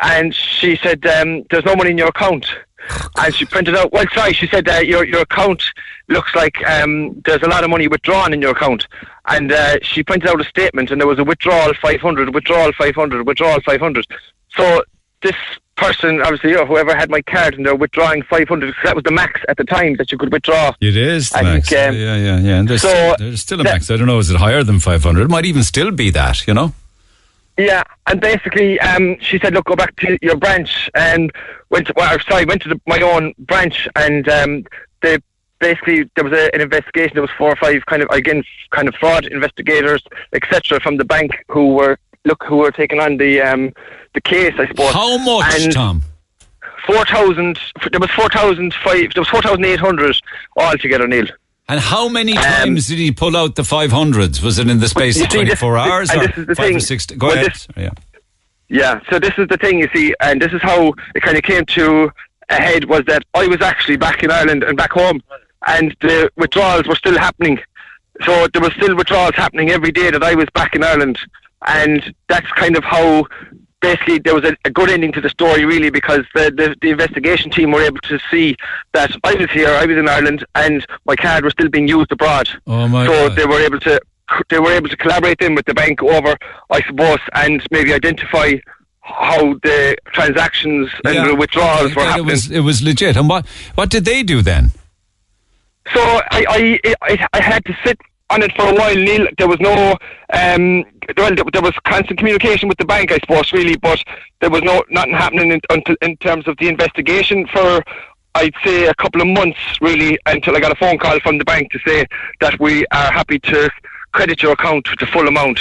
And she said, um, "There's no money in your account." and she printed out. Well, sorry, she said uh, your your account looks like um, there's a lot of money withdrawn in your account, and uh, she printed out a statement, and there was a withdrawal 500, withdrawal 500, withdrawal 500. So this person, obviously, know, whoever had my card, and they're withdrawing 500 that was the max at the time that you could withdraw. It is the I max. think, um, yeah, yeah, yeah. And there's, so still, there's still a max. I don't know. Is it higher than 500? It might even still be that. You know. Yeah, and basically, um, she said, "Look, go back to your branch." And went. To, well, sorry, went to the, my own branch, and um, they basically there was a, an investigation. There was four or five kind of again kind of fraud investigators, etc., from the bank who were look who were taking on the um, the case. I suppose. How much, And Tom? Four thousand. There was four thousand five. There was four thousand eight hundred altogether, Neil. And how many times did he pull out the 500s? Was it in the space Um, of see, 24 this- hours or five or six? Go Well, ahead. this- yeah. Yeah, so this is the thing, you see, and this is how it kind of came to a head was that I was actually back in Ireland and back home, and the withdrawals were still happening. So there was still withdrawals happening every day that I was back in Ireland, and that's kind of how basically there was a, a good ending to the story, really, because the, the the investigation team were able to see that I was here, I was in Ireland, and my card was still being used abroad. Oh my so God. they were able to they were able to collaborate then with the bank over, I suppose, and maybe identify how the transactions and Yeah. the withdrawals were It was, it was legit. And what, what did they do then? So I, I, I, I had to sit on it for a while, Neil. There was no, um, well, there, there was constant communication with the bank, I suppose, really, but there was no nothing happening in, until, in terms of the investigation for. I'd say a couple of months really until I got a phone call from the bank to say that we are happy to credit your account with the full amount.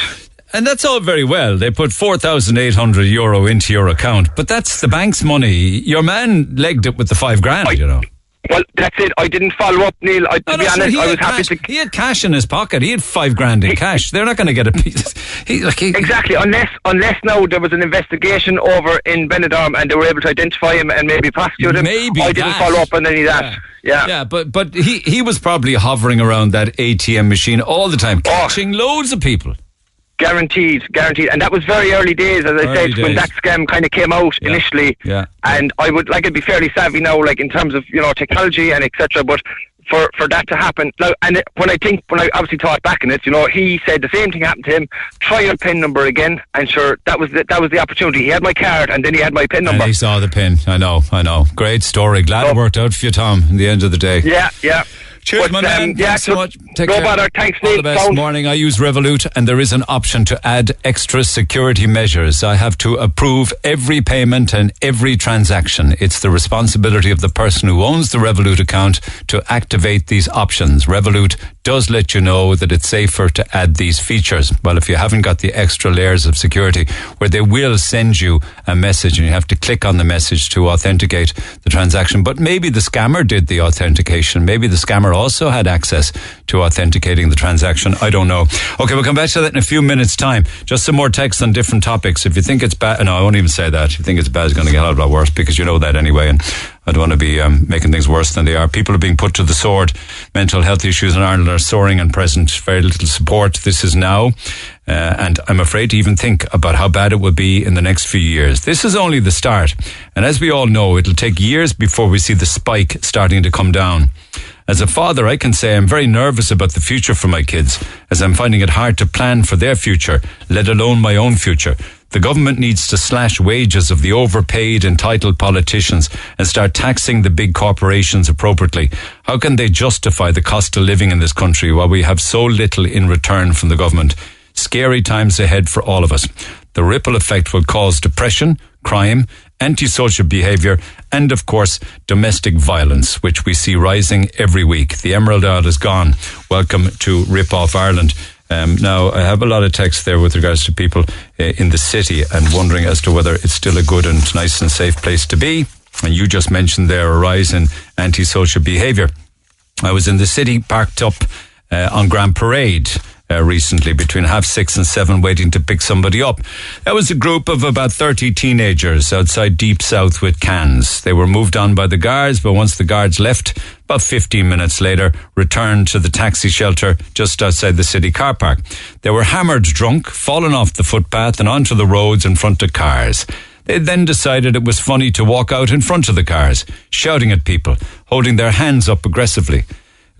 And that's all very well. They put 4,800 euro into your account, but that's the bank's money. Your man legged it with the five grand, you know. Well, that's it. I didn't follow up, Neil. I, to No, be no, sir, honest, I was happy cash- to. He had cash in his pocket. He had five grand in cash. They're not going to get a piece. He, like, he, Exactly, unless unless now there was an investigation over in Benidorm and they were able to identify him and maybe prosecute him. Maybe I didn't follow up on any of that. Yeah. Yeah, but but he, he was probably hovering around that ATM machine all the Oh. time, catching loads of people. Guaranteed, guaranteed, and that was very early days, as I Early said, when that scam kind of came out initially. Yeah. And I would like I'd be fairly savvy now, like in terms of you know technology and etc. But for for that to happen, now, and it, when I think when I obviously thought back in it, you know, he said the same thing happened to him. Try your pin number again, and sure, that was the, that was the opportunity. He had my card, and then he had my pin number. And he saw the pin. I know, I know. Great story. Glad it worked out for you, Tom, in the end of the day. Yeah, yeah. Cheers, But, my man. um, yeah, Thanks so much. Take no care. bother. Thanks, All Neil. the best. Sound. Morning. I use Revolut, and there is an option to add extra security measures. I have to approve every payment and every transaction. It's the responsibility of the person who owns the Revolut account to activate these options. Revolut does let you know that it's safer to add these features. Well, if you haven't got the extra layers of security, where they will send you a message and you have to click on the message to authenticate the transaction. But maybe the scammer did the authentication. Maybe the scammer also had access to authenticating the transaction. I don't know. Okay, we'll come back to that in a few minutes' time. Just some more texts on different topics. If you think it's bad, no, I won't even say that. If you think it's bad, it's going to get a lot worse because you know that anyway. And I don't want to be um, making things worse than they are. People are being put to the sword. Mental health issues in Ireland are soaring and present. Very little support. This is now. Uh, and I'm afraid to even think about how bad it will be in the next few years. This is only the start. And as we all know, it'll take years before we see the spike starting to come down. As a father, I can say I'm very nervous about the future for my kids, as I'm finding it hard to plan for their future, let alone my own future. The government needs to slash wages of the overpaid, entitled politicians and start taxing the big corporations appropriately. How can they justify the cost of living in this country while we have so little in return from the government? Scary times ahead for all of us. The ripple effect will cause depression, crime, antisocial behaviour, and of course, domestic violence, which we see rising every week. The Emerald Isle is gone. Welcome to Rip Off Ireland. Um, now, I have a lot of text there with regards to people uh, in the city and wondering as to whether it's still a good and nice and safe place to be. And you just mentioned there a rise in antisocial behaviour. I was in the city, parked up uh, on Grand Parade uh, recently between half six and seven, waiting to pick somebody up. That was a group of about 30 teenagers outside Deep South with cans. They were moved on by the guards, but once the guards left, about 15 minutes later, returned to the taxi shelter just outside the city car park. They were hammered drunk, fallen off the footpath and onto the roads in front of cars. They then decided it was funny to walk out in front of the cars, shouting at people, holding their hands up aggressively.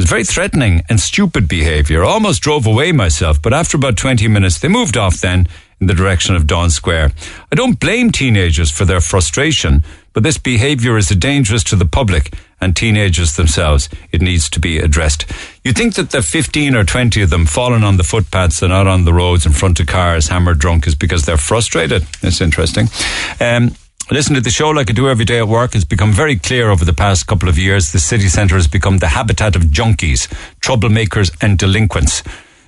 Very threatening and stupid behaviour. Almost drove away myself, but after about 20 minutes, they moved off then in the direction of Daunt Square. I don't blame teenagers for their frustration, but this behaviour is dangerous to the public and teenagers themselves. It needs to be addressed. You think that the 15 or 20 of them falling on the footpaths and out on the roads in front of cars, hammered drunk, is because they're frustrated. It's interesting. Um, Listen to the show like I do every day at work. It's become very clear over the past couple of years. The city centre has become the habitat of junkies, troublemakers, and delinquents.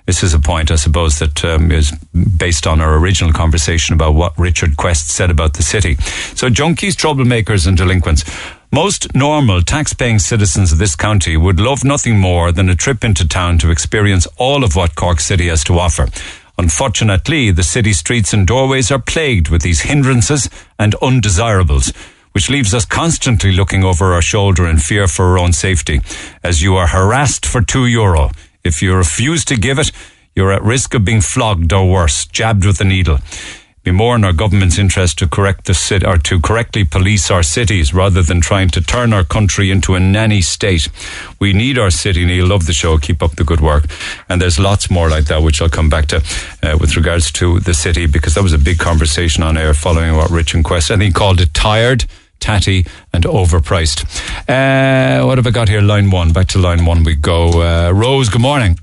This is a point, I suppose, that um, is based on our original conversation about what Richard Quest said about the city. So, junkies, troublemakers, and delinquents. Most normal tax-paying citizens of this county would love nothing more than a trip into town to experience all of what Cork City has to offer. Unfortunately, the city streets and doorways are plagued with these hindrances and undesirables, which leaves us constantly looking over our shoulder in fear for our own safety, as you are harassed for two euro. If you refuse to give it, you're at risk of being flogged or worse, jabbed with a needle. Be more in our government's interest to correct the city or to correctly police our cities rather than trying to turn our country into a nanny state. We need our city. Neil, love the show. Keep up the good work. And there's lots more like that, which I'll come back to uh, with regards to the city because that was a big conversation on air following what Richard Quest. I think he called it tired tatty and overpriced. Uh, what have I got here? Line one. Back to line one we go. Uh, Rose, good morning.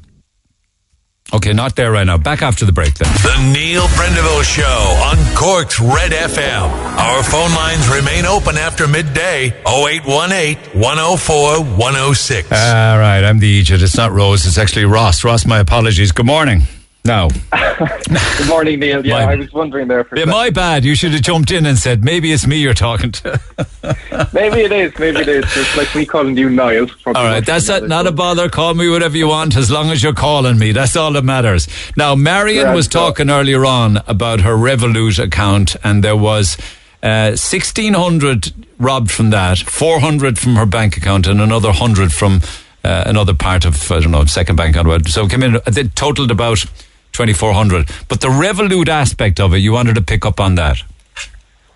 Okay, not there right now. Back after the break then. The Neil Prendeville Show on Cork's Red FM. Our phone lines remain open after midday 0818 104 106. All right, I'm the Egypt. It's not Rose, it's actually Ross. Ross, my apologies. Good morning. No. Good morning, Neil. Yeah, My- I was wondering there for Yeah, my bad. You should have jumped in and said, maybe it's me you're talking to. Maybe it is. Maybe it is. It's like me calling you Niall. All right, that's not, not a bother. Call me whatever you want as long as you're calling me. That's all that matters. Now, Marion Grand was stuff. talking earlier on about her Revolut account, and there was uh, 1,600 robbed from that, 400 from her bank account, and another 100 from uh, another part of, I don't know, second bank account. So it came in, it totaled about 2,400. But the Revolut aspect of it, you wanted to pick up on that.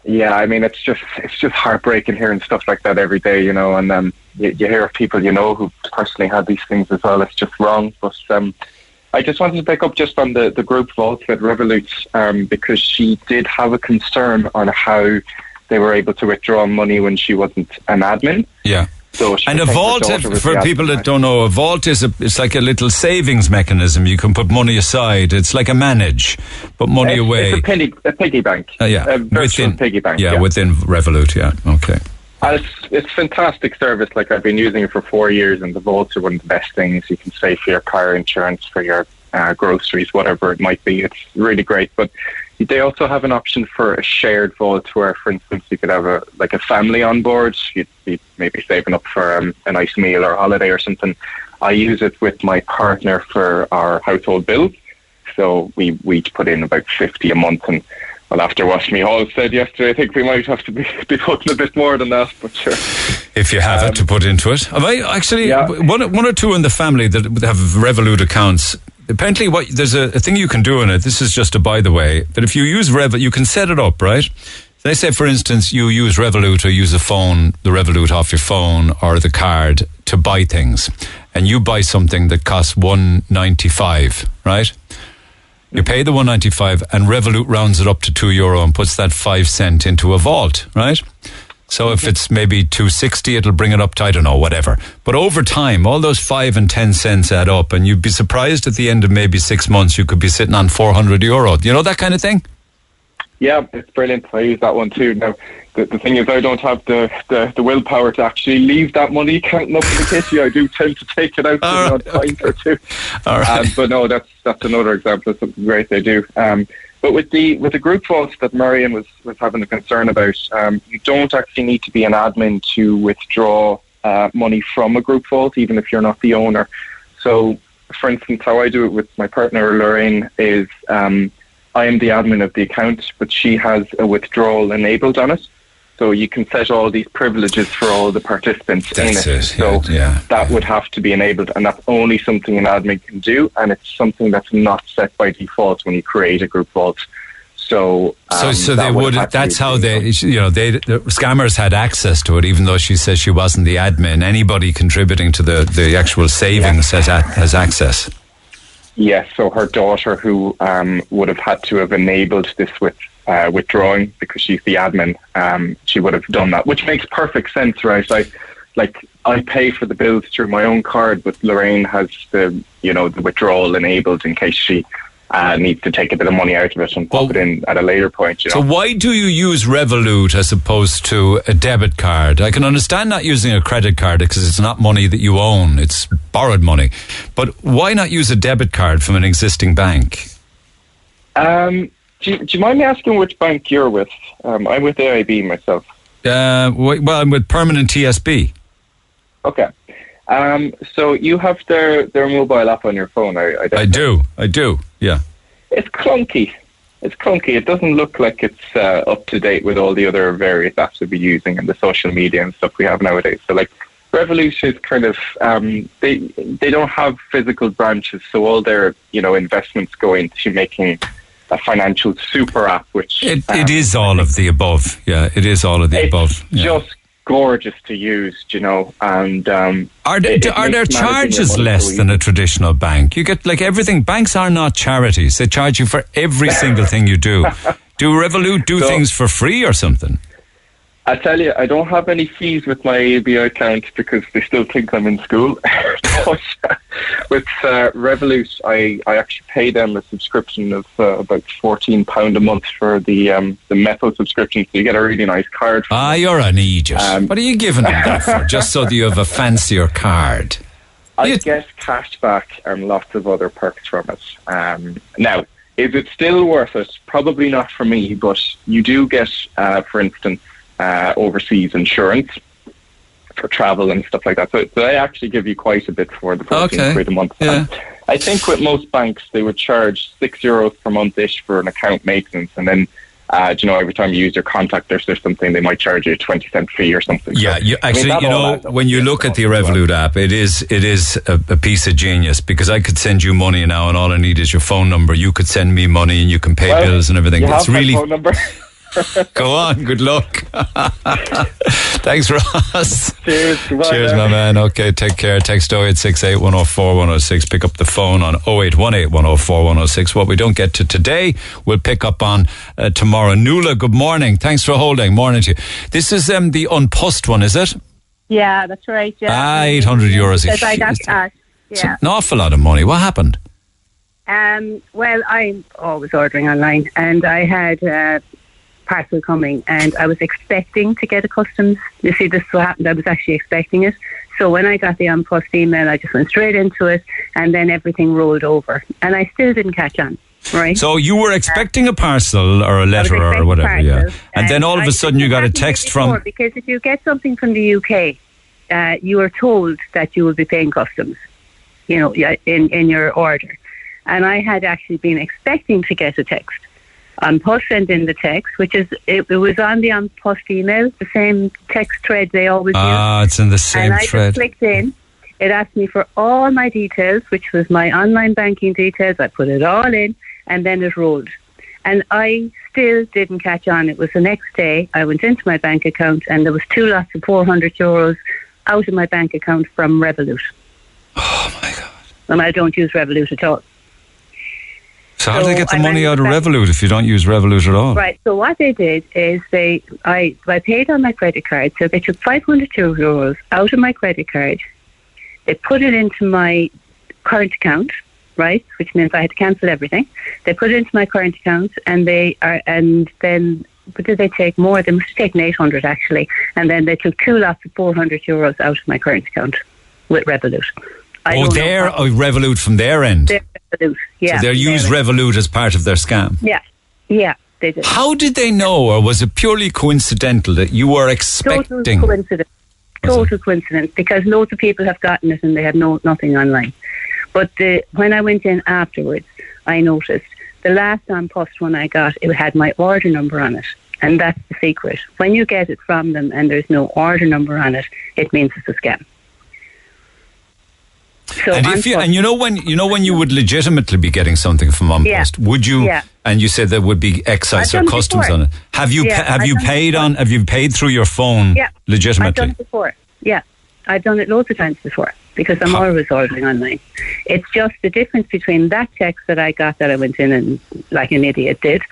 Yeah, I mean, it's just it's just heartbreaking hearing stuff like that every day, you know. And um, you, you hear of people you know who personally had these things as well. It's just wrong. But um, I just wanted to pick up just on the the group vault at Revolut um, because she did have a concern on how they were able to withdraw money when she wasn't an admin. Yeah. So And a was saying her vault, was for people that don't know, a vault is a, it's like a little savings mechanism. You can put money aside. It's like a manage, put money It's- away. It's a piggy, a piggy bank. Uh, yeah, a within piggy bank. Yeah, within Revolut. Yeah, okay. And it's it's fantastic service. Like I've been using it for four years, and the vaults are one of the best things you can save for your car insurance, for your uh, groceries, whatever it might be. It's really great. But they also have an option for a shared vault, where, for instance, you could have a like a family on board. You'd be maybe saving up for um, a nice meal or a holiday or something. I use it with my partner for our household bills. So we we put in about fifty a month, and well, after what me all said yesterday, I think we might have to be, be putting a bit more than that. But sure. If you have it to put into it. Have I actually one, one or two in the family that have Revolut accounts? Apparently, what there's a, a thing you can do in it. This is just a by the way. That if you use Revolut, you can set it up right. Let's say, for instance, you use Revolut or use a phone, the Revolut off your phone or the card to buy things, and you buy something that costs one ninety five, right? You pay the 195 and Revolut rounds it up to 2 euro and puts that 5 cent into a vault, right? So if it's maybe 260, it'll bring it up to, I don't know, whatever. But over time, all those 5 and 10 cents add up and you'd be surprised at the end of maybe six months, you could be sitting on 400 euro. You know that kind of thing? Yeah, it's brilliant. I use that one too. Now, the, the thing is, I don't have the, the, the willpower to actually leave that money counting up in the kitty. I do tend to take it out for the odd pint or two. All right. Um, but no, that's that's another example of something great they do. Um, but with the with the group vaults that Marion was, was having a concern about, um, you don't actually need to be an admin to withdraw uh, money from a group vault, even if you're not the owner. So, for instance, how I do it with my partner Lorraine is um, I am the admin of the account, but she has a withdrawal enabled on it. So you can set all these privileges for all the participants That's in it. it, So yeah, that would have to be enabled, and that's only something an admin can do, and it's something that's not set by default when you create a group vault. So, So, um, so that they would would. have had to That's how they, you know, they the scammers had access to it, even though she says she wasn't the admin. Anybody contributing to the the actual savings has has access. Yes, so her daughter, who um, would have had to have enabled this with uh, withdrawing because she's the admin, um, she would have done that, which makes perfect sense, right? I, like I pay for the bills through my own card, but Lorraine has the you know the withdrawal enabled in case she uh, needs to take a bit of money out of it and pop it in at a later point. You know, So why do you use Revolut as opposed to a debit card? I can understand not using a credit card because it's not money that you own; it's borrowed money. But why not use a debit card from an existing bank? um, do, you, do you mind me asking which bank you're with? Um, I'm with AIB myself. Uh, well, I'm with Permanent TSB. Okay. Um, so you have their, their mobile app on your phone. I, I, I do, I do, yeah. It's clunky. It's clunky. It doesn't look like it's uh, up to date with all the other various apps we'll be using and the social media and stuff we have nowadays. So like Revolut is kind of um, they they don't have physical branches, so all their you know investments go into making a financial super app, which It, um, it is all of the above. Yeah, it is all of the above. Yeah. just gorgeous to use, you know. And um, Are there, it- it are there makes managing your charges less than a traditional bank? You get like everything. Banks are not charities. They charge you for every single thing you do. Do Revolut do So- things for free or something? I tell you, I don't have any fees with my ABI account because they still think I'm in school. but with uh, Revolut, I, I actually pay them a subscription of uh, about fourteen pound a month for the um, the Metal subscription, so you get a really nice card. Ah, you're an idiot. Um, what are you giving them that for? Just so that you have a fancier card? I get cash back and lots of other perks from it. Um, now, is it still worth it? Probably not for me, but you do get, uh, for instance, uh, overseas insurance for travel and stuff like that. So, so they actually give you quite a bit for the 14 Okay. quid a month. Yeah. And I think with most banks, they would charge six euros per month ish for an account maintenance, and then. Uh, do you know, every time you use your contact or something, they might charge you a 20 cent fee or something. Yeah, So, you, I mean, actually, you know, when you look at the Revolut app, it is it is a, a piece of genius because I could send you money now, and all I need is your phone number. You could send me money, and you can pay Well, bills and everything. you It's have my really phone number. go on. Good luck. Thanks, Ross. Cheers. Goodbye Cheers, now. my man. Okay, take care. Text 0868 104 106. Pick up the phone on 0818 104 106. What we don't get to today, we'll pick up on uh, tomorrow. Nuala, good morning. Thanks for holding. Morning to you. This is um, the An Post one, is it? Yeah, that's right. Yeah. Ah, 800 euros a Because I got huge- cash. It's Yeah. an awful lot of money. What happened? Um, well, I'm always ordering online, and I had parcel coming, and I was expecting to get a customs. You see, this what happened. I was actually expecting it. So when I got the An Post email, I just went straight into it, and then everything rolled over, and I still didn't catch on. Right. So you were expecting a parcel or a letter or whatever, yeah. And then all of a sudden you got a text from. because if you get something from the UK, uh, you are told that you will be paying customs, you know, yeah, in in your order. And I had actually been expecting to get a text. An Post sent in the text, which is it, it was on the An Post email, the same text thread they always use. Ah, it's in the same and I just clicked in. It asked me for all my details, which was my online banking details. I put it all in, and then it rolled. And I still didn't catch on. It was the next day. I went into my bank account, and there was two lots of 400 euros out of my bank account from Revolut. Oh my god! And I don't use Revolut at all. So how do they get the I money out of Revolut if you don't use Revolut at all? Right. So what they did is they, I, I paid on my credit card. So they took 500 euros out of my credit card. They put it into my current account, right? Which means I had to cancel everything. They put it into my current account, and they are, and then. But did they take more? They must have taken 800 actually. And then they took two lots of 400 euros out of my current account with Revolut. I oh, don't know they're how- oh, Revolut from their end. They're Revolut. Yeah. so they use Revolut as part of their scam. Yeah. Yeah. They did. How did they know, or was it purely coincidental that you were expecting? Total coincidence. Total coincidence because loads of people have gotten it and they had no nothing online. But the, when I went in afterwards, I noticed the last An Post one I got, it had my order number on it. And that's the secret. When you get it from them and there's no order number on it, it means it's a scam. So and if you and you know when you know when you would legitimately be getting something from on Yeah. would you? Yeah. And you said there would be excise or customs before. on it. Have you Yeah, pa- have I've you paid on? Have you paid through your phone? Yeah, I've done it before. Yeah, I've done it loads of times before because I'm always ordering online. It's just the difference between that text that I got that I went in and like an idiot did,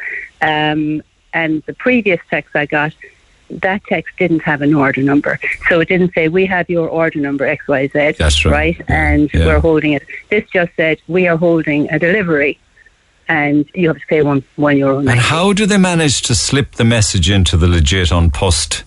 um, and the previous text I got. That text didn't have an order number, so it didn't say we have your order number X Y Z. That's right. right, and Yeah. we're holding it. This just said we are holding a delivery, and you have to pay one one euro. And how do they manage to slip the message into the legit An Post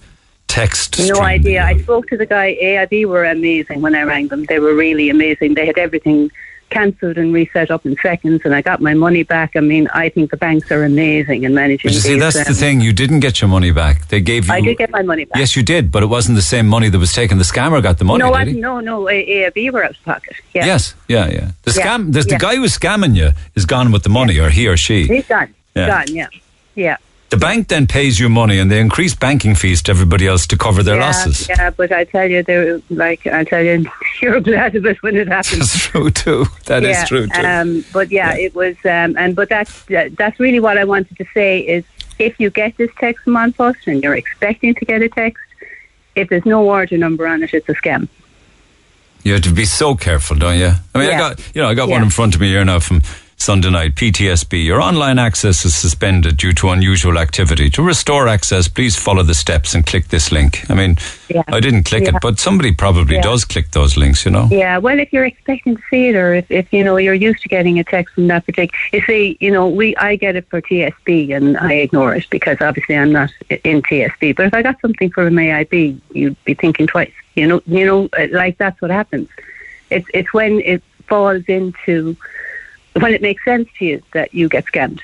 text? No idea. I spoke to the guy. AIB were amazing when I rang them. They were really amazing. They had everything cancelled and reset up in seconds, and I got my money back. I mean, I think the banks are amazing in managing. But you see, these, that's the um, thing. You didn't get your money back. They gave you. I did get my money back. Yes, you did, but it wasn't the same money that was taken. The scammer got the money, no, I, no, no. A- AIB were out of pocket. Yeah. Yes, yeah, yeah. The Yeah, scam. The, the yeah. guy who's scamming you is gone with the money, or he or she. He's gone. Yeah. Gone. Yeah. Yeah. The bank then pays you money, and they increase banking fees to everybody else to cover their yeah, losses. Yeah, but I tell you, they're like I tell you, you're glad of it when it happens. That's true too. That is yeah, true too. Um, but yeah, it was, um, and but that's that's really what I wanted to say is if you get this text from An Post and you're expecting to get a text, if there's no order number on it, it's a scam. You have to be so careful, don't you? I mean, I got you know I got one in front of me here now from Sunday night. PTSB. Your online access is suspended due to unusual activity. To restore access, please follow the steps and click this link. I mean, Yeah. I didn't click Yeah. it, but somebody probably Yeah. does click those links. You know. Yeah, well, if you're expecting to see it, or if, if you know you're used to getting a text from that particular, you see, you know, we I get it for TSB and I ignore it because obviously I'm not in TSB. But if I got something from AIB, you'd be thinking twice. You know, you know, uh, like that's what happens. It's it's when it falls into when it makes sense to you that you get scammed.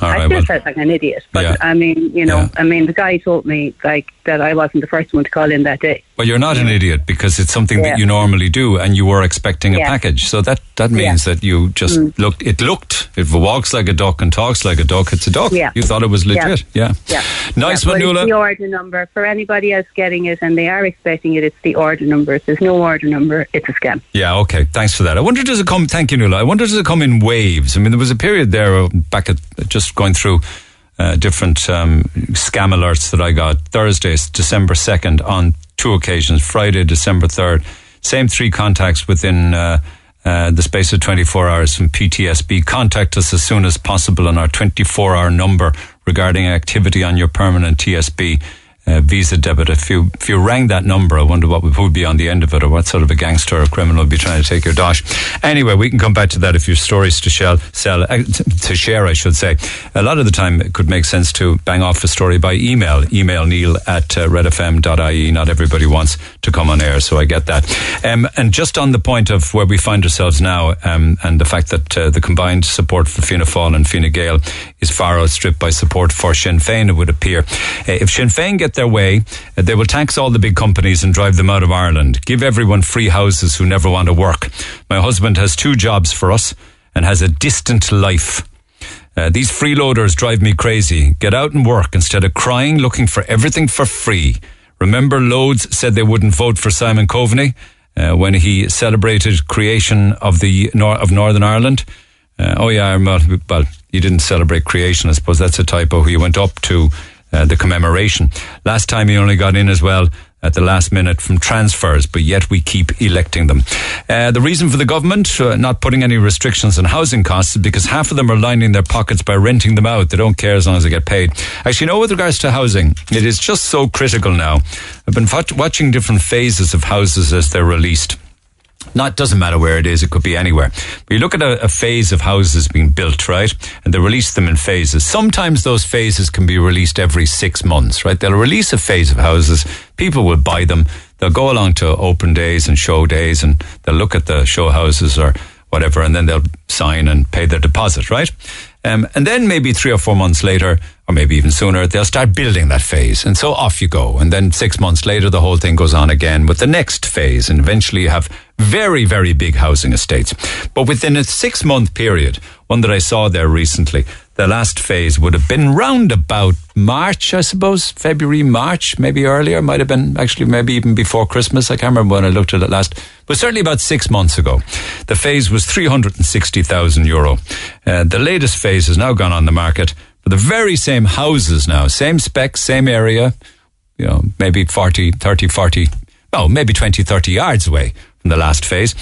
I still Well, felt like an idiot, but Yeah. I mean, you know, Yeah. I mean, the guy told me like that I wasn't the first one to call in that day. Well, you're not an idiot because it's something Yeah. that you normally do, and you were expecting a package. So that that means that you just Mm. looked. It looked. If it walks like a duck and talks like a duck, it's a duck. Yeah. You thought it was legit. Yeah. Yeah. Nice yeah, one, Nuala. It's the order number. For anybody else getting it and they are expecting it, it's the order number. If there's no order number, it's a scam. Yeah, okay. Thanks for that. I wonder does it come? Thank you, Nuala. I wonder does it come in waves? I mean, there was a period there uh, back at just going through uh, different um, scam alerts that I got. Thursday, December second, on two occasions. Friday, December third. Same three contacts within. Uh, uh, the space of 24 hours from PTSB. Contact us as soon as possible on our 24 hour number regarding activity on your permanent TSB uh, Visa debit. If you if you rang that number, I wonder what would, be on the end of it, or what sort of a gangster or criminal would be trying to take your dosh. Anyway, we can come back to that if you have stories to shell, sell uh, to share, I should say. A lot of the time, it could make sense to bang off a story by email. Email Neil at uh, redfm.ie. Not everybody wants to come on air, so I get that. Um, and just on the point of where we find ourselves now, um, and the fact that uh, the combined support for Fianna Fáil and Fine Gael is far outstripped by support for Sinn Féin, it would appear. Uh, if Sinn Féin get their way, uh, they will tax all the big companies and drive them out of Ireland. Give everyone free houses who never want to work. My husband has two jobs for us and has a distant life. Uh, these freeloaders drive me crazy. Get out and work instead of crying looking for everything for free. Remember, Loads said they wouldn't vote for Simon Coveney uh, when he celebrated creation of the nor- of Northern Ireland. Uh, oh yeah, well, well, you didn't celebrate creation. I suppose that's a typo. He went up to uh, the commemoration. Last time he only got in as well at the last minute from transfers, but yet we keep electing them. Uh, the reason for the government uh, not putting any restrictions on housing costs is because half of them are lining their pockets by renting them out. They don't care as long as they get paid. Actually, you know, with regards to housing, it is just so critical now. I've been watching different phases of houses as they're released not doesn't matter where it is it could be anywhere. But you look at a, a, phase of houses being built right? And they release them in phases. Sometimes those phases can be released every six months right? They'll release a phase of houses. People will buy them. They'll go along to open days and show days and they'll look at the show houses or whatever and then they'll sign and pay their deposit right? Um, and then maybe three or four months later, or maybe even sooner, they'll start building that phase. And so off you go. And then six months later, the whole thing goes on again with the next phase. And eventually you have very, very big housing estates. But within a six month period, one that I saw there recently. The last phase would have been round about March, I suppose, February, March, maybe earlier. Might have been actually maybe even before Christmas. I can't remember when I looked at it last, but certainly about six months ago. The phase was 360,000 euro. Uh, the latest phase has now gone on the market the very same houses now, same specs, same area, you know, maybe 40, 30, 40, oh, maybe 20, 30 yards away from the last phase.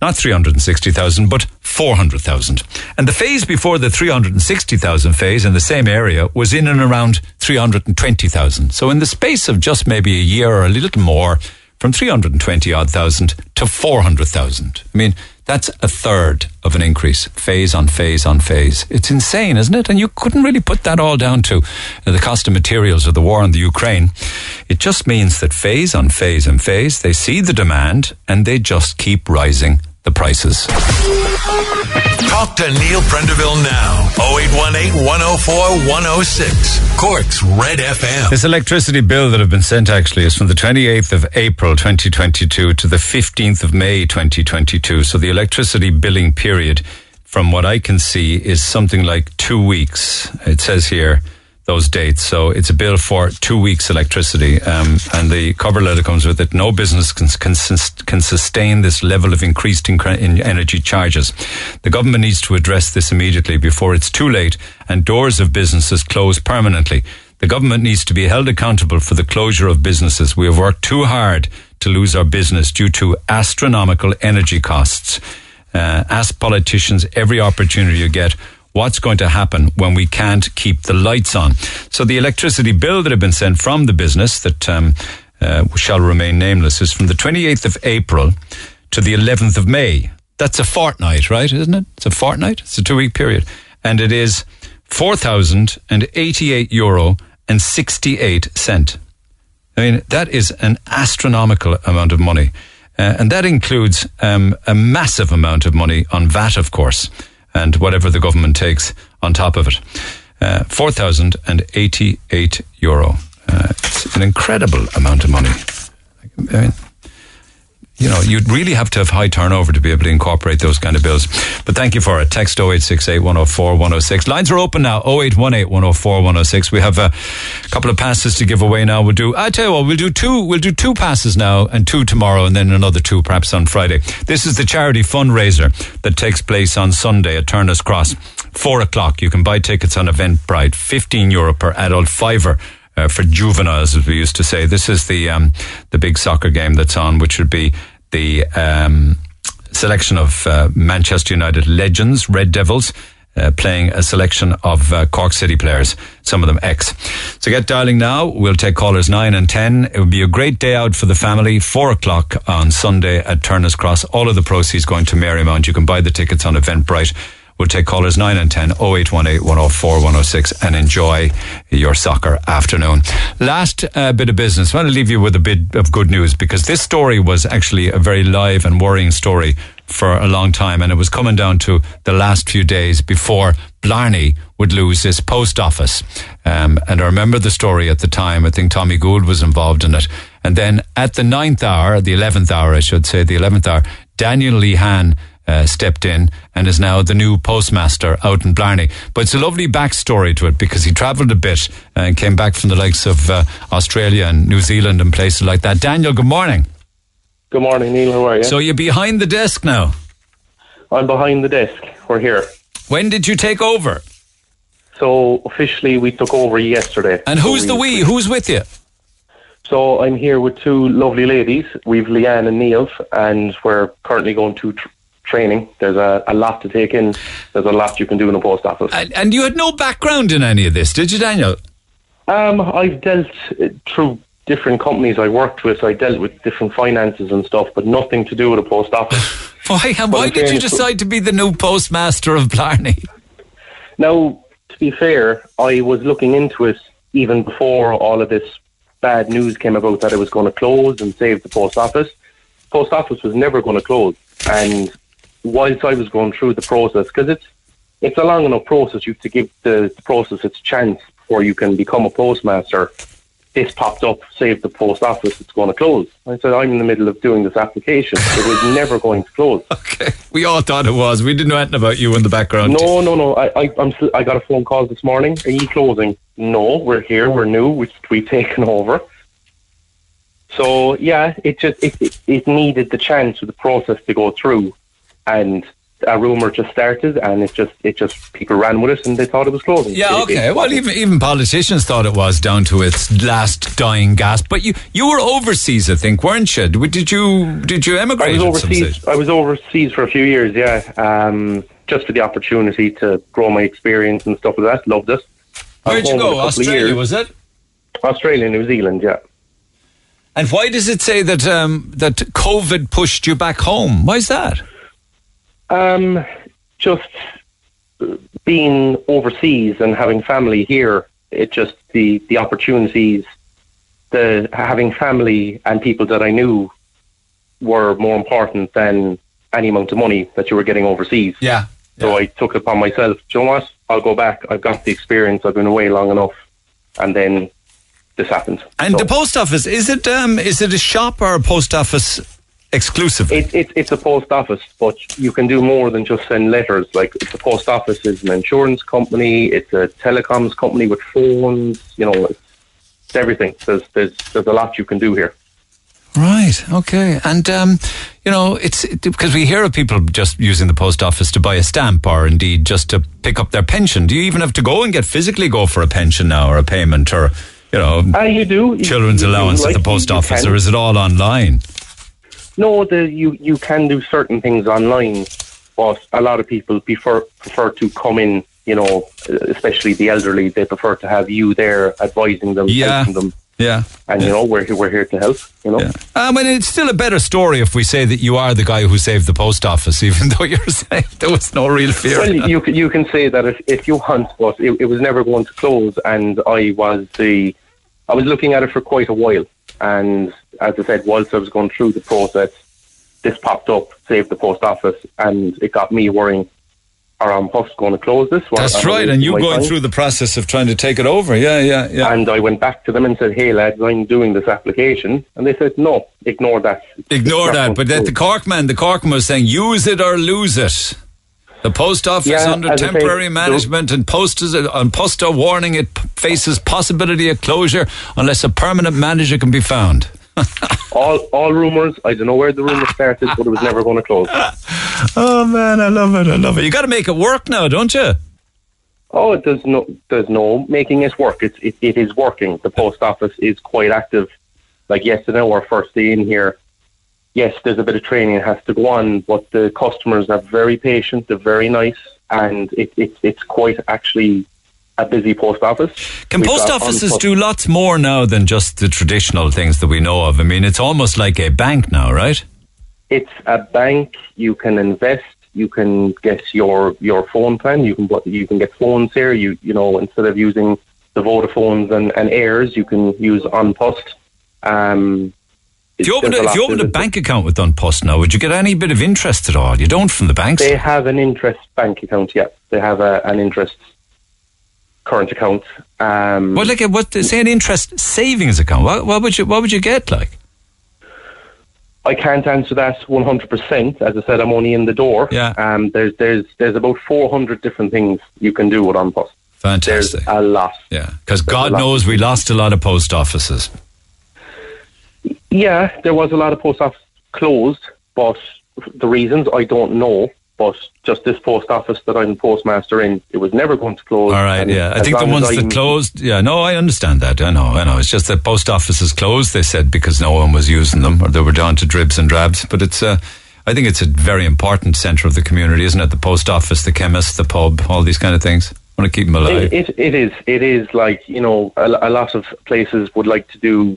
Not 360,000, but 400,000. And the phase before the 360,000 phase in the same area was in and around 320,000. So in the space of just maybe a year or a little more, from 320 odd thousand to 400,000. I mean, that's a third of an increase, phase on phase on phase. It's insane, isn't it? And you couldn't really put that all down to uh, the cost of materials or the war in the Ukraine. It just means that phase on phase and phase, they see the demand and they just keep rising the prices. Talk to Neil Prendeville now. 0818 104 106. Cork's Red FM. This electricity bill that have been sent actually is from the 28th of April 2022 to the 15th of May 2022. So the electricity billing period, from what I can see, is something like two weeks. It says here those dates. So it's a bill for two weeks electricity. Um, and the cover letter comes with it. No business can, can, can sustain this level of increased in, energy charges. The government needs to address this immediately before it's too late and doors of businesses close permanently. The government needs to be held accountable for the closure of businesses. We have worked too hard to lose our business due to astronomical energy costs. Uh, ask politicians every opportunity you get what's going to happen when we can't keep the lights on. So the electricity bill that had been sent from the business that um, uh, shall remain nameless is from the 28th of April to the 11th of May. That's a fortnight, right? Isn't it? It's a fortnight. It's a two week period. And it is 4,088 euro and 68 cent. I mean, that is an astronomical amount of money. Uh, and that includes um, a massive amount of money on VAT, of course and whatever the government takes on top of it. Uh, 4,088 euro. Uh, it's an incredible amount of money. I mean, you know, you'd really have to have high turnover to be able to incorporate those kind of bills. But thank you for it. Text 0868 104 106. Lines are open now 0818 104 106. We have a couple of passes to give away now. We'll do, I tell you what, we'll do two, we'll do two passes now and two tomorrow and then another two perhaps on Friday. This is the charity fundraiser that takes place on Sunday at Turner's Cross. Four o'clock. You can buy tickets on Eventbrite. 15 euro per adult, fiver uh, for juveniles, as we used to say. This is the um, the big soccer game that's on, which would be the um, selection of uh, Manchester United legends, Red Devils. Uh, playing a selection of uh, Cork City players, some of them ex. So get dialing now. We'll take callers 9 and 10. It would be a great day out for the family. 4 o'clock on Sunday at Turner's Cross. All of the proceeds going to Marymount. You can buy the tickets on Eventbrite. We'll take callers 9 and 10, 0818 104 106 and enjoy your soccer afternoon. Last uh, bit of business. I want to leave you with a bit of good news because this story was actually a very live and worrying story for a long time and it was coming down to the last few days before Blarney would lose his post office. Um, and I remember the story at the time. I think Tommy Gould was involved in it. And then at the ninth hour, the 11th hour, I should say, the 11th hour, Daniel Lehane uh, stepped in and is now the new postmaster out in Blarney. But it's a lovely backstory to it because he travelled a bit and came back from the likes of uh, Australia and New Zealand and places like that. Daniel, good morning. Good morning, Neil. How are you? So you're behind the desk now? I'm behind the desk. We're here. When did you take over? So officially, we took over yesterday. And who's so the we? Who's with you? So I'm here with two lovely ladies. We've Leanne and Neil, and we're currently going to tr- training. There's a, a lot to take in. There's a lot you can do in a post office. And, and you had no background in any of this, did you, Daniel? Um, I've dealt uh, through different companies I worked with. I dealt with different finances and stuff, but nothing to do with a post office. Why? And why did you decide to be the new postmaster of Blarney? Now, to be fair, I was looking into it even before all of this bad news came about that it was going to close and save the post office. Post office was never going to close, and whilst I was going through the process, because it's it's a long enough process, you have to give the, the process its chance before you can become a postmaster. this popped up, save the post office, it's going to close. I said, I'm in the middle of doing this application. It was never going to close. Okay. We all thought it was. We didn't know anything about you in the background. No, no, no. I, I, I'm, I got a phone call this morning. Are you closing? No, we're here. We're new. We, we've taken over. So yeah, it just it, it, it needed the chance for the process to go through, and a rumor just started, and it just it just people ran with it, and they thought it was closing. Yeah, okay. it- Well, even even politicians thought it was down to its last dying gasp. But you you were overseas, I think, weren't you? Did you did you emigrate? I was overseas. I was overseas for a few years. Yeah, um, just for the opportunity to grow my experience and stuff like that. Loved it. Where'd you home in a go? Australia, was it? Australia, New Zealand. Yeah. And why does it say that um, that COVID pushed you back home? Why is that? Um, just being overseas and having family here, it just the the opportunities, the having family and people that I knew were more important than any amount of money that you were getting overseas. Yeah. So I took it upon myself. Do you know what? I'll go back. I've got the experience. I've been away long enough, and then this happened. And the post office is it um, is it a shop or a post office exclusively? It, it, it's a post office, but you can do more than just send letters. Like the post office is an insurance company, it's a telecoms company with phones. You know, it's, it's everything. There's there's there's a lot you can do here. Right. Okay. And um, you know, it's it, because we hear of people just using the post office to buy a stamp, or indeed just to pick up their pension. Do you even have to go and get physically go for a pension now, or a payment, or you know, Ah, you do You- children's you do, allowance like, at the post office, or is it all online? No, the you you can do certain things online, but a lot of people prefer prefer to come in. You know, especially the elderly, they prefer to have you there advising them, Yeah. helping them. Yeah. And you know, we're here, we're here to help. You know. I mean, um, it's still a better story if we say that you are the guy who saved the post office, even though you're saying there was no real fear. Well, you can- you can say that if, if you hunt, but it, it was never going to close, and I was the I was looking at it for quite a while, and as I said, whilst I was going through the process, this popped up, saved the post office, and it got me worrying. Are An Post going to close this? Or That's right, and you going time? through the process of trying to take it over. Yeah, yeah, yeah. And I went back to them and said, "Hey lads, I'm doing this application," and they said, "No, ignore that." Ignore that. But that the close." Corkman, the Corkman was saying, use it or lose it. The post office Yeah, under I say, temporary management and posters uh, on posta warning it faces possibility of closure unless a permanent manager can be found. all all rumours. I don't know where the rumour started, but it was never going to close. Oh man, I love it. I love it. You got to make it work now, don't you? Oh, there's no, there's no making it work. It's, it, it is working. The post office is quite active. Like yesterday, our first day in here. Yes, there's a bit of training that has to go on, but the customers are very patient. They're very nice, and it, it, it's quite actually a busy post office. Can We've post offices do lots more now than just the traditional things that we know of? I mean, it's almost like a bank now, right? It's a bank. You can invest. You can get your your phone plan. You can you can get phones here. You you know instead of using the Vodafones and, and Eirs, you can use An Post. Um, If you opened, a, if you opened a bank account with An Post now, would you get any bit of interest at all? You don't from the banks. They have an interest bank account. Yeah, they have a, an interest current account. Um, Well, like, what say an interest savings account? What, what would you what would you get like? I can't answer that 100%. As I said, I'm only in the door. Yeah. Um, there's there's there's about 400 different things you can do with An Post. Fantastic. There's a lot. Yeah, because God knows we lost a lot of post offices. Yeah, there was a lot of post office closed, but the reasons I don't know. But just this post office that I'm postmaster in, it was never going to close. All right, And yeah. I think the ones that closed, yeah, no, I understand that. I know, I know. It's just that post offices closed, they said, because no one was using them or they were down to dribs and drabs. But it's, uh, I think it's a very important centre of the community, isn't it? The post office, the chemist, the pub, all these kind of things. I want to keep them alive. It, it, it is. It is like you know, a, a lot of places would like to do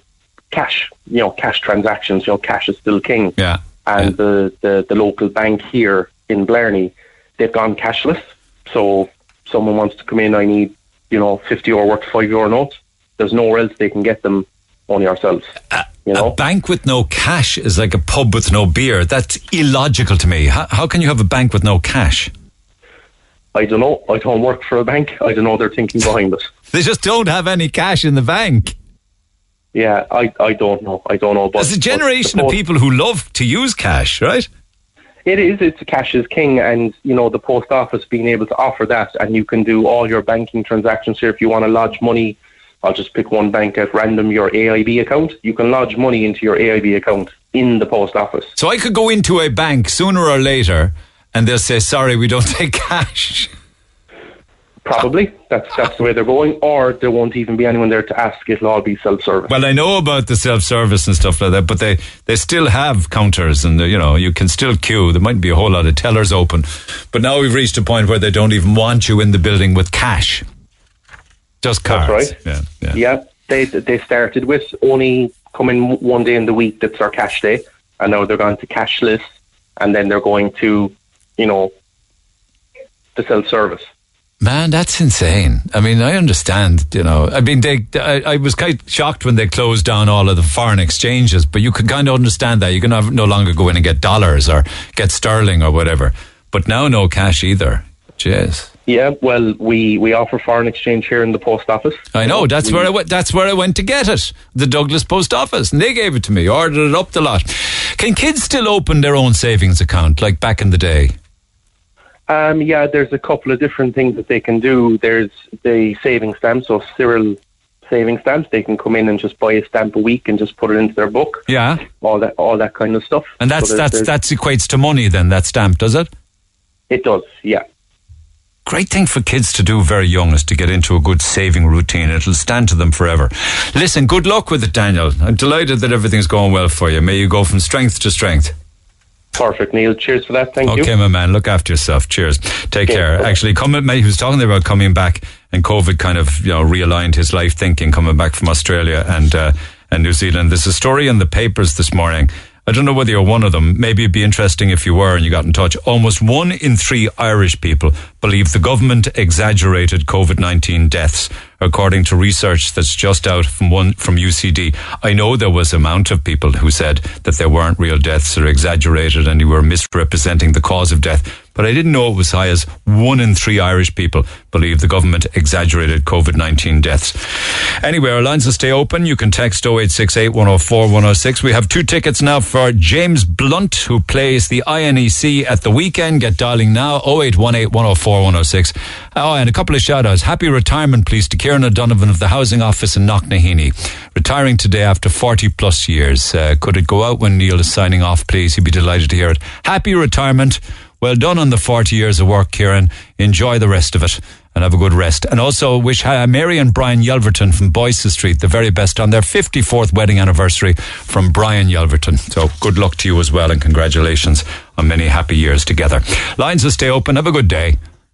cash. You know, cash transactions. You know, cash is still king. Yeah. And the, the the local bank here in Blarney, they've gone cashless. So someone wants to come in. I need you know fifty euro worth five euro notes. There's nowhere else they can get them. Only ourselves. you know. A bank with no cash is like a pub with no beer. That's illogical to me. How, how can you have a bank with no cash? I don't know. I don't work for a bank. I don't know. They're thinking behind it. They just don't have any cash in the bank. Yeah, I, I don't know. I don't know. But There's a generation of people who love to use cash, right? It is. It's cash is king, and you know the post office being able to offer that, and you can do all your banking transactions here. If you want to lodge money, I'll just pick one bank at random. Your AIB account, you can lodge money into your AIB account in the post office. So I could go into a bank sooner or later, and they'll say, "Sorry, we don't take cash." Probably that's that's the way they're going, or there won't even be anyone there to ask. It'll all be self service. Well, I know about the self-service and stuff like that, but they, they still have counters, and you know you can still queue. There might be a whole lot of tellers open, but now we've reached a point where they don't even want you in the building with cash, just cards. That's right. Yeah, yeah. They they started with only coming one day in the week. That's our cash day, and now they're going to cashless, and then they're going to, you know, the self service. Man, that's insane. I mean, I understand, you know. I mean, they, I, I, was quite shocked when they closed down all of the foreign exchanges, but you could kind of understand that. You can have, no longer go in and get dollars or get sterling or whatever. But now, no cash either. Jeez. Yeah, well, we, we offer foreign exchange here in the post office. I know. That's we, where I went. That's where I went to get it. The Douglas Post Office, and they gave it to me. Ordered it up the lot. Can kids still open their own savings account like back in the day? Um, yeah, there's a couple of different things that they can do. There's the saving stamps, so Cyril saving stamps. They can come in and just buy a stamp a week and just put it into their book. Yeah, all that, all that kind of stuff. And that's so that's that equates to money then. That stamp does it? It does. Yeah. Great thing for kids to do very young is to get into a good saving routine. It'll stand to them forever. Listen, good luck with it, Daniel. I'm delighted that everything's going well for you. May you go from strength to strength. Perfect, Neil. Cheers for that. Thank okay, you. Okay, my man. Look after yourself. Cheers. Take okay, care. Actually, coming, he was talking there about coming back, and COVID kind of you know realigned his life thinking coming back from Australia and uh, and New Zealand. There's a story in the papers this morning. I don't know whether you're one of them. Maybe it'd be interesting if you were and you got in touch. Almost one in three Irish people believe the government exaggerated COVID 19 deaths according to research that's just out from one from UCD. I know there was amount of people who said that there weren't real deaths or exaggerated and you were misrepresenting the cause of death. But I didn't know it was high as one in three Irish people believe the government exaggerated COVID 19 deaths. Anyway, our lines will stay open. You can text 0868 104 106. We have two tickets now for James Blunt, who plays the INEC at the weekend. Get dialing now 0818 104 106. Uh, oh, and a couple of shout outs. Happy retirement, please, to Kieran O'Donovan of the Housing Office in Knocknaheeny. Retiring today after 40 plus years. Uh, could it go out when Neil is signing off, please? He'd be delighted to hear it. Happy retirement. Well done on the 40 years of work, Kieran. Enjoy the rest of it and have a good rest. And also wish uh, Mary and Brian Yelverton from Boyce Street the very best on their 54th wedding anniversary from Brian Yelverton. So good luck to you as well and congratulations on many happy years together. Lines will stay open. Have a good day.